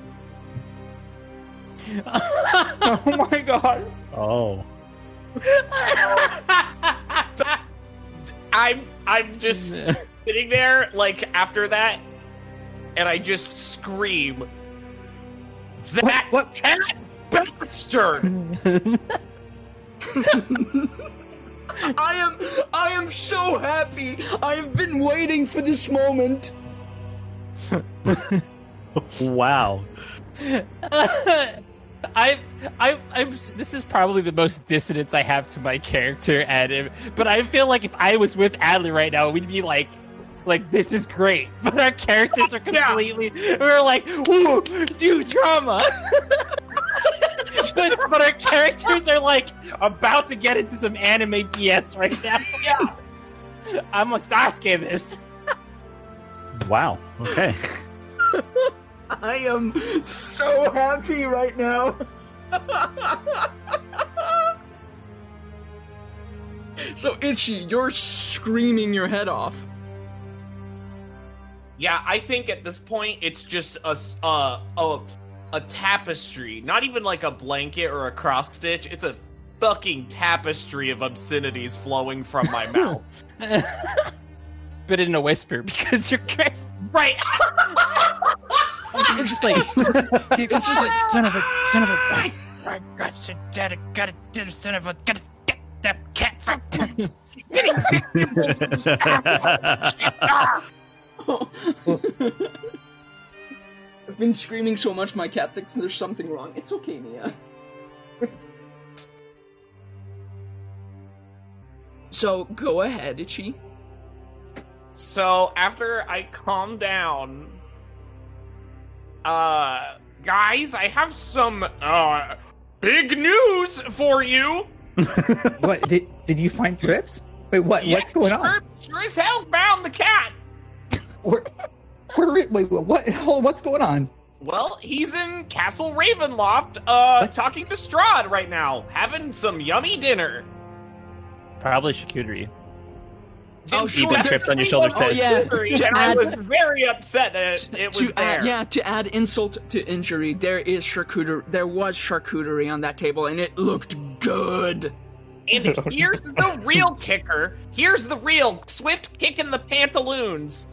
Oh my god. Oh. I'm I'm just sitting there like after that, and I just scream. That What? cat bastard! I am I am so happy. I have been waiting for this moment. Wow. I, I, I'm. This is probably the most dissonance I have to my character, Adam. But I feel like if I was with Adley right now, we'd be like, like this is great. But our characters are completely. We're like, ooh, do drama. But, but our characters are like about to get into some anime BS right now. yeah, I'm a Sasuke this. Wow. Okay. I am so happy right now. so itchy, you're screaming your head off. Yeah, I think at this point it's just a s- uh, a a tapestry, not even like a blanket or a cross stitch. It's a fucking tapestry of obscenities flowing from my mouth. but in a whisper because you're crazy. right. It's just like It's just like son of a son of a. I, I got to gotta gotta do son of a gotta get that cat. I've been screaming so much my cat thinks there's something wrong. It's okay, Mia. so go ahead, Itchy. So after I calm down, uh, guys, I have some uh big news for you. What did did you find trips? Wait, what? Yeah, what's going sure, on? Sure as hell found the cat. Where, where, wait, wait, what? Hold what's going on? Well, he's in Castle Ravenloft, uh, What? talking to Strahd right now, having some yummy dinner. Probably charcuterie. Oh, It sure, Even trips on your shoulders. Oh, yeah. Charcuterie, To and I was very upset that it, it was there. add, yeah, to add insult to injury, there is charcuterie. There was charcuterie on that table, and it looked good. And here's the real kicker. Here's the real swift kick in the pantaloons.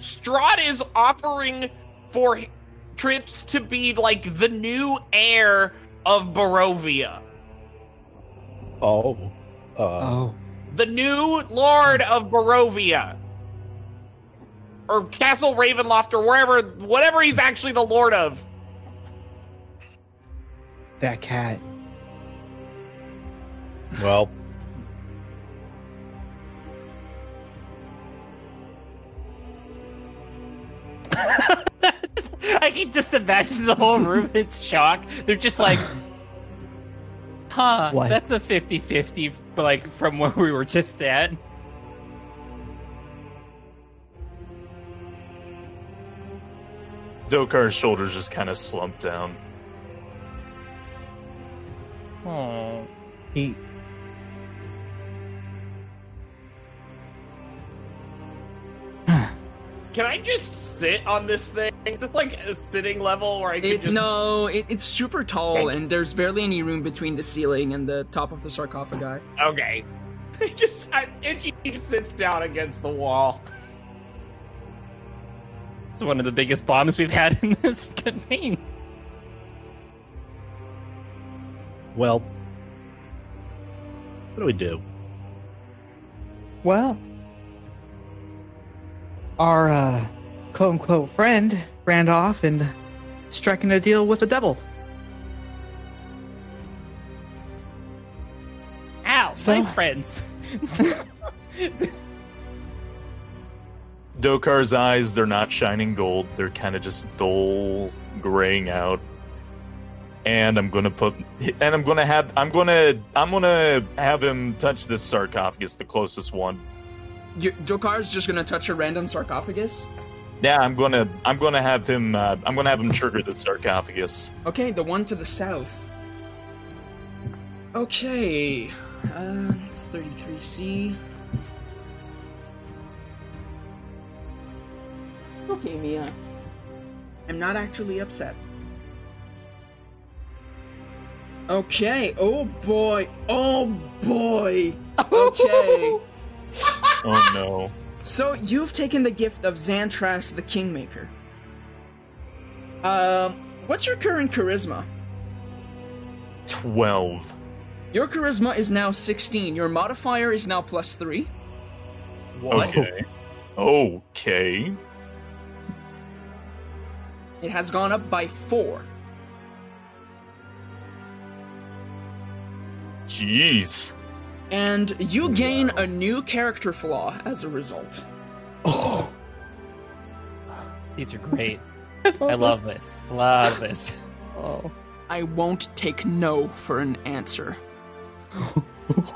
Strahd is offering for trips to be like the new heir of Barovia. oh. Uh, Oh, The new lord of Barovia. Or Castle Ravenloft or wherever whatever he's actually the lord of. that cat. well. I can just imagine the whole room in shock. They're just like, huh, What? that's a 50 50, like from where we were just at. Dokar's shoulders just kind of slumped down. Oh. He. Can I just sit on this thing? Is this like a sitting level where I can It, just No, it, it's super tall, and there's barely any room between the ceiling and the top of the sarcophagi. Okay. He just I, Itchy sits down against the wall. It's one of the biggest bombs we've had in this campaign. Well. What do we do? Well, our uh, quote unquote friend ran off and striking a deal with the devil. Ow, So- my friends. Dokar's eyes, they're not shining gold. They're kind of just dull, graying out. And I'm gonna put, and I'm gonna have, I'm gonna, I'm gonna have him touch this sarcophagus, the closest one. You, Dokar's just gonna touch a random sarcophagus. Yeah, I'm gonna, I'm gonna have him, uh, I'm gonna have him trigger the sarcophagus. Okay, the one to the south. Okay, uh, it's 33C. Okay, Mia. I'm not actually upset. Okay, oh boy, oh boy. Okay. Oh no. So you've taken the gift of Zantras the Kingmaker. Um, what's your current charisma? Twelve. Your charisma is now 16. Your modifier is now plus 3. Okay. Okay. It has gone up by 4. Jeez. And you gain a new character flaw as a result. Oh, These are great. I love this. Love this. oh. I won't take no for an answer.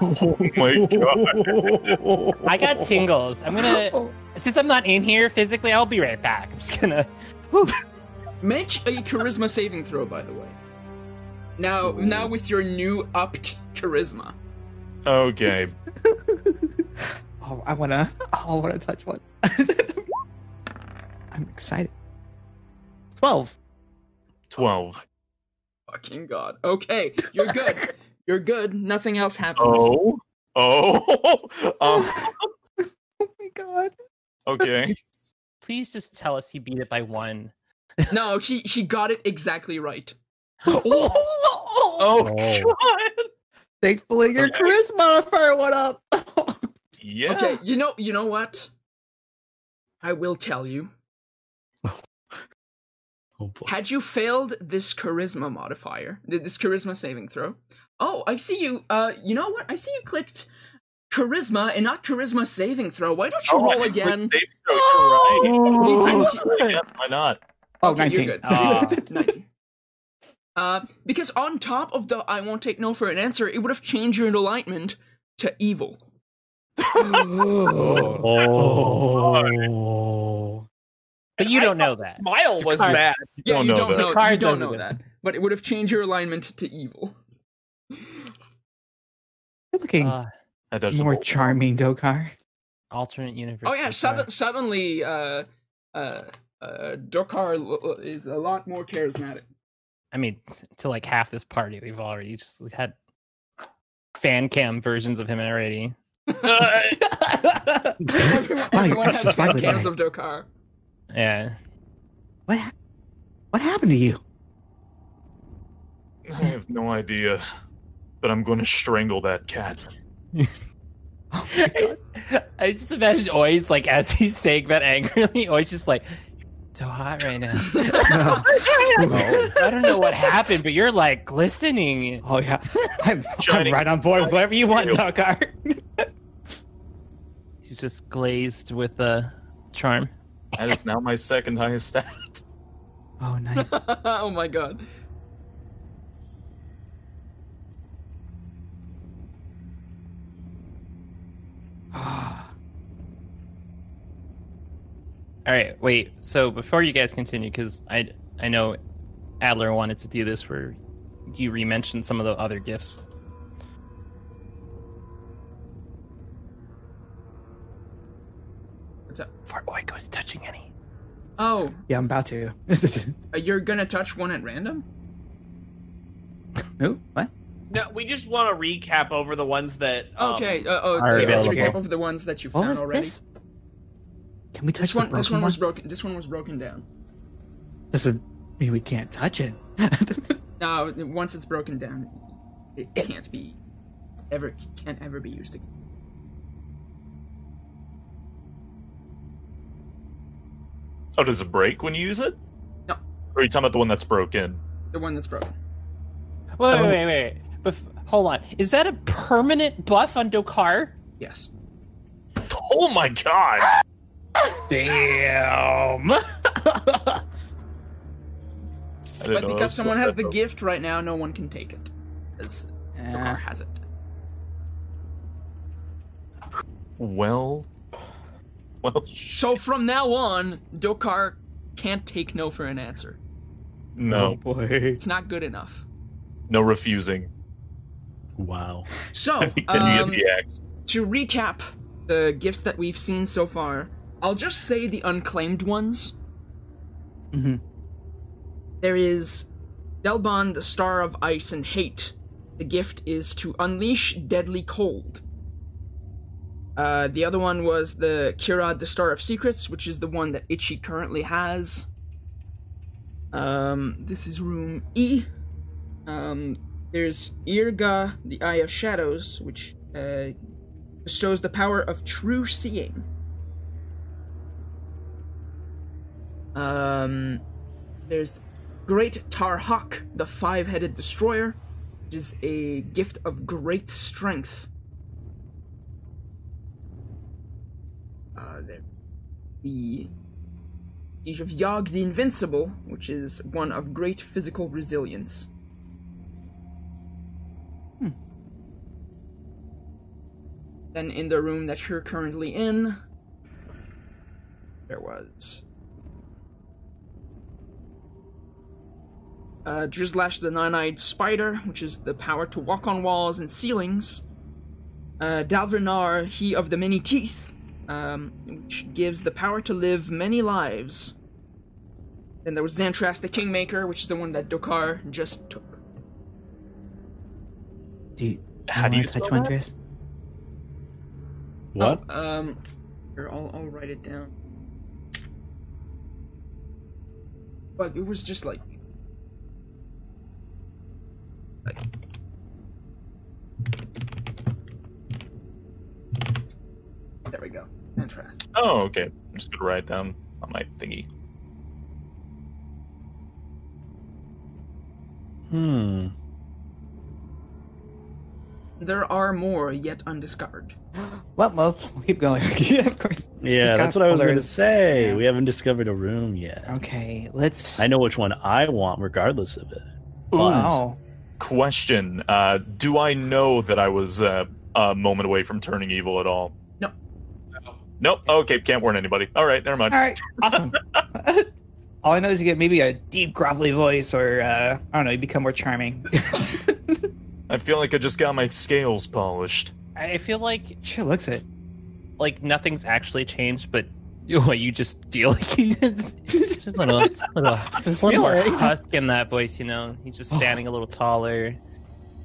Oh my god. I got tingles. I'm gonna since I'm not in here physically, I'll be right back. I'm just gonna Make a charisma saving throw, by the way. Now, now with your new upped charisma. Okay. Oh, I wanna. Oh, I wanna touch one. I'm excited. Twelve. 12. Fucking god. Okay, you're good. You're good. Nothing else happens. Oh. Oh. um, Oh my god. okay. please just tell us he beat it by one. No, she she got it exactly right. Oh, God. Thankfully, your Okay. charisma modifier went up. Yeah. Okay, you know you know what? I will tell you. Oh boy. Had you failed this charisma modifier, this charisma saving throw. Oh, I see you. Uh, you know what? I see you clicked charisma and not charisma saving throw. Why don't you Oh, roll clicked again? save throw, you're right. You- Yeah, why not? Oh, Okay, 19. You're good. Ah. 19. Uh, because on top of the I won't take no for an answer, it would have changed your alignment to evil. Oh. But you don't know that. Smile was Card- bad. Yeah, don't you don't that. know. You don't know that, but it would have changed your alignment to evil. You're looking Uh, That does more charming, Dokar. alternate universe. Oh yeah, Dokar. sudden, suddenly, uh, uh, uh, Dokar is a lot more charismatic. I mean, to like half this party, we've already just had fan cam versions of him already. Everyone, everyone touched has fan cams of Dokar. Yeah. What? hap- What happened to you? I have no idea. But I'm going to strangle that cat. Oh my god. I just imagine always like as he's saying that angrily, always just like so hot right now. I don't know what happened, but you're like glistening. Oh yeah, I'm, I'm right on board with whatever you want, Real. Dokar. He's just glazed with uh, charm. That is now my second highest stat. Oh nice. oh my god. Ah. All right, wait. So before you guys continue, because I I know Adler wanted to do this, where you re-mentioned some of the other gifts. What's up? Before Oiko is touching any. Oh, yeah, I'm about to. uh, you're gonna touch one at random? Ooh, what? No, we just want to recap over the ones that. um, Okay. Uh, oh, are okay, let's available. recap of the ones that you What found was already. this? Can we touch This the one, this broken one was broken. This one was broken down. This is. I mean, we can't touch it. No, once it's broken down, it can't be ever can't ever be used again. Oh, does it break when you use it? No. Or are you talking about the one that's broken? The one that's broken. Wait, Oh. wait, wait, wait. Bef- hold on. Is that a permanent buff on Dokar? Yes. Oh my god! Damn. But know because someone has the broken. gift right now, no one can take it. As Dokar has it. Well. Well, So from now on, Dokar can't take no for an answer. no. boy. It's not good enough. No refusing. Wow. So, um, get the axe? to recap the gifts that we've seen so far, I'll just say the unclaimed ones. Mhm. There is Delban, the Star of Ice and Hate. The gift is to unleash deadly cold. Uh, the other one was the Khirad, the Star of Secrets, which is the one that Itchy currently has. Um, this is room E. Um, there's Yrrga, the Eye of Shadows, which uh, bestows the power of true seeing. Um, there's Great Taar Haak, the five-headed destroyer, which is a gift of great strength. Uh, the Siege of Yog the Invincible, which is one of great physical resilience. Then in the room that you're currently in, there was uh, Drizlash the Nine-Eyed Spider, which is the power to walk on walls and ceilings. Uh, Dahlver-Nar, he of the many teeth, um, which gives the power to live many lives. Then there was Zantras the Kingmaker, which is the one that Dokar just took. Do you, How do you touch one, that? Driz? What? Oh, um, here, I'll, I'll write it down. But it was just like. Like there we go. Interesting. Oh, okay. I'm just gonna write it down on my thingy. Hmm. There are more yet undiscovered. Well, well, let's keep going. yeah, of course. Yeah, Just that's what I was going to say. Yeah. We haven't discovered a room yet. Okay, let's. I know which one I want, regardless of it. Ooh, Wow. Question. Uh, do I know that I was uh, a moment away from turning evil at all? No. Nope. Okay, can't warn anybody. All right, never mind. All right, awesome. All I know is you get maybe a deep, grovelly voice, or uh, I don't know, you become more charming. I feel like I just got my scales polished. I feel like she looks it. like nothing's actually changed, but you what you just feel like he's just a little little, Just little more it. husk in that voice. You know, he's just standing a little taller.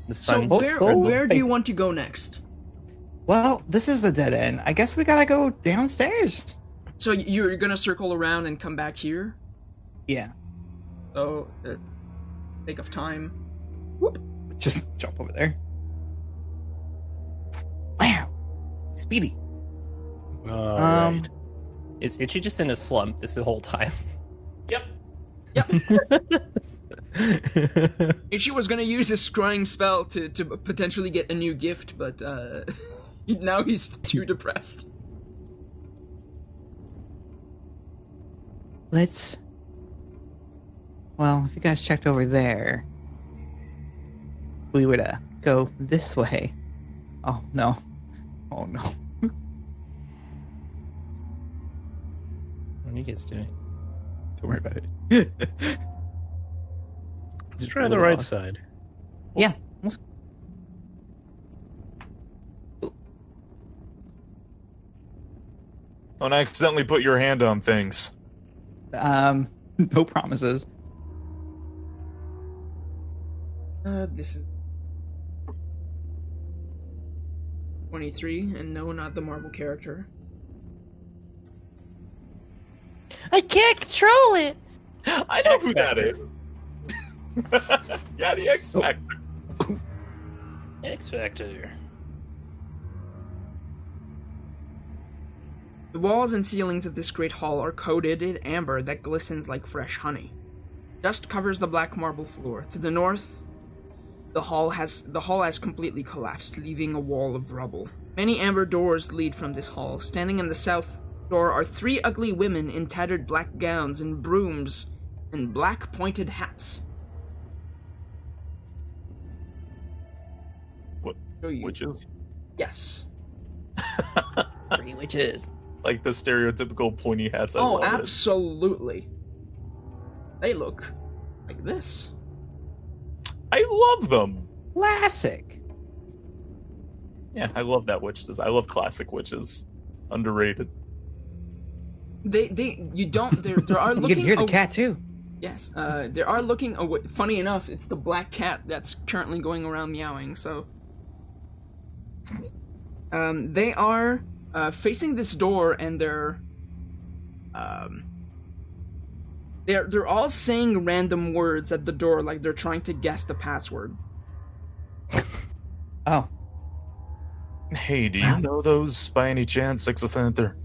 The So sun. Oh, where oh, where do you want to go next? Well, this is a dead end. I guess we gotta go downstairs. So you're gonna circle around and come back here. Yeah, So, uh, take of time. Whoop. just jump over there. Wow, speedy. All um, right. Is Itchy just in a slump this whole time? Yep. If she was gonna use his scrying spell to, to potentially get a new gift, but uh, now he's too depressed. let's. Well, if you guys checked over there, we would uh, go this way. Oh no! Oh no! What are you guys doing? Don't worry about it. Let's try the right off. side. Yeah. Don't accidentally put your hand on things. Um, no promises. Uh, this is 23, and no, not the Marvel character. I can't control it. I know who that is. yeah, the X Factor. X Factor. The walls and ceilings of this great hall are coated in amber that glistens like fresh honey. Dust covers the black marble floor. To the north, the hall has the hall has completely collapsed, leaving a wall of rubble. Many amber doors lead from this hall. Standing in the south door are three ugly women in tattered black gowns and brooms and black pointed hats. What- Show you. Which is Yes. Three witches. like the stereotypical pointy hats. I oh, love it. absolutely. They look like this. I love them. Classic. Yeah, I love that witch design. I love classic witches. Underrated. They they you don't there there are You looking can hear the aw- cat too. Yes, uh, there are looking away. Funny enough, it's the black cat that's currently going around meowing. So, um, they are uh, facing this door, and they're um, they're they're all saying random words at the door, like they're trying to guess the password. Oh, Hey, do you know those by any chance, Sixth Center?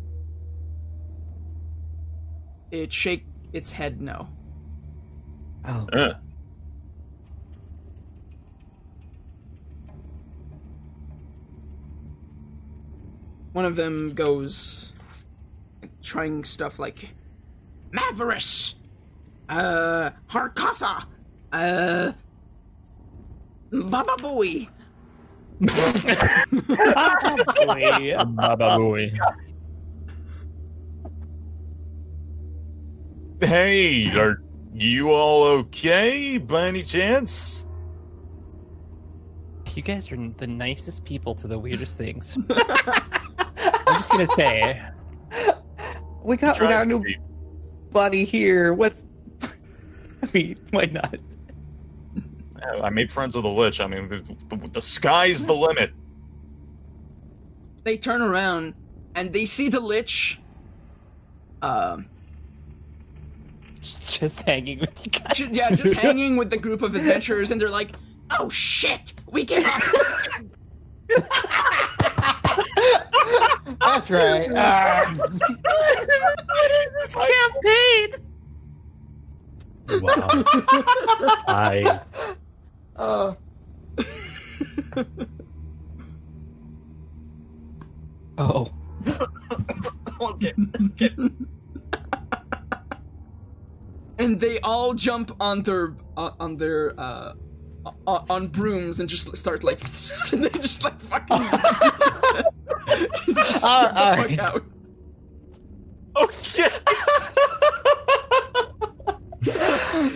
It shake its head no. oh. Uh, One of them goes trying stuff like Mavericks, uh, Harkatha, uh, Baba Booey. Baba Booey. Hey, are you all okay by any chance? You guys are the nicest people to the weirdest things. I'm just gonna say, We got we got a new be. buddy here. What's I mean, why not? I made friends with a lich. I mean, the, the, the sky's the limit. They turn around and they see the lich. Um, just hanging with you guys. ju- yeah, just hanging with the group of adventurers, and they're like, "Oh shit, we give up." That's right. Ah. what is this campaign? Wow. I Uh, oh. okay. okay. And they all jump on their uh, on their uh, on, on brooms and just start like they just like fucking just All get the fuck right. out. Okay.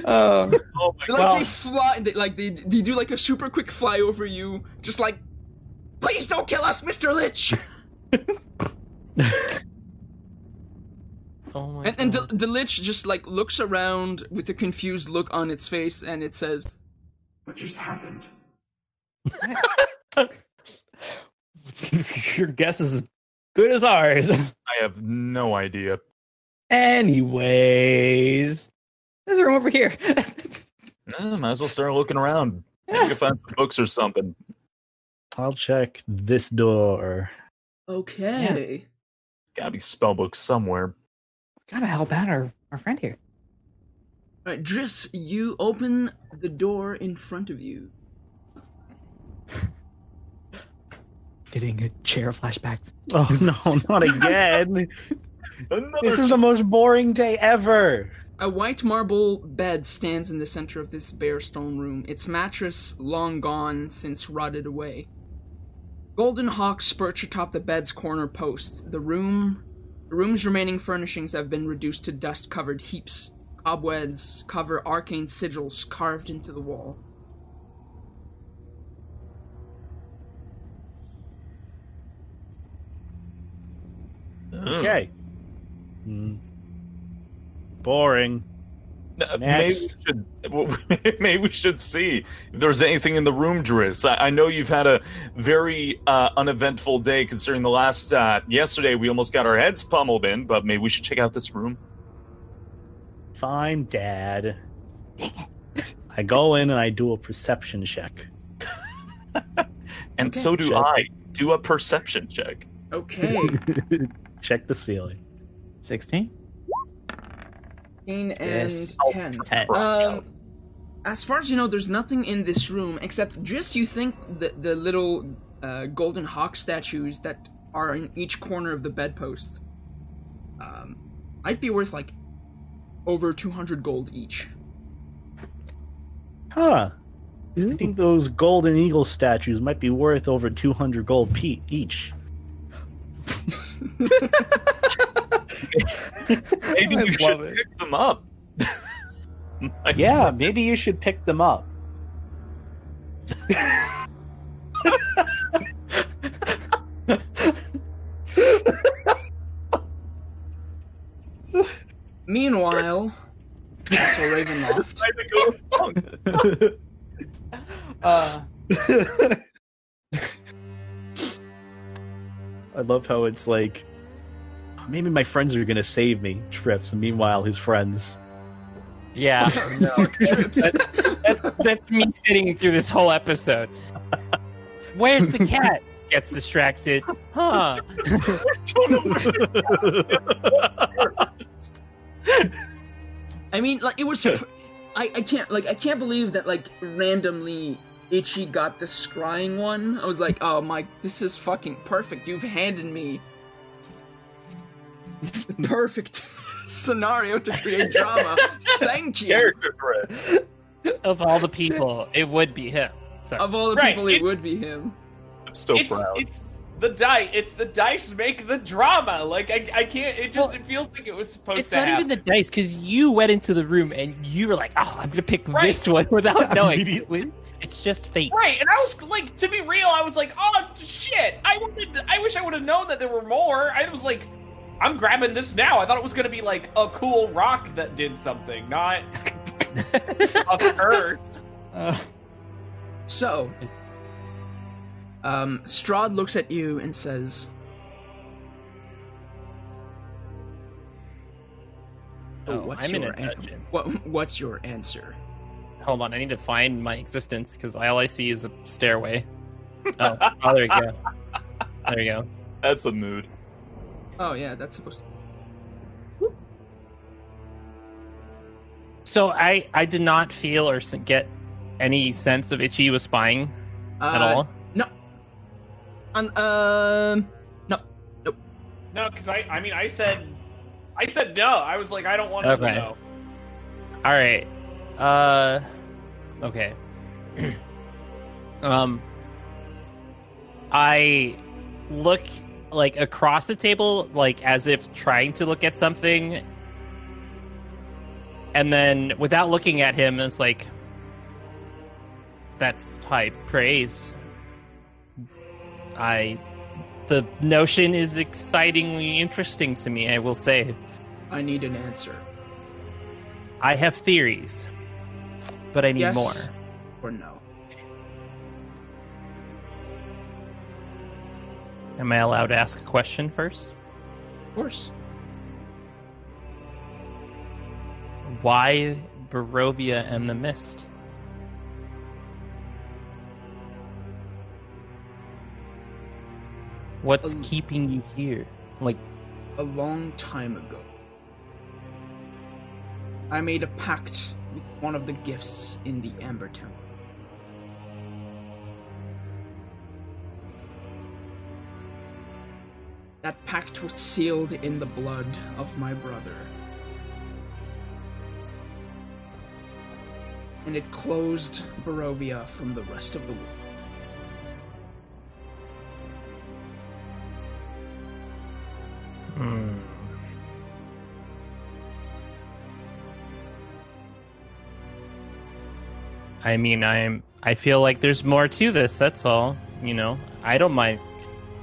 Um, Oh my Like god. they fly, they, like they they do like a super quick fly over you, just like, please don't kill us, Mister Lich. Oh my And, and the, god. the Lich just like looks around with a confused look on its face, and it says, What just happened? your guess is as good as ours. I have no idea. Anyways, there's a room over here. Eh, might as well start looking around. Maybe you can find some books or something. I'll check this door. "Okay." Gotta be spell books somewhere. Gotta help out our, our friend here. All right, Driss, you open the door in front of you. Getting a chair flashbacks. Oh no, not again. This is the most boring day ever. A white marble bed stands in the center of this bare stone room, its mattress long gone since rotted away. Golden hawks perch atop the bed's corner post. The room the room's remaining furnishings have been reduced to dust-covered heaps. Cobwebs cover arcane sigils carved into the wall. Okay. Hmm. Boring. Uh, Maybe we should maybe we should see if there's anything in the room, Driss. I, I know you've had a very uh, uneventful day considering the last uh, yesterday we almost got our heads pummeled in, but maybe we should check out this room. Fine, Dad. I go in and I do a perception check. And Okay. so do Check. I. Do a perception check. Okay. check the ceiling. 16? 15 and Yes. Oh, 10. for Ten. Um, as far as you know, there's nothing in this room except just you think the the little uh, golden hawk statues that are in each corner of the bedposts um, might be worth like over 200 gold each. Huh. I think those golden eagle statues might be worth over 200 gold pe- each. Maybe I you should it. pick them up. Yeah, maybe you should pick them up. Meanwhile, Castle Ravenloft. Trying to go along. Uh, I love how it's like maybe my friends are gonna save me, Trips, and meanwhile his friends. Yeah, oh, Fuck trips. that's, that's me sitting through this whole episode. Where's the cat? Gets distracted. Huh? I mean, like it was. I I can't like I can't believe that like randomly Itchy got the scrying one. I was like, oh my, this is fucking perfect. You've handed me the perfect scenario to create drama. Thank you. Character threat. Of all the people, it would be him. So Of all the Right, people, it would be him. I'm so it's proud. it's the dice. It's the dice make the drama. Like I, I can't. It just Well, it feels like it was supposed to be. It's to not happen. even the dice because you went into the room and you were like, "Oh, I'm gonna pick Right. this one" without knowing. Immediately. It's just fate. Right, and I was like, to be real, I was like, oh shit! I wanted, I wish I would have known that there were more. I was like, I'm grabbing this now. I thought it was gonna be like a cool rock that did something, not a curse. Uh, So, um, Strahd looks at you and says, Oh, what's I'm in your a an- dungeon. what, what's your answer? Hold on, I need to find my existence because all I see is a stairway. Oh, oh, there you go. There we go. That's a mood. Oh yeah, that's supposed to. So I I did not feel or get any sense of Itchy was spying at Uh, all. Um, um, No, Nope. No, because I, I mean, I said, I said no. I was like, I don't want to Okay. know. All right. Uh okay. um I look like across the table like as if trying to look at something and then without looking at him it's like that's high praise. I the notion is excitingly interesting to me, I will say. I need an answer. I have theories, but I need yes more. or no? Am I allowed to ask a question first? Of course. Why Barovia and the Mist? What's Um, keeping you here? Like, A long time ago, I made a pact with one of the gifts in the Amber Temple. That pact was sealed in the blood of my brother. And it closed Barovia from the rest of the world. hmm. I mean, I'm. I feel like there's more to this. That's all. You know, I don't mind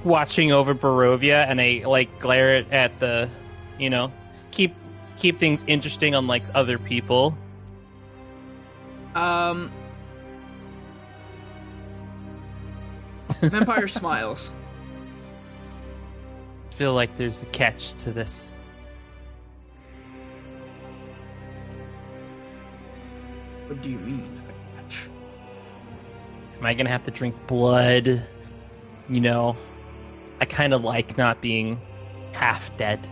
watching over Barovia, and I like glare at the, you know, keep keep things interesting unlike other people. Um. Vampire smiles. feel like there's a catch to this. What do you mean, a catch? Am I gonna have to drink blood? You know, I kind of like not being half dead.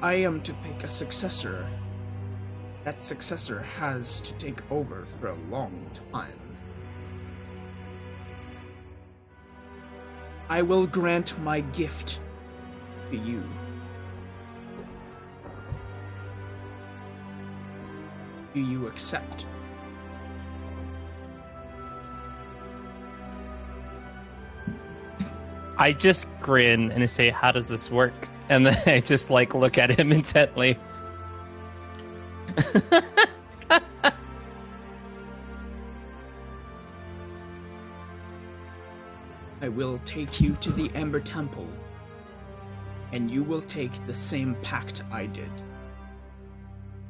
I am to pick a successor. That successor has to take over for a long time. I will grant my gift to you. Do you accept? I just grin and I say, "How does this work?" And then I just like look at him intently. I will take you to the Amber Temple, and you will take the same pact I did.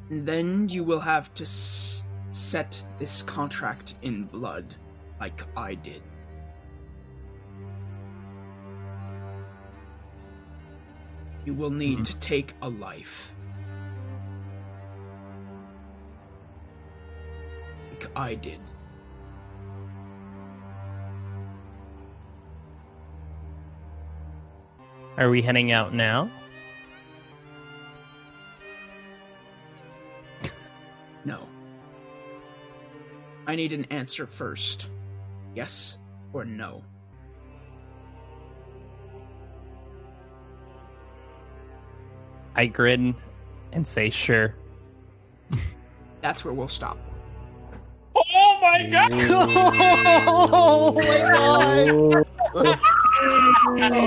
And then you will have to s- set this contract in blood, like I did. You will need mm-hmm. to take a life. Like I did. Are we heading out now? No. I need an answer first. Yes or no? I grin and say, "Sure." That's where we'll stop. Oh my god! oh my god!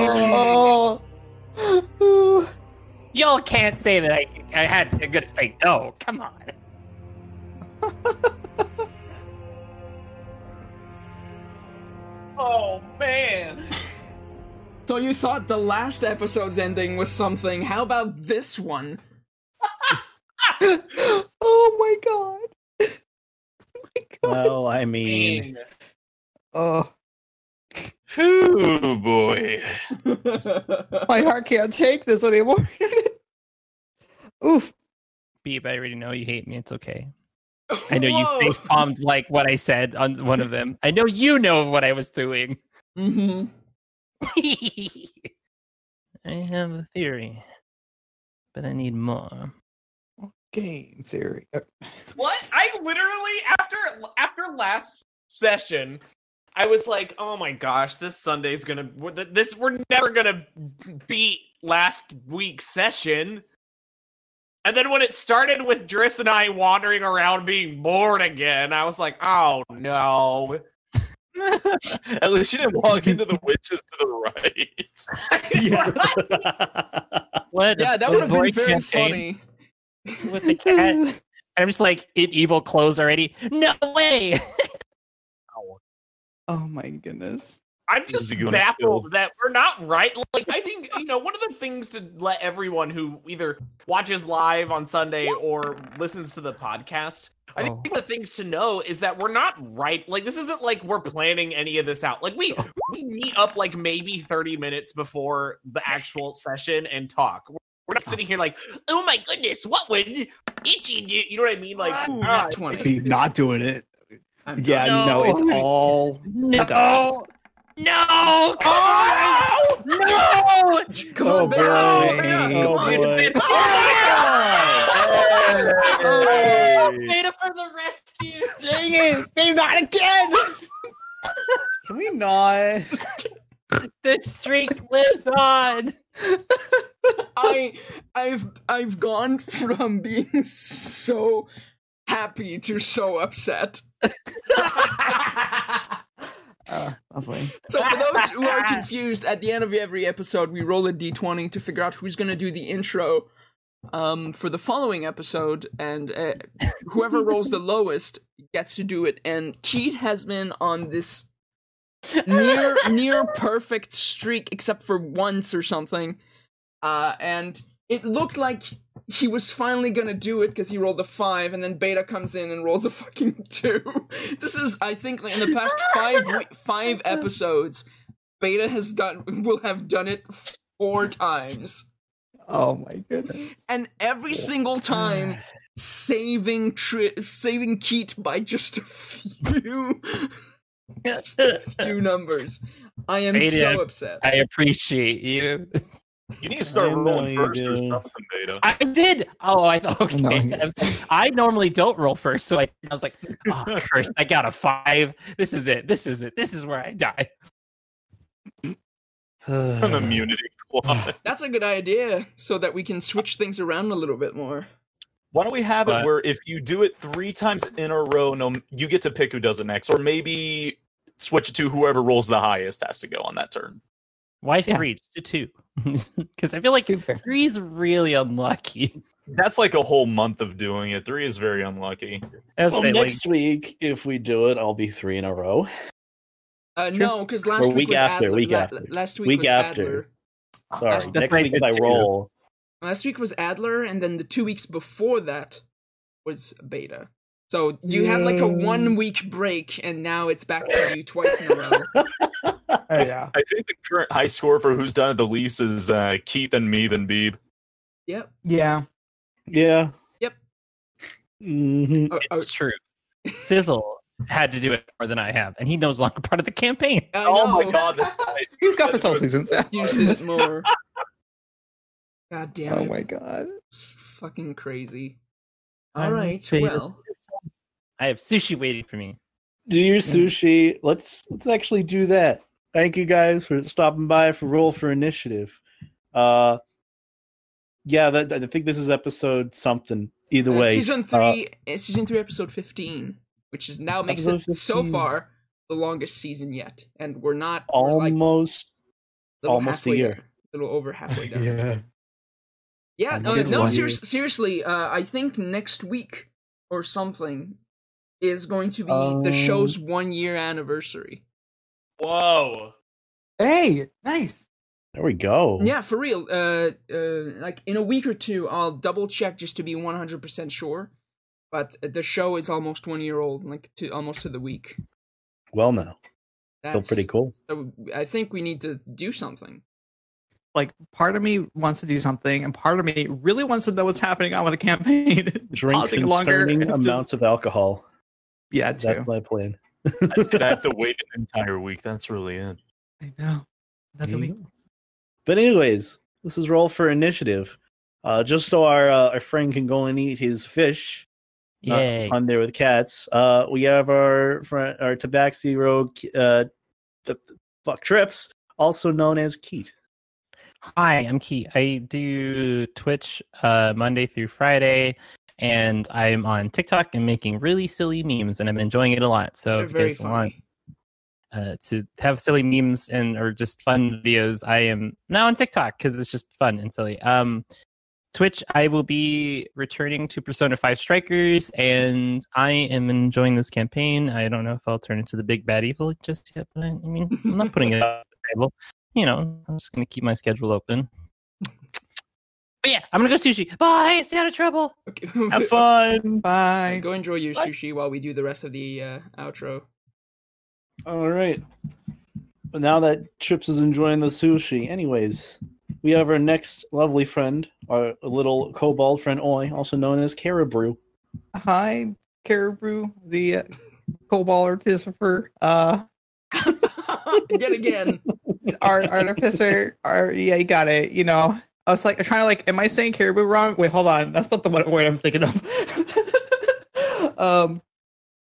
oh. Ooh. Y'all can't say that I, I had to good say no. Come on. Oh man. So you thought the last episode's ending was something. How about this one? oh my god. Oh my god. Well, I mean, Man. Oh, Phew, boy. my heart can't take this anymore. Oof. Beep, I already know you hate me. It's okay. I know you Whoa. face palmed like what I said on one of them. I know you know what I was doing. hmm I have a theory, but I need more. Game theory. Uh, What? I literally after after last session, I was like, "Oh my gosh, this Sunday's gonna this we're never gonna beat last week's session." And then when it started with Driss and I wandering around being bored again, I was like, "Oh no!" At least you didn't walk into the witches to the right. What? yeah, that would have been very campaign funny. With the cat. I'm just like, in evil clothes already. No way. oh my goodness. I'm just is gonna baffled that we're not right. Like, I think you know one of the things to let everyone who either watches live on Sunday or listens to the podcast. I Oh. think the things to know is that we're not right. Like, this isn't like we're planning any of this out. Like, we we meet up like maybe 30 minutes before the actual session and talk. We're we're not sitting here like, oh my goodness, what would Itchy do? You know what I mean? Like, Ooh, ah, nat 20. Not doing it. I'm Yeah, No. no, it's all. No. Does. No. Oh! No. Come Oh, on, Beta. boy. Beta, come Oh, on. boy. Oh, Beta for the rescue. dang it! They not again! can we not? The streak lives on. I I've I've gone from being so happy to so upset. Uh, lovely. So for those who are confused, at the end of every episode, we roll a d20 to figure out who's going to do the intro um, for the following episode, and uh, whoever rolls the lowest gets to do it. And Keith has been on this near near perfect streak, except for once or something, uh, and it looked like he was finally gonna do it because he rolled a five, and then Beta comes in and rolls a fucking two. This is, I think, like, in the past five five episodes, Beta has done will have done it four times, Oh my goodness. and every single time saving tri- saving Keat by just a few just a few numbers. I am Beta, so upset. I appreciate you. You need to start rolling first or something, Beta. I did. Oh, I thought. Okay. No, I, I normally don't roll first, so I, I was like, "Oh, cursed! I got a five. This is it. This is it. This is where I die." An immunity quad. That's a good idea, so that we can switch things around a little bit more. Why don't we have But- it where if you do it three times in a row, no, you get to pick who does it next, or maybe switch it to whoever rolls the highest has to go on that turn. Why Yeah. three to two? Because I feel like Super. three is really unlucky. That's like a whole month of doing it. Three is very unlucky. I Well, saying, like, next week, if we do it, I'll be three in a row. Uh, no, because last Or week, week was after, Adler. week la- after. Last week, Week was after. Adler. Sorry, That's- that's next week if said I roll. Last week was Adler, and then the two weeks before that was Beta. So you had like a one week break, and now it's back to you twice in a row. Oh, yeah. I think the current high score for who's done it the least is uh, Keith and me than Beeb. Yep. Yeah. Yeah. Yep. hmm Oh, oh, it's true. Sizzle had to do it more than I have, and he knows longer part of the campaign. I Oh my god! right. He's got for soul seasons. You did it more. God damn it! Oh it. my god. It's fucking crazy. I'm All right, faded. well. I have sushi waiting for me. Do your sushi. Let's let's actually do that. Thank you guys for stopping by for roll for initiative. Uh, yeah, that, I think this is episode something. Either Uh, way, season uh, three, uh, season three, episode fifteen, which is now makes it Episode so far the longest season yet, and we're not we're like Almost. little almost a year. there, little over halfway done. yeah. Yeah, no, Almost no one serious, seriously, uh, I think next week or something is going to be the Um, show's one year anniversary. Whoa. Hey, nice. There we go. Yeah, for real. Uh, uh, like in a week or two, I'll double check just to be one hundred percent sure. But the show is almost one year old, like to almost to the week. Well, now. Still pretty cool. so I think we need to do something. Like part of me wants to do something, and part of me really wants to know what's happening on with the campaign. Drink Pausing longer, concerning just- amounts of alcohol. Yeah, That's my plan. That's it. I have to wait an entire week. That's really it. I know. That's a week. But anyways, this is roll for initiative. Uh, just so our uh, our friend can go and eat his fish. not Yay. on there with cats. Uh, we have our friend, our Tabaxi Rogue, uh, the fuck trips, also known as Keat. Hi, I'm Key. I do Twitch uh, Monday through Friday, and I'm on TikTok and making really silly memes, and I'm enjoying it a lot. So They're if you guys want funny. uh, to have silly memes and or just fun videos, I am now on TikTok because it's just fun and silly. Um, Twitch, I will be returning to Persona 5 Strikers, and I am enjoying this campaign. I don't know if I'll turn into the big bad evil just yet, but I, I mean, I'm not putting it on the table. You know, I'm just going to keep my schedule open. But yeah, I'm going to go sushi. Bye! Stay out of trouble! Okay. Have fun. Bye. Go enjoy your Bye. sushi while we do the rest of the uh, outro. All right. But now that Trips is enjoying the sushi, anyways, we have our next lovely friend, our little kobold friend Oi, also known as Caribou. Hi, Caribou, the uh, Kobold Artificer, uh, Yet again. art artificer. Or yeah, you got it. You know, I was like I'm trying to like, am I saying Caribou wrong? Wait, hold on, that's not the one word I'm thinking of. um,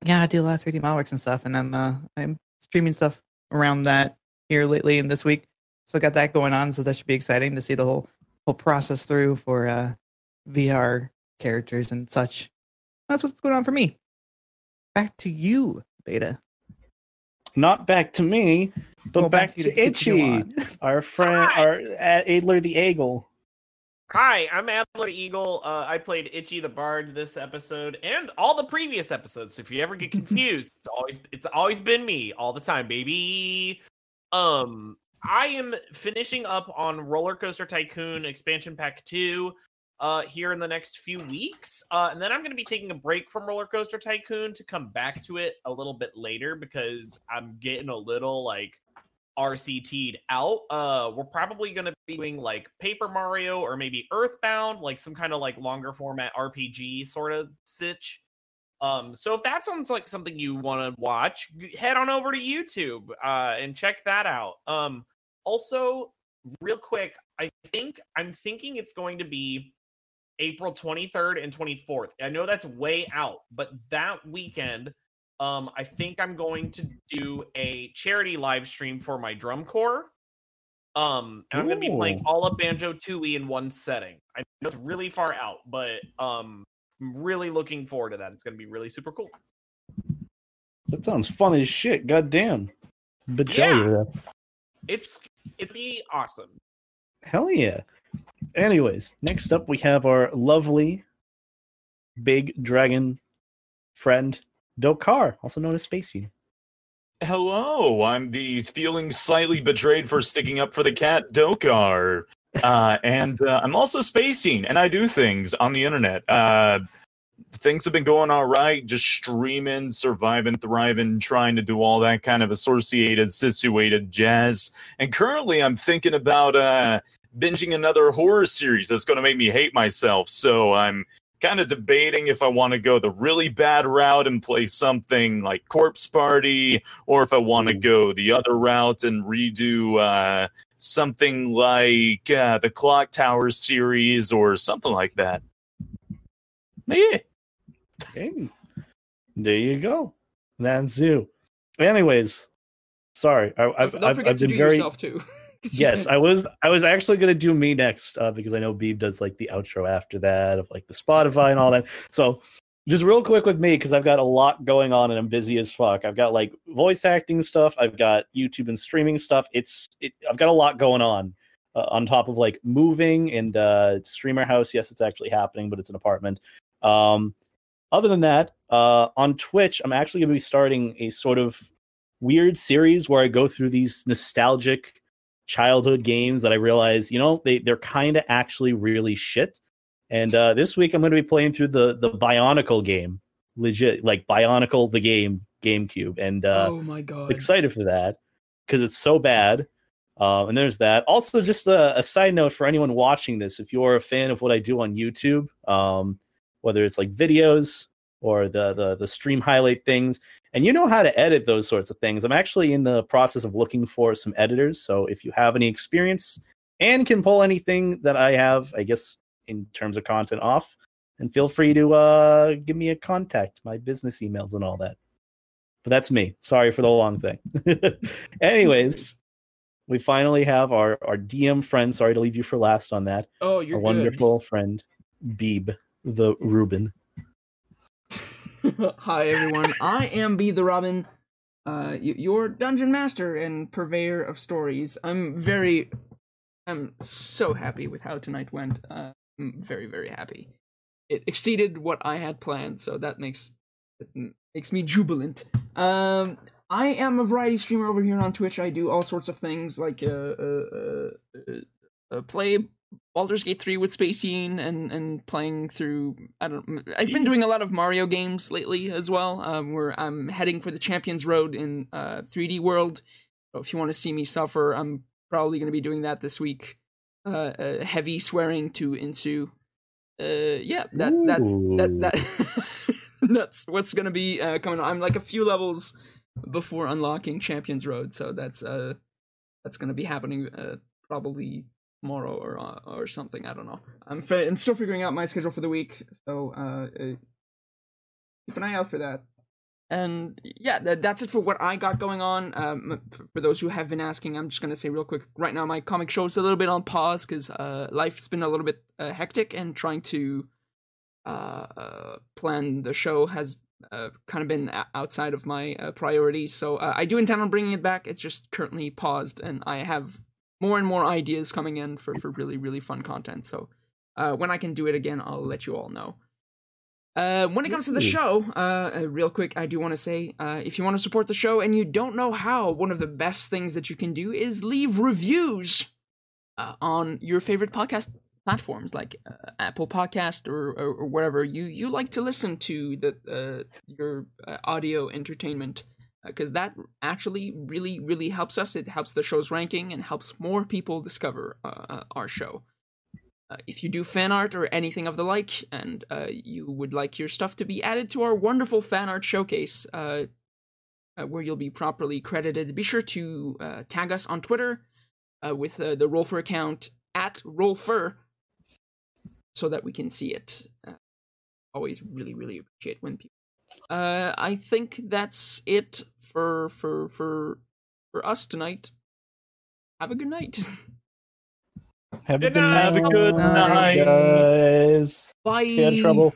yeah, I do a lot of 3D model works and stuff, and I'm uh, I'm streaming stuff around that here lately and this week. So I got that going on. So that should be exciting to see the whole whole process through for uh, VR characters and such. That's what's going on for me. Back to you, Beta. Not back to me, but Well, back, you to continue Itchy, our friend, our uh, Adler the Eagle. Hi, I'm Adler Eagle. Uh, I played Itchy the Bard this episode and all the previous episodes. So if you ever get confused, it's always it's always been me all the time, baby. Um, I am finishing up on Roller Coaster Tycoon Expansion Pack Two. Uh, here in the next few weeks, uh, and then I'm going to be taking a break from Roller Coaster Tycoon to come back to it a little bit later because I'm getting a little like RCT'd out. Uh, we're probably going to be doing like Paper Mario or maybe Earthbound, like some kind of like longer format RPG sort of sitch. Um, so if that sounds like something you want to watch, head on over to YouTube uh, and check that out. Um, also, real quick, I think I'm thinking it's going to be April 23rd and 24th. I know that's way out, but that weekend, um, I think I'm going to do a charity live stream for my drum corps. Um, and I'm going to be playing all of Banjo Tooie in one setting. I know it's really far out, but um, I'm really looking forward to that. It's going to be really super cool. That sounds fun as shit. Goddamn. But Yeah. It's it'd be awesome. Hell yeah. Anyways, next up we have our lovely big dragon friend, Dokar, also known as Spacey. Hello, I'm the feeling slightly betrayed for sticking up for the cat Dokar. Uh, and uh, I'm also spacing, and I do things on the internet. Uh, things have been going all right, just streaming, surviving, thriving, trying to do all that kind of associated, situated jazz. And currently, I'm thinking about uh, binging another horror series that's going to make me hate myself. So I'm kind of debating if I want to go the really bad route and play something like Corpse Party, or if I want to go the other route and redo uh, something like uh, the Clock Tower series or something like that. Yeah. Hey, there you go. That's you. Anyways, sorry, I, I've, Don't I've, forget I've to been do very yourself too. yes. I was I was actually gonna do me next uh, because I know Beeb does like the outro after that of like the Spotify and all that. So just real quick with me because I've got a lot going on and I'm busy as fuck. I've got like voice acting stuff. I've got YouTube and streaming stuff. It's it, I've got a lot going on uh, on top of like moving and uh, streamer house. Yes, it's actually happening, but it's an apartment. Um, other than that, uh, on Twitch, I'm actually going to be starting a sort of weird series where I go through these nostalgic childhood games that I realize, you know, they they're kind of actually really shit. And uh, this week I'm going to be playing through the the Bionicle game, legit like Bionicle the game GameCube, and uh, oh my god! excited for that because it's so bad. Uh, and there's that. Also, just a, a, side note for anyone watching this: if you're a fan of what I do on YouTube, um, whether it's like videos or the, the the stream highlight things, and you know how to edit those sorts of things, I'm actually in the process of looking for some editors. So if you have any experience and can pull anything that I have, I guess in terms of content off, and feel free to uh, give me a contact, my business emails and all that. But that's me. Sorry for the long thing. Anyways, we finally have our our DM friend. Sorry to leave you for last on that. Oh, you're our good. wonderful friend, Beeb the Reuben. Hi everyone, I am B the Robin, uh, your dungeon master and purveyor of stories. I'm very, I'm so happy with how tonight went. Uh, I'm very very happy. It exceeded what I had planned, so that makes it makes me jubilant. Um, I am a variety streamer over here on Twitch. I do all sorts of things like uh, uh, uh, uh, uh play Baldur's Gate 3 with Spacine and and playing through I don't I've been doing a lot of Mario games lately as well. Um where I'm heading for the Champions Road in uh 3D World. So if you want to see me suffer, I'm probably going to be doing that this week. Uh, uh heavy swearing to ensue. Uh yeah, that that's that that that's what's going to be uh coming on. I'm like a few levels before unlocking Champions Road, so that's uh that's going to be happening uh probably tomorrow or uh, or something. I don't know. I'm fi- I'm still figuring out my schedule for the week, so uh, uh, keep an eye out for that. And yeah, that, that's it for what I got going on. Um, for, those who have been asking, I'm just gonna say real quick. Right now, my comic show is a little bit on pause because uh, life's been a little bit uh, hectic, and trying to uh, uh, plan the show has uh, kind of been o- outside of my uh, priorities. So uh, I do intend on bringing it back. It's just currently paused, and I have more and more ideas coming in for for really really fun content. So uh, when I can do it again, I'll let you all know. Uh, when it comes to the show, uh, uh, real quick, I do want to say uh, if you want to support the show and you don't know how, one of the best things that you can do is leave reviews uh, on your favorite podcast platforms like uh, Apple Podcast or, or, or wherever you, you like to listen to the uh, your uh, audio entertainment because that actually really really helps us. It helps the show's ranking and helps more people discover uh, uh, our show. Uh, if you do fan art or anything of the like, and uh, you would like your stuff to be added to our wonderful fan art showcase, uh, uh, where you'll be properly credited, be sure to uh, tag us on Twitter uh, with uh, the Rollfer account at Rollfer, so that we can see it. Uh, always really really appreciate when people. Uh, I think that's it for for for for us tonight. Have a good night. Have a good night. night, Have a good Night. night. guys. Bye. Stay out of trouble.